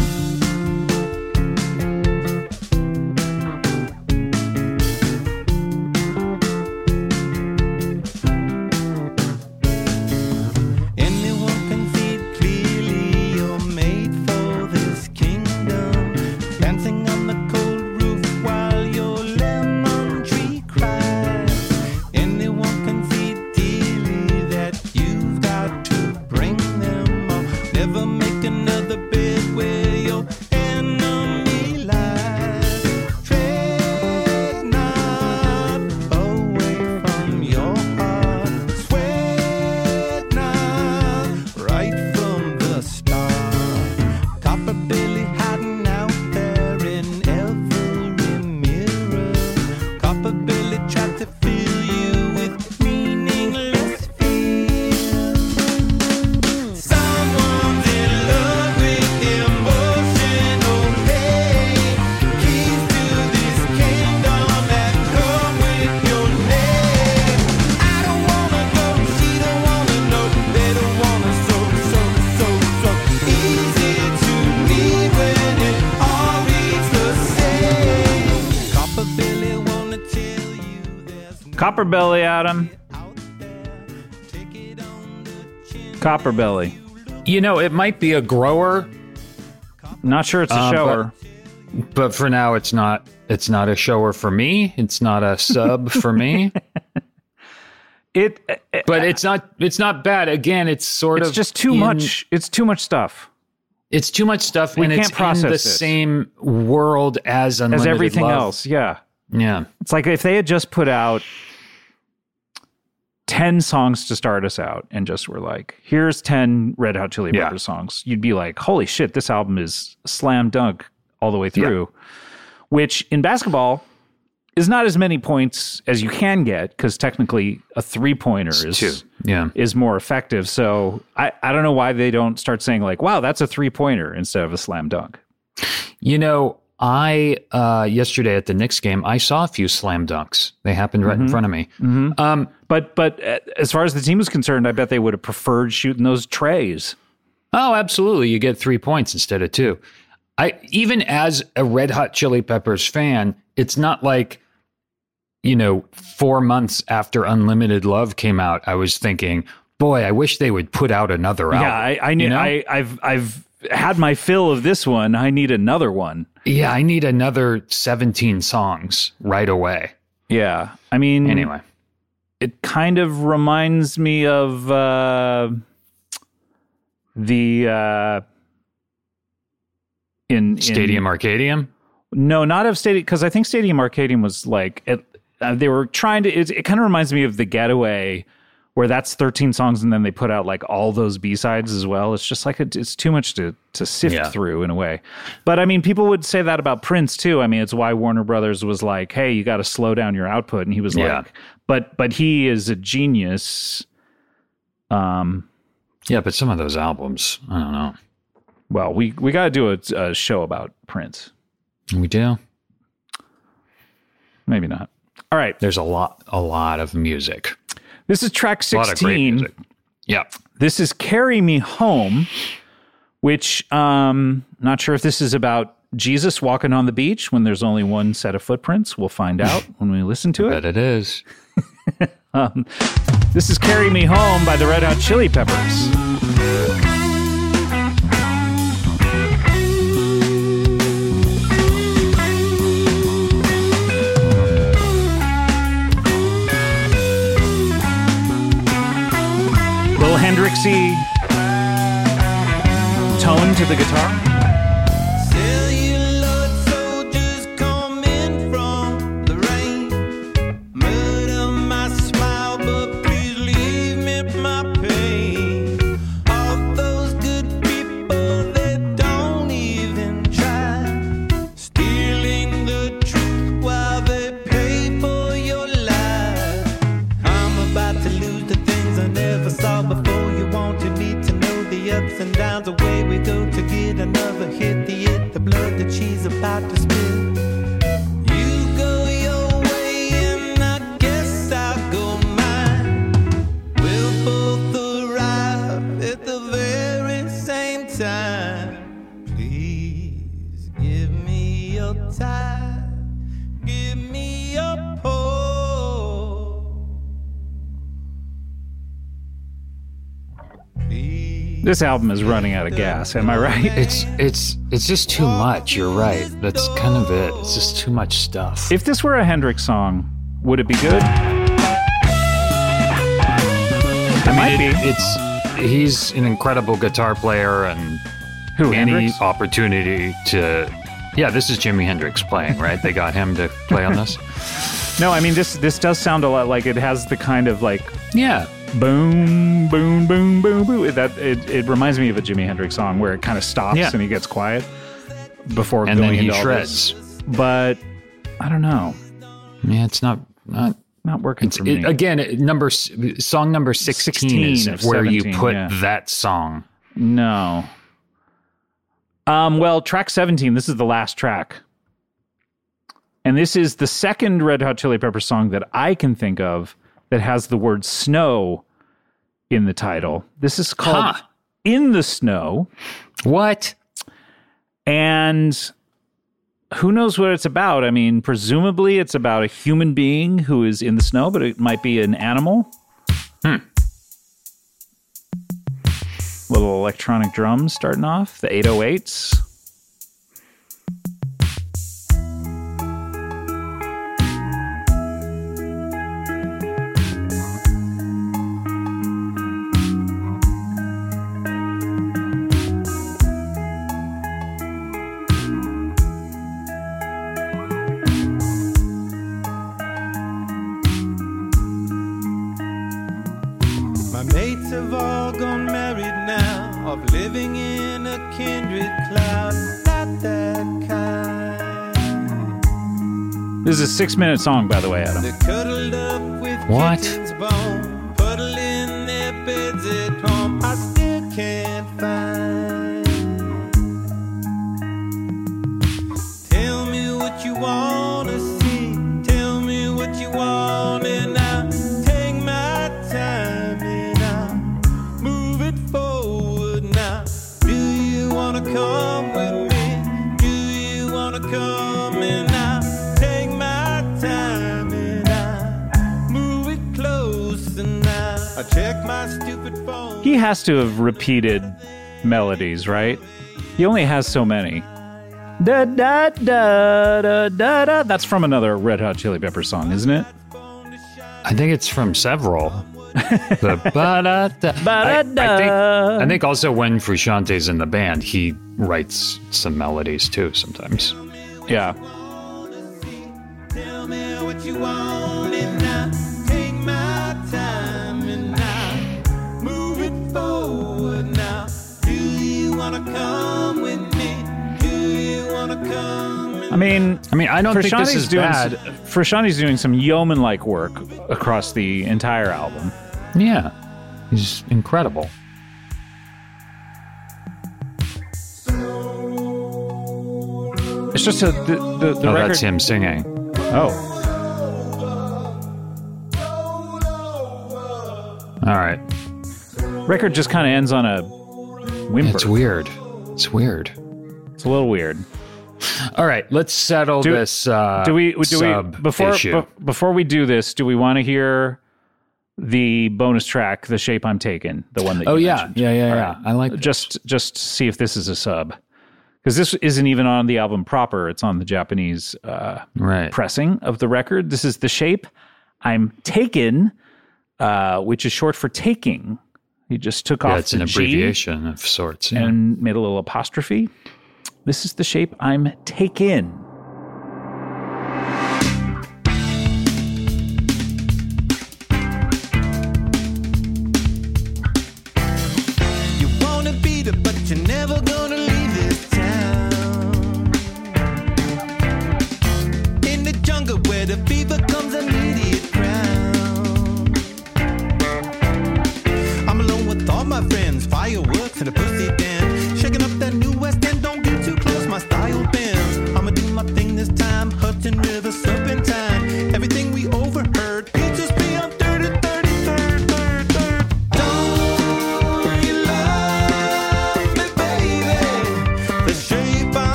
[SPEAKER 3] Copper
[SPEAKER 1] Belly, Adam.
[SPEAKER 3] out there. Take it on the chin.
[SPEAKER 1] Copper Belly.
[SPEAKER 2] You know, it might be a grower,
[SPEAKER 1] Not sure it's a
[SPEAKER 2] Uh, but-
[SPEAKER 1] shower.
[SPEAKER 2] but for now, it's not. It's not a shower for me. It's not a sub for me.
[SPEAKER 1] It,
[SPEAKER 2] But it's not. It's not bad. Again, it's sort
[SPEAKER 1] it's
[SPEAKER 2] of
[SPEAKER 1] just too
[SPEAKER 2] in-
[SPEAKER 1] much. It's too much stuff.
[SPEAKER 2] It's too much stuff,
[SPEAKER 1] We
[SPEAKER 2] and
[SPEAKER 1] can't
[SPEAKER 2] it's in
[SPEAKER 1] process
[SPEAKER 2] the
[SPEAKER 1] it.
[SPEAKER 2] same world as
[SPEAKER 1] As everything
[SPEAKER 2] Love.
[SPEAKER 1] else. Yeah.
[SPEAKER 2] Yeah.
[SPEAKER 1] It's like if they had just put out 10 songs to start us out and just were like, here's 10 Red Hot Chili
[SPEAKER 2] Yeah.
[SPEAKER 1] Songs, you'd be like, holy shit, this album is slam dunk all the way through. Which in basketball is not as many points as you can get because technically a three pointer is
[SPEAKER 2] Two. Yeah.
[SPEAKER 1] is more effective. So I, I don't know why they don't start saying like, wow, that's a three pointer instead of a slam dunk.
[SPEAKER 2] You know, I uh, yesterday at the Knicks game, I saw a few slam dunks. They happened right in front of me. Um,
[SPEAKER 1] But but uh, as far as the team was concerned, I bet they would have preferred shooting those trays.
[SPEAKER 2] oh, absolutely, you get three points instead of two. I even as a Red Hot Chili Peppers fan, it's not like you know four months after Unlimited Love came out, I was thinking, boy, I wish they would put out another album.
[SPEAKER 1] Yeah, I, I knew
[SPEAKER 2] you know?
[SPEAKER 1] I, I've I've had my fill of this one. I need another one.
[SPEAKER 2] Yeah, I need another seventeen songs right away.
[SPEAKER 1] Yeah, I mean,
[SPEAKER 2] Anyway,
[SPEAKER 1] it kind of reminds me of uh, the uh, in, in
[SPEAKER 2] Stadium Arcadium.
[SPEAKER 1] No, not of Stadium because I think Stadium Arcadium was like it, uh, they were trying to. It, it kind of reminds me of the Getaway, where that's thirteen songs and then they put out like all those B sides as well. It's just like it, it's too much to to sift
[SPEAKER 2] Yeah.
[SPEAKER 1] through in a way. But I mean, people would say that about Prince too. I mean, it's why Warner Brothers was like, "Hey, you got to slow down your output," and he was
[SPEAKER 2] Yeah.
[SPEAKER 1] like, "But but he is a genius." Um.
[SPEAKER 2] Yeah, but some of those albums, I don't know.
[SPEAKER 1] Well, we we got to do a, a show about Prince.
[SPEAKER 2] We do.
[SPEAKER 1] Maybe not. All right.
[SPEAKER 2] There's a lot, a lot of music.
[SPEAKER 1] This is track
[SPEAKER 2] A lot of great
[SPEAKER 1] 16.
[SPEAKER 2] Yeah.
[SPEAKER 1] This is Carry Me Home, which um not sure if this is about Jesus walking on the beach when there's only one set of footprints. We'll find out when we listen to it.
[SPEAKER 2] it is.
[SPEAKER 1] um, This is Carry Me Home by the Red Hot Chili Peppers. Little Hendrixy tone to the guitar. This album is running out of gas, am I right?
[SPEAKER 2] It's it's it's just too much. You're right. That's kind of it. It's just too much stuff.
[SPEAKER 1] If this were a Hendrix song, would it be good? It might be.
[SPEAKER 2] It's he's an incredible guitar player, and
[SPEAKER 1] Who,
[SPEAKER 2] any
[SPEAKER 1] Hendrix?
[SPEAKER 2] opportunity to. Yeah, this is Jimi Hendrix playing, right? They got him to play on this.
[SPEAKER 1] No, I mean this. This does sound a lot like it has the kind of like
[SPEAKER 2] Yeah,
[SPEAKER 1] boom, boom, boom, boom, boom. That it, it reminds me of a Jimi Hendrix song where it kind of stops
[SPEAKER 2] Yeah.
[SPEAKER 1] and he gets quiet before
[SPEAKER 2] and
[SPEAKER 1] going into all this. But I don't know,
[SPEAKER 2] Yeah, it's not not.
[SPEAKER 1] not working
[SPEAKER 2] It's
[SPEAKER 1] for me.
[SPEAKER 2] it, again number song number sixteen,
[SPEAKER 1] 16
[SPEAKER 2] is where you put
[SPEAKER 1] yeah.
[SPEAKER 2] that song.
[SPEAKER 1] no. Um. Well, track seventeen. This is the last track, and this is the second Red Hot Chili Pepper song that I can think of that has the word "snow" in the title. This is called
[SPEAKER 2] Huh.
[SPEAKER 1] "In the Snow."
[SPEAKER 2] What?
[SPEAKER 1] And who knows what it's about? I mean, presumably it's about a human being who is in the snow, but it might be an animal.
[SPEAKER 2] Hmm.
[SPEAKER 1] Little electronic drums starting off, the 808s. This is a six minute song, by the way, Adam.
[SPEAKER 3] They're cuddled up with
[SPEAKER 2] What?
[SPEAKER 1] Has to have repeated melodies, right? He only has so many. Da da da da da da. That's from another Red Hot Chili Pepper song, isn't it?
[SPEAKER 2] I think it's from several. the ba-da-da. I, I
[SPEAKER 1] Ba-da-da.
[SPEAKER 2] think I think also when Frusciante's in the band, he writes some melodies too sometimes.
[SPEAKER 1] Yeah. Mean,
[SPEAKER 2] I mean, I don't think this is
[SPEAKER 1] doing
[SPEAKER 2] bad.
[SPEAKER 1] Frusciante's doing some yeoman-like work across the entire album.
[SPEAKER 2] Yeah, he's incredible.
[SPEAKER 1] It's just a, the the, the
[SPEAKER 2] oh,
[SPEAKER 1] record.
[SPEAKER 2] that's him singing.
[SPEAKER 1] Oh,
[SPEAKER 2] All right,
[SPEAKER 1] record just kind of ends on a whimper.
[SPEAKER 2] it's weird. It's weird.
[SPEAKER 1] It's a little weird.
[SPEAKER 2] All right, let's settle
[SPEAKER 1] Do-
[SPEAKER 2] this. Uh,
[SPEAKER 1] do we do
[SPEAKER 2] sub
[SPEAKER 1] we before be- before we do this? Do we want to hear the bonus track, "The Shape I'm Taking," the one that?
[SPEAKER 2] oh
[SPEAKER 1] you
[SPEAKER 2] yeah, yeah, yeah, yeah.
[SPEAKER 1] right.
[SPEAKER 2] I like this.
[SPEAKER 1] just just see if this is a sub because this isn't even on the album proper. It's on the Japanese uh,
[SPEAKER 2] right.
[SPEAKER 1] pressing of the record. This is the shape I'm taken, uh, which is short for taking. He just took
[SPEAKER 2] Yeah,
[SPEAKER 1] off
[SPEAKER 2] it's an
[SPEAKER 1] G
[SPEAKER 2] abbreviation of sorts. yeah.
[SPEAKER 1] and made a little apostrophe. This is the shape I'm taken.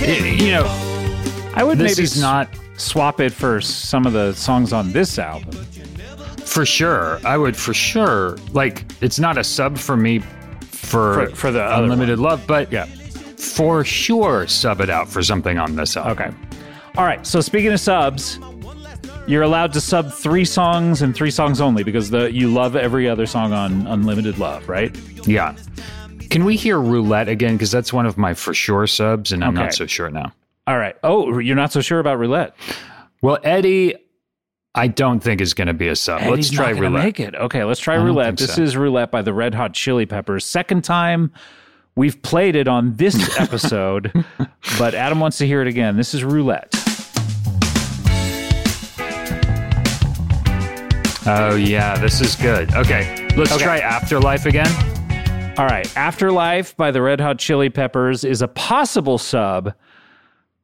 [SPEAKER 3] Let
[SPEAKER 2] Okay,
[SPEAKER 3] the
[SPEAKER 2] y-
[SPEAKER 3] kids
[SPEAKER 2] you know,
[SPEAKER 1] I would
[SPEAKER 2] this
[SPEAKER 1] maybe
[SPEAKER 2] is not
[SPEAKER 1] swap it for some of the songs on this album.
[SPEAKER 2] for sure. I would for sure like. It's not a sub for me for
[SPEAKER 1] For- for the other
[SPEAKER 2] unlimited love, but
[SPEAKER 1] Yeah.
[SPEAKER 2] for sure sub it out for something on this album.
[SPEAKER 1] Okay. All right. So speaking of subs, you're allowed to sub three songs and three songs only because the you love every other song on Unlimited Love, right?
[SPEAKER 2] Yeah. Can we hear roulette again? Because that's one of my for sure subs, and I'm
[SPEAKER 1] Okay.
[SPEAKER 2] not so sure now.
[SPEAKER 1] All right. Oh, you're not so sure about roulette.
[SPEAKER 2] Well, Eddie, I don't think is going to be a sub. let's try roulette.
[SPEAKER 1] Make it. Okay, let's try roulette. This
[SPEAKER 2] so.
[SPEAKER 1] is roulette by the Red Hot Chili Peppers. Second time we've played it on this episode, but Adam wants to hear it again. This is roulette.
[SPEAKER 2] Oh yeah, this is good. Okay, let's
[SPEAKER 1] Okay.
[SPEAKER 2] try Afterlife again.
[SPEAKER 1] All right. Afterlife by the Red Hot Chili Peppers is a possible sub.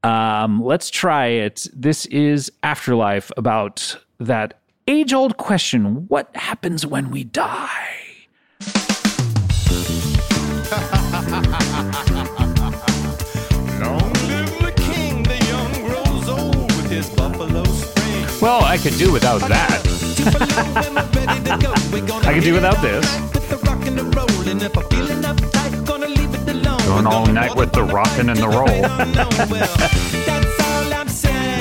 [SPEAKER 1] Um, let's try it. This is Afterlife about that age old question what happens when we die?
[SPEAKER 3] well, I could do without that. I could do without buffalo spring.
[SPEAKER 2] Well, I could do without that.
[SPEAKER 3] I
[SPEAKER 1] can do without this.
[SPEAKER 2] Going all night with the rockin' and the roll.
[SPEAKER 3] That's all I'm saying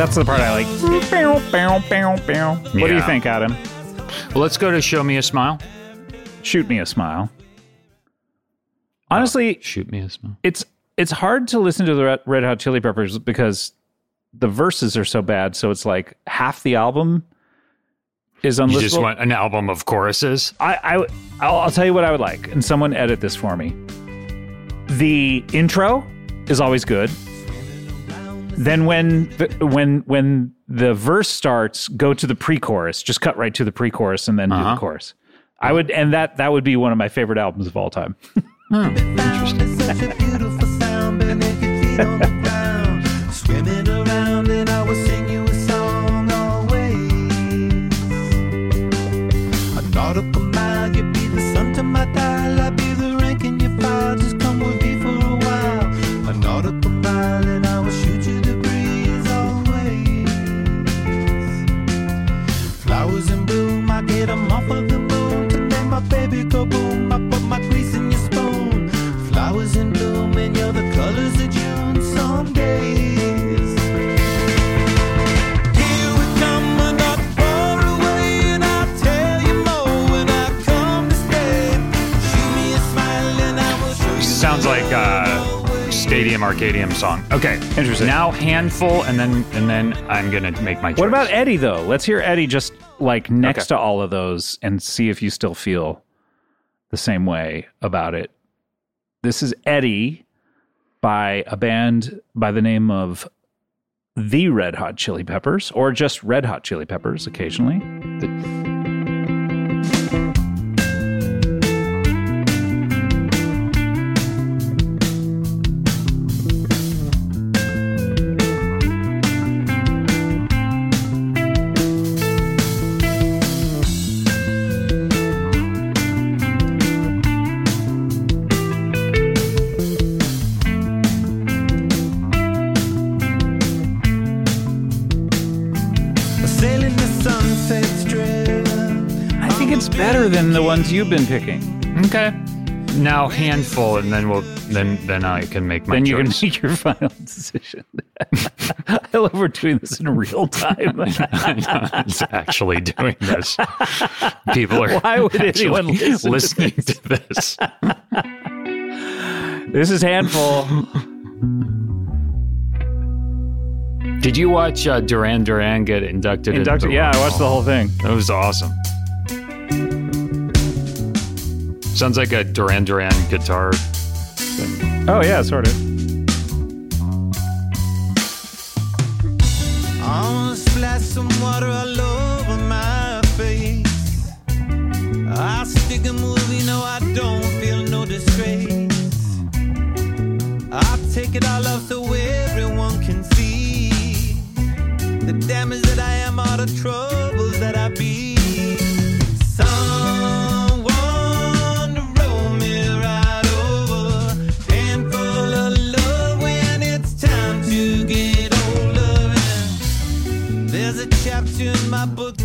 [SPEAKER 1] That's the part I like. What do you
[SPEAKER 2] Yeah.
[SPEAKER 1] think, Adam?
[SPEAKER 2] Well, let's go to Show Me a Smile.
[SPEAKER 1] Shoot me a smile. Honestly, oh,
[SPEAKER 2] Shoot me a smile.
[SPEAKER 1] it's it's hard to listen to the Red- Red Hot Chili Peppers because the verses are so bad. So it's like half the album is unlistenable.
[SPEAKER 2] You just want an album of choruses?
[SPEAKER 1] I, I I'll, I'll tell you what I would like, and someone edit this for me. The intro is always good. Then when the, when when the verse starts, go to the pre-chorus. Just cut right to the pre-chorus and then do
[SPEAKER 2] Uh-huh.
[SPEAKER 1] the chorus. I would, and that that would be one of my favorite albums of all time.
[SPEAKER 3] It's such
[SPEAKER 2] Stadium Arcadium song. Okay.
[SPEAKER 1] Interesting.
[SPEAKER 2] Now handful and then and then I'm gonna make my choice.
[SPEAKER 1] What about Eddie though? Let's hear Eddie just like next
[SPEAKER 2] Okay.
[SPEAKER 1] to all of those and see if you still feel the same way about it. This is Eddie by a band by the name of The Red Hot Chili Peppers or just Red Hot Chili Peppers occasionally.
[SPEAKER 3] Sailing
[SPEAKER 1] ones you've been picking.
[SPEAKER 2] Okay. Now handful and then we'll then then I can make my
[SPEAKER 1] then you
[SPEAKER 2] choice.
[SPEAKER 1] can make your final decision. I love we're doing this in real time.
[SPEAKER 2] it's actually doing this. People are
[SPEAKER 1] Why would anyone listen to
[SPEAKER 2] listening to this?
[SPEAKER 1] this is handful.
[SPEAKER 2] Did you watch uh, Duran Duran get inducted? into
[SPEAKER 1] Inducted. Yeah, I watched the whole thing.
[SPEAKER 2] That was awesome. Sounds like a Duran Duran guitar.
[SPEAKER 1] Oh yeah, sort of.
[SPEAKER 3] I wanna splash some water all over my face. I stick a movie, no, I don't feel no disgrace. I take it all off so everyone can see the damage that I am, all the troubles that I be.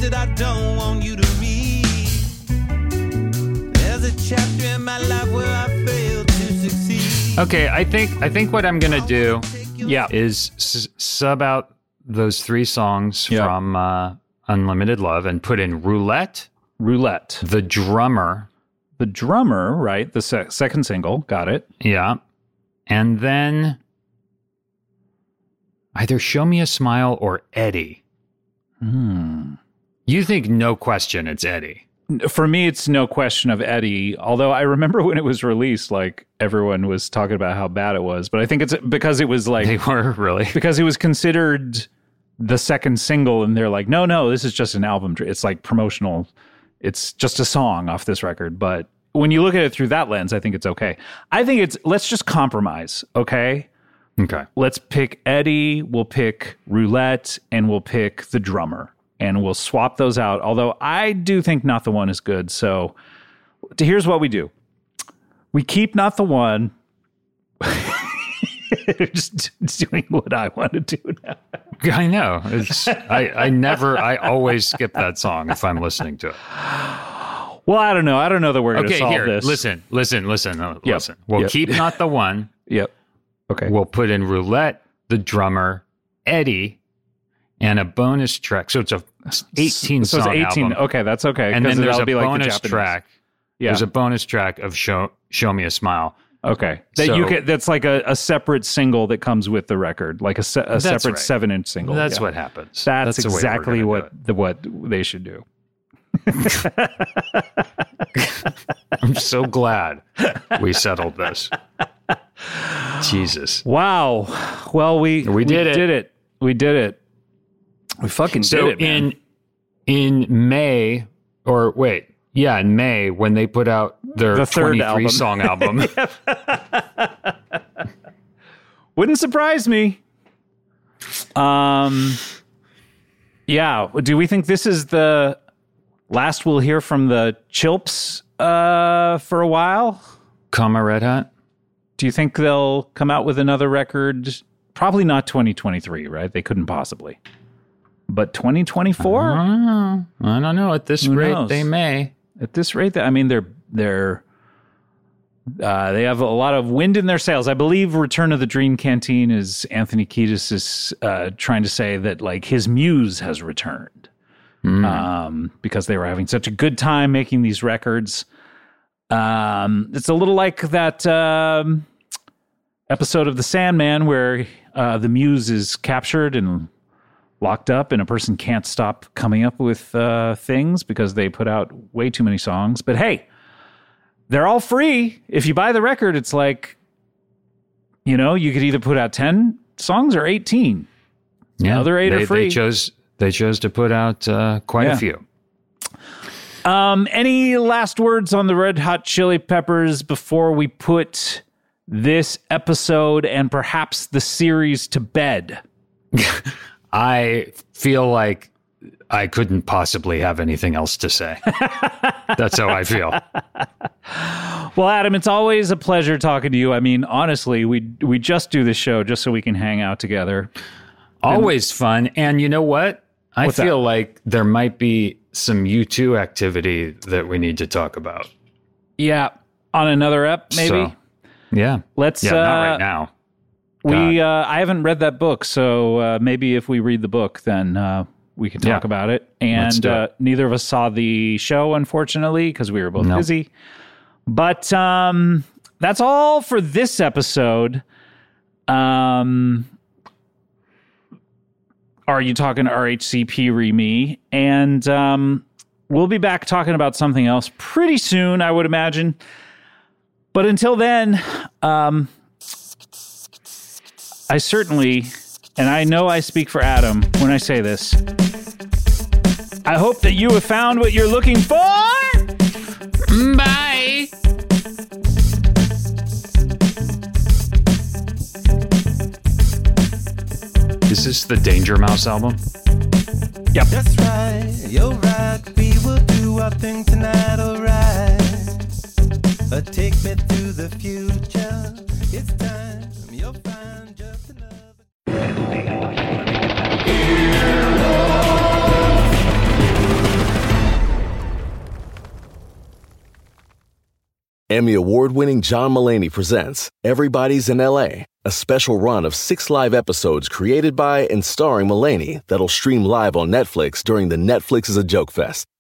[SPEAKER 3] That I don't want you to read. There's a chapter in my life where I failed to succeed.
[SPEAKER 2] Okay, I think I think what I'm gonna do
[SPEAKER 1] Yeah.
[SPEAKER 2] is s- sub out those three songs
[SPEAKER 1] Yeah.
[SPEAKER 2] from uh, Unlimited Love and put in Roulette,
[SPEAKER 1] Roulette.
[SPEAKER 2] the drummer,
[SPEAKER 1] The drummer, right? The se- second single. Got it.
[SPEAKER 2] yeah, and then either Show Me a Smile or Eddie.
[SPEAKER 1] Hmm.
[SPEAKER 2] You think no question it's Eddie?
[SPEAKER 1] For me, it's no question of Eddie. Although I remember when it was released, like everyone was talking about how bad it was. But I think it's because it was like
[SPEAKER 2] They were really.
[SPEAKER 1] because it was considered the second single, and they're like, no, no, this is just an album. It's like promotional. It's just a song off this record. But when you look at it through that lens, I think it's okay. I think it's let's just compromise. Okay,
[SPEAKER 2] Okay.
[SPEAKER 1] let's pick Eddie. We'll pick Roulette, and we'll pick the drummer, and we'll swap those out. Although I do think Not the One is good. So here's what we do: we keep Not the One. just doing what I want to do now.
[SPEAKER 2] I know. It's I, I never I always skip that song if I'm listening to it.
[SPEAKER 1] Well, I don't know. I don't know that we're going to
[SPEAKER 2] Okay,
[SPEAKER 1] solve
[SPEAKER 2] here.
[SPEAKER 1] this.
[SPEAKER 2] Listen, listen, listen, uh,
[SPEAKER 1] Yep,
[SPEAKER 2] listen. We'll
[SPEAKER 1] yep.
[SPEAKER 2] keep not the one.
[SPEAKER 1] Yep. Okay.
[SPEAKER 2] We'll put in roulette, the drummer, Eddie, and a bonus track. So it's a 18
[SPEAKER 1] So it's 18.
[SPEAKER 2] album.
[SPEAKER 1] Okay, that's okay.
[SPEAKER 2] And then there's a
[SPEAKER 1] be like the
[SPEAKER 2] bonus track.
[SPEAKER 1] Yeah.
[SPEAKER 2] There's a bonus track of show show me a smile.
[SPEAKER 1] okay. That you
[SPEAKER 2] So-
[SPEAKER 1] can. That's like a, a separate single that comes with the record, like a, se- a separate
[SPEAKER 2] right.
[SPEAKER 1] seven inch single.
[SPEAKER 2] That's
[SPEAKER 1] Yeah.
[SPEAKER 2] what happens.
[SPEAKER 1] That's,
[SPEAKER 2] the
[SPEAKER 1] exactly what the what they should do.
[SPEAKER 2] I'm so glad we settled this. Jesus.
[SPEAKER 1] Wow. Well, we
[SPEAKER 2] We did it.
[SPEAKER 1] Did it. We did it. We fucking
[SPEAKER 2] So
[SPEAKER 1] did it. man.
[SPEAKER 2] in in May or wait, yeah, in May when they put out their
[SPEAKER 1] The third
[SPEAKER 2] 23
[SPEAKER 1] album.
[SPEAKER 2] song album.
[SPEAKER 1] Wouldn't surprise me. Um, yeah. Do we think this is the last we'll hear from the Chilps uh, for a while?
[SPEAKER 2] Comma Red Hat.
[SPEAKER 1] Do you think they'll come out with another record? Probably not 2023, right? They couldn't possibly. But 2024
[SPEAKER 2] I don't know. I don't know. At this
[SPEAKER 1] Who
[SPEAKER 2] rate,
[SPEAKER 1] knows?
[SPEAKER 2] they may.
[SPEAKER 1] at this rate, I mean, they're they're uh, they have a lot of wind in their sails. I believe Return of the Dream Canteen is Anthony Kiedis is uh, trying to say that like his muse has returned um, because they were having such a good time making these records. Um, it's a little like that um, episode of The Sandman where uh, the muse is captured and locked up, and a person can't stop coming up with uh, things because they put out way too many songs. But hey, they're all free. If you buy the record, it's like, you know, you could either put out 10 songs or 18.
[SPEAKER 2] Yeah,
[SPEAKER 1] Other eight are
[SPEAKER 2] they,
[SPEAKER 1] free.
[SPEAKER 2] They chose they chose to put out uh, quite
[SPEAKER 1] Yeah.
[SPEAKER 2] a few.
[SPEAKER 1] Um, any last words on the Red Hot Chili Peppers before we put this episode and perhaps the series to bed?
[SPEAKER 2] I feel like I couldn't possibly have anything else to say. That's how I feel.
[SPEAKER 1] Well, Adam, it's always a pleasure talking to you. I mean, honestly, we we just do this show just so we can hang out together.
[SPEAKER 2] Always fun. And you know what? I
[SPEAKER 1] What's that?
[SPEAKER 2] feel like there might be some U2 activity that we need to talk about.
[SPEAKER 1] Yeah, on another ep, maybe.
[SPEAKER 2] So, yeah.
[SPEAKER 1] Let's.
[SPEAKER 2] Yeah,
[SPEAKER 1] uh,
[SPEAKER 2] not right now.
[SPEAKER 1] We. Uh, I haven't read that book, so uh, maybe if we read the book, then uh, we can talk
[SPEAKER 2] Yeah.
[SPEAKER 1] about it. And
[SPEAKER 2] do
[SPEAKER 1] uh,
[SPEAKER 2] it.
[SPEAKER 1] neither of us saw the show, unfortunately, because we were both
[SPEAKER 2] No.
[SPEAKER 1] busy. But um, that's all for this episode. Um, are you talking RHCP Remy? And um, we'll be back talking about something else pretty soon, I would imagine. But until then, um, I certainly, and I know I speak for Adam when I say this, I hope that you have found what you're looking for.
[SPEAKER 2] Bye. Is this the Danger Mouse album? Yep.
[SPEAKER 3] That's right, you're right. We will do our thing tonight, alright. Uh, take me through the future. It's time,
[SPEAKER 5] Emmy award winning John Mulaney presents Everybody's in LA, a special run of six live episodes created by and starring Mulaney that'll stream live on Netflix during the Netflix is a Joke Fest.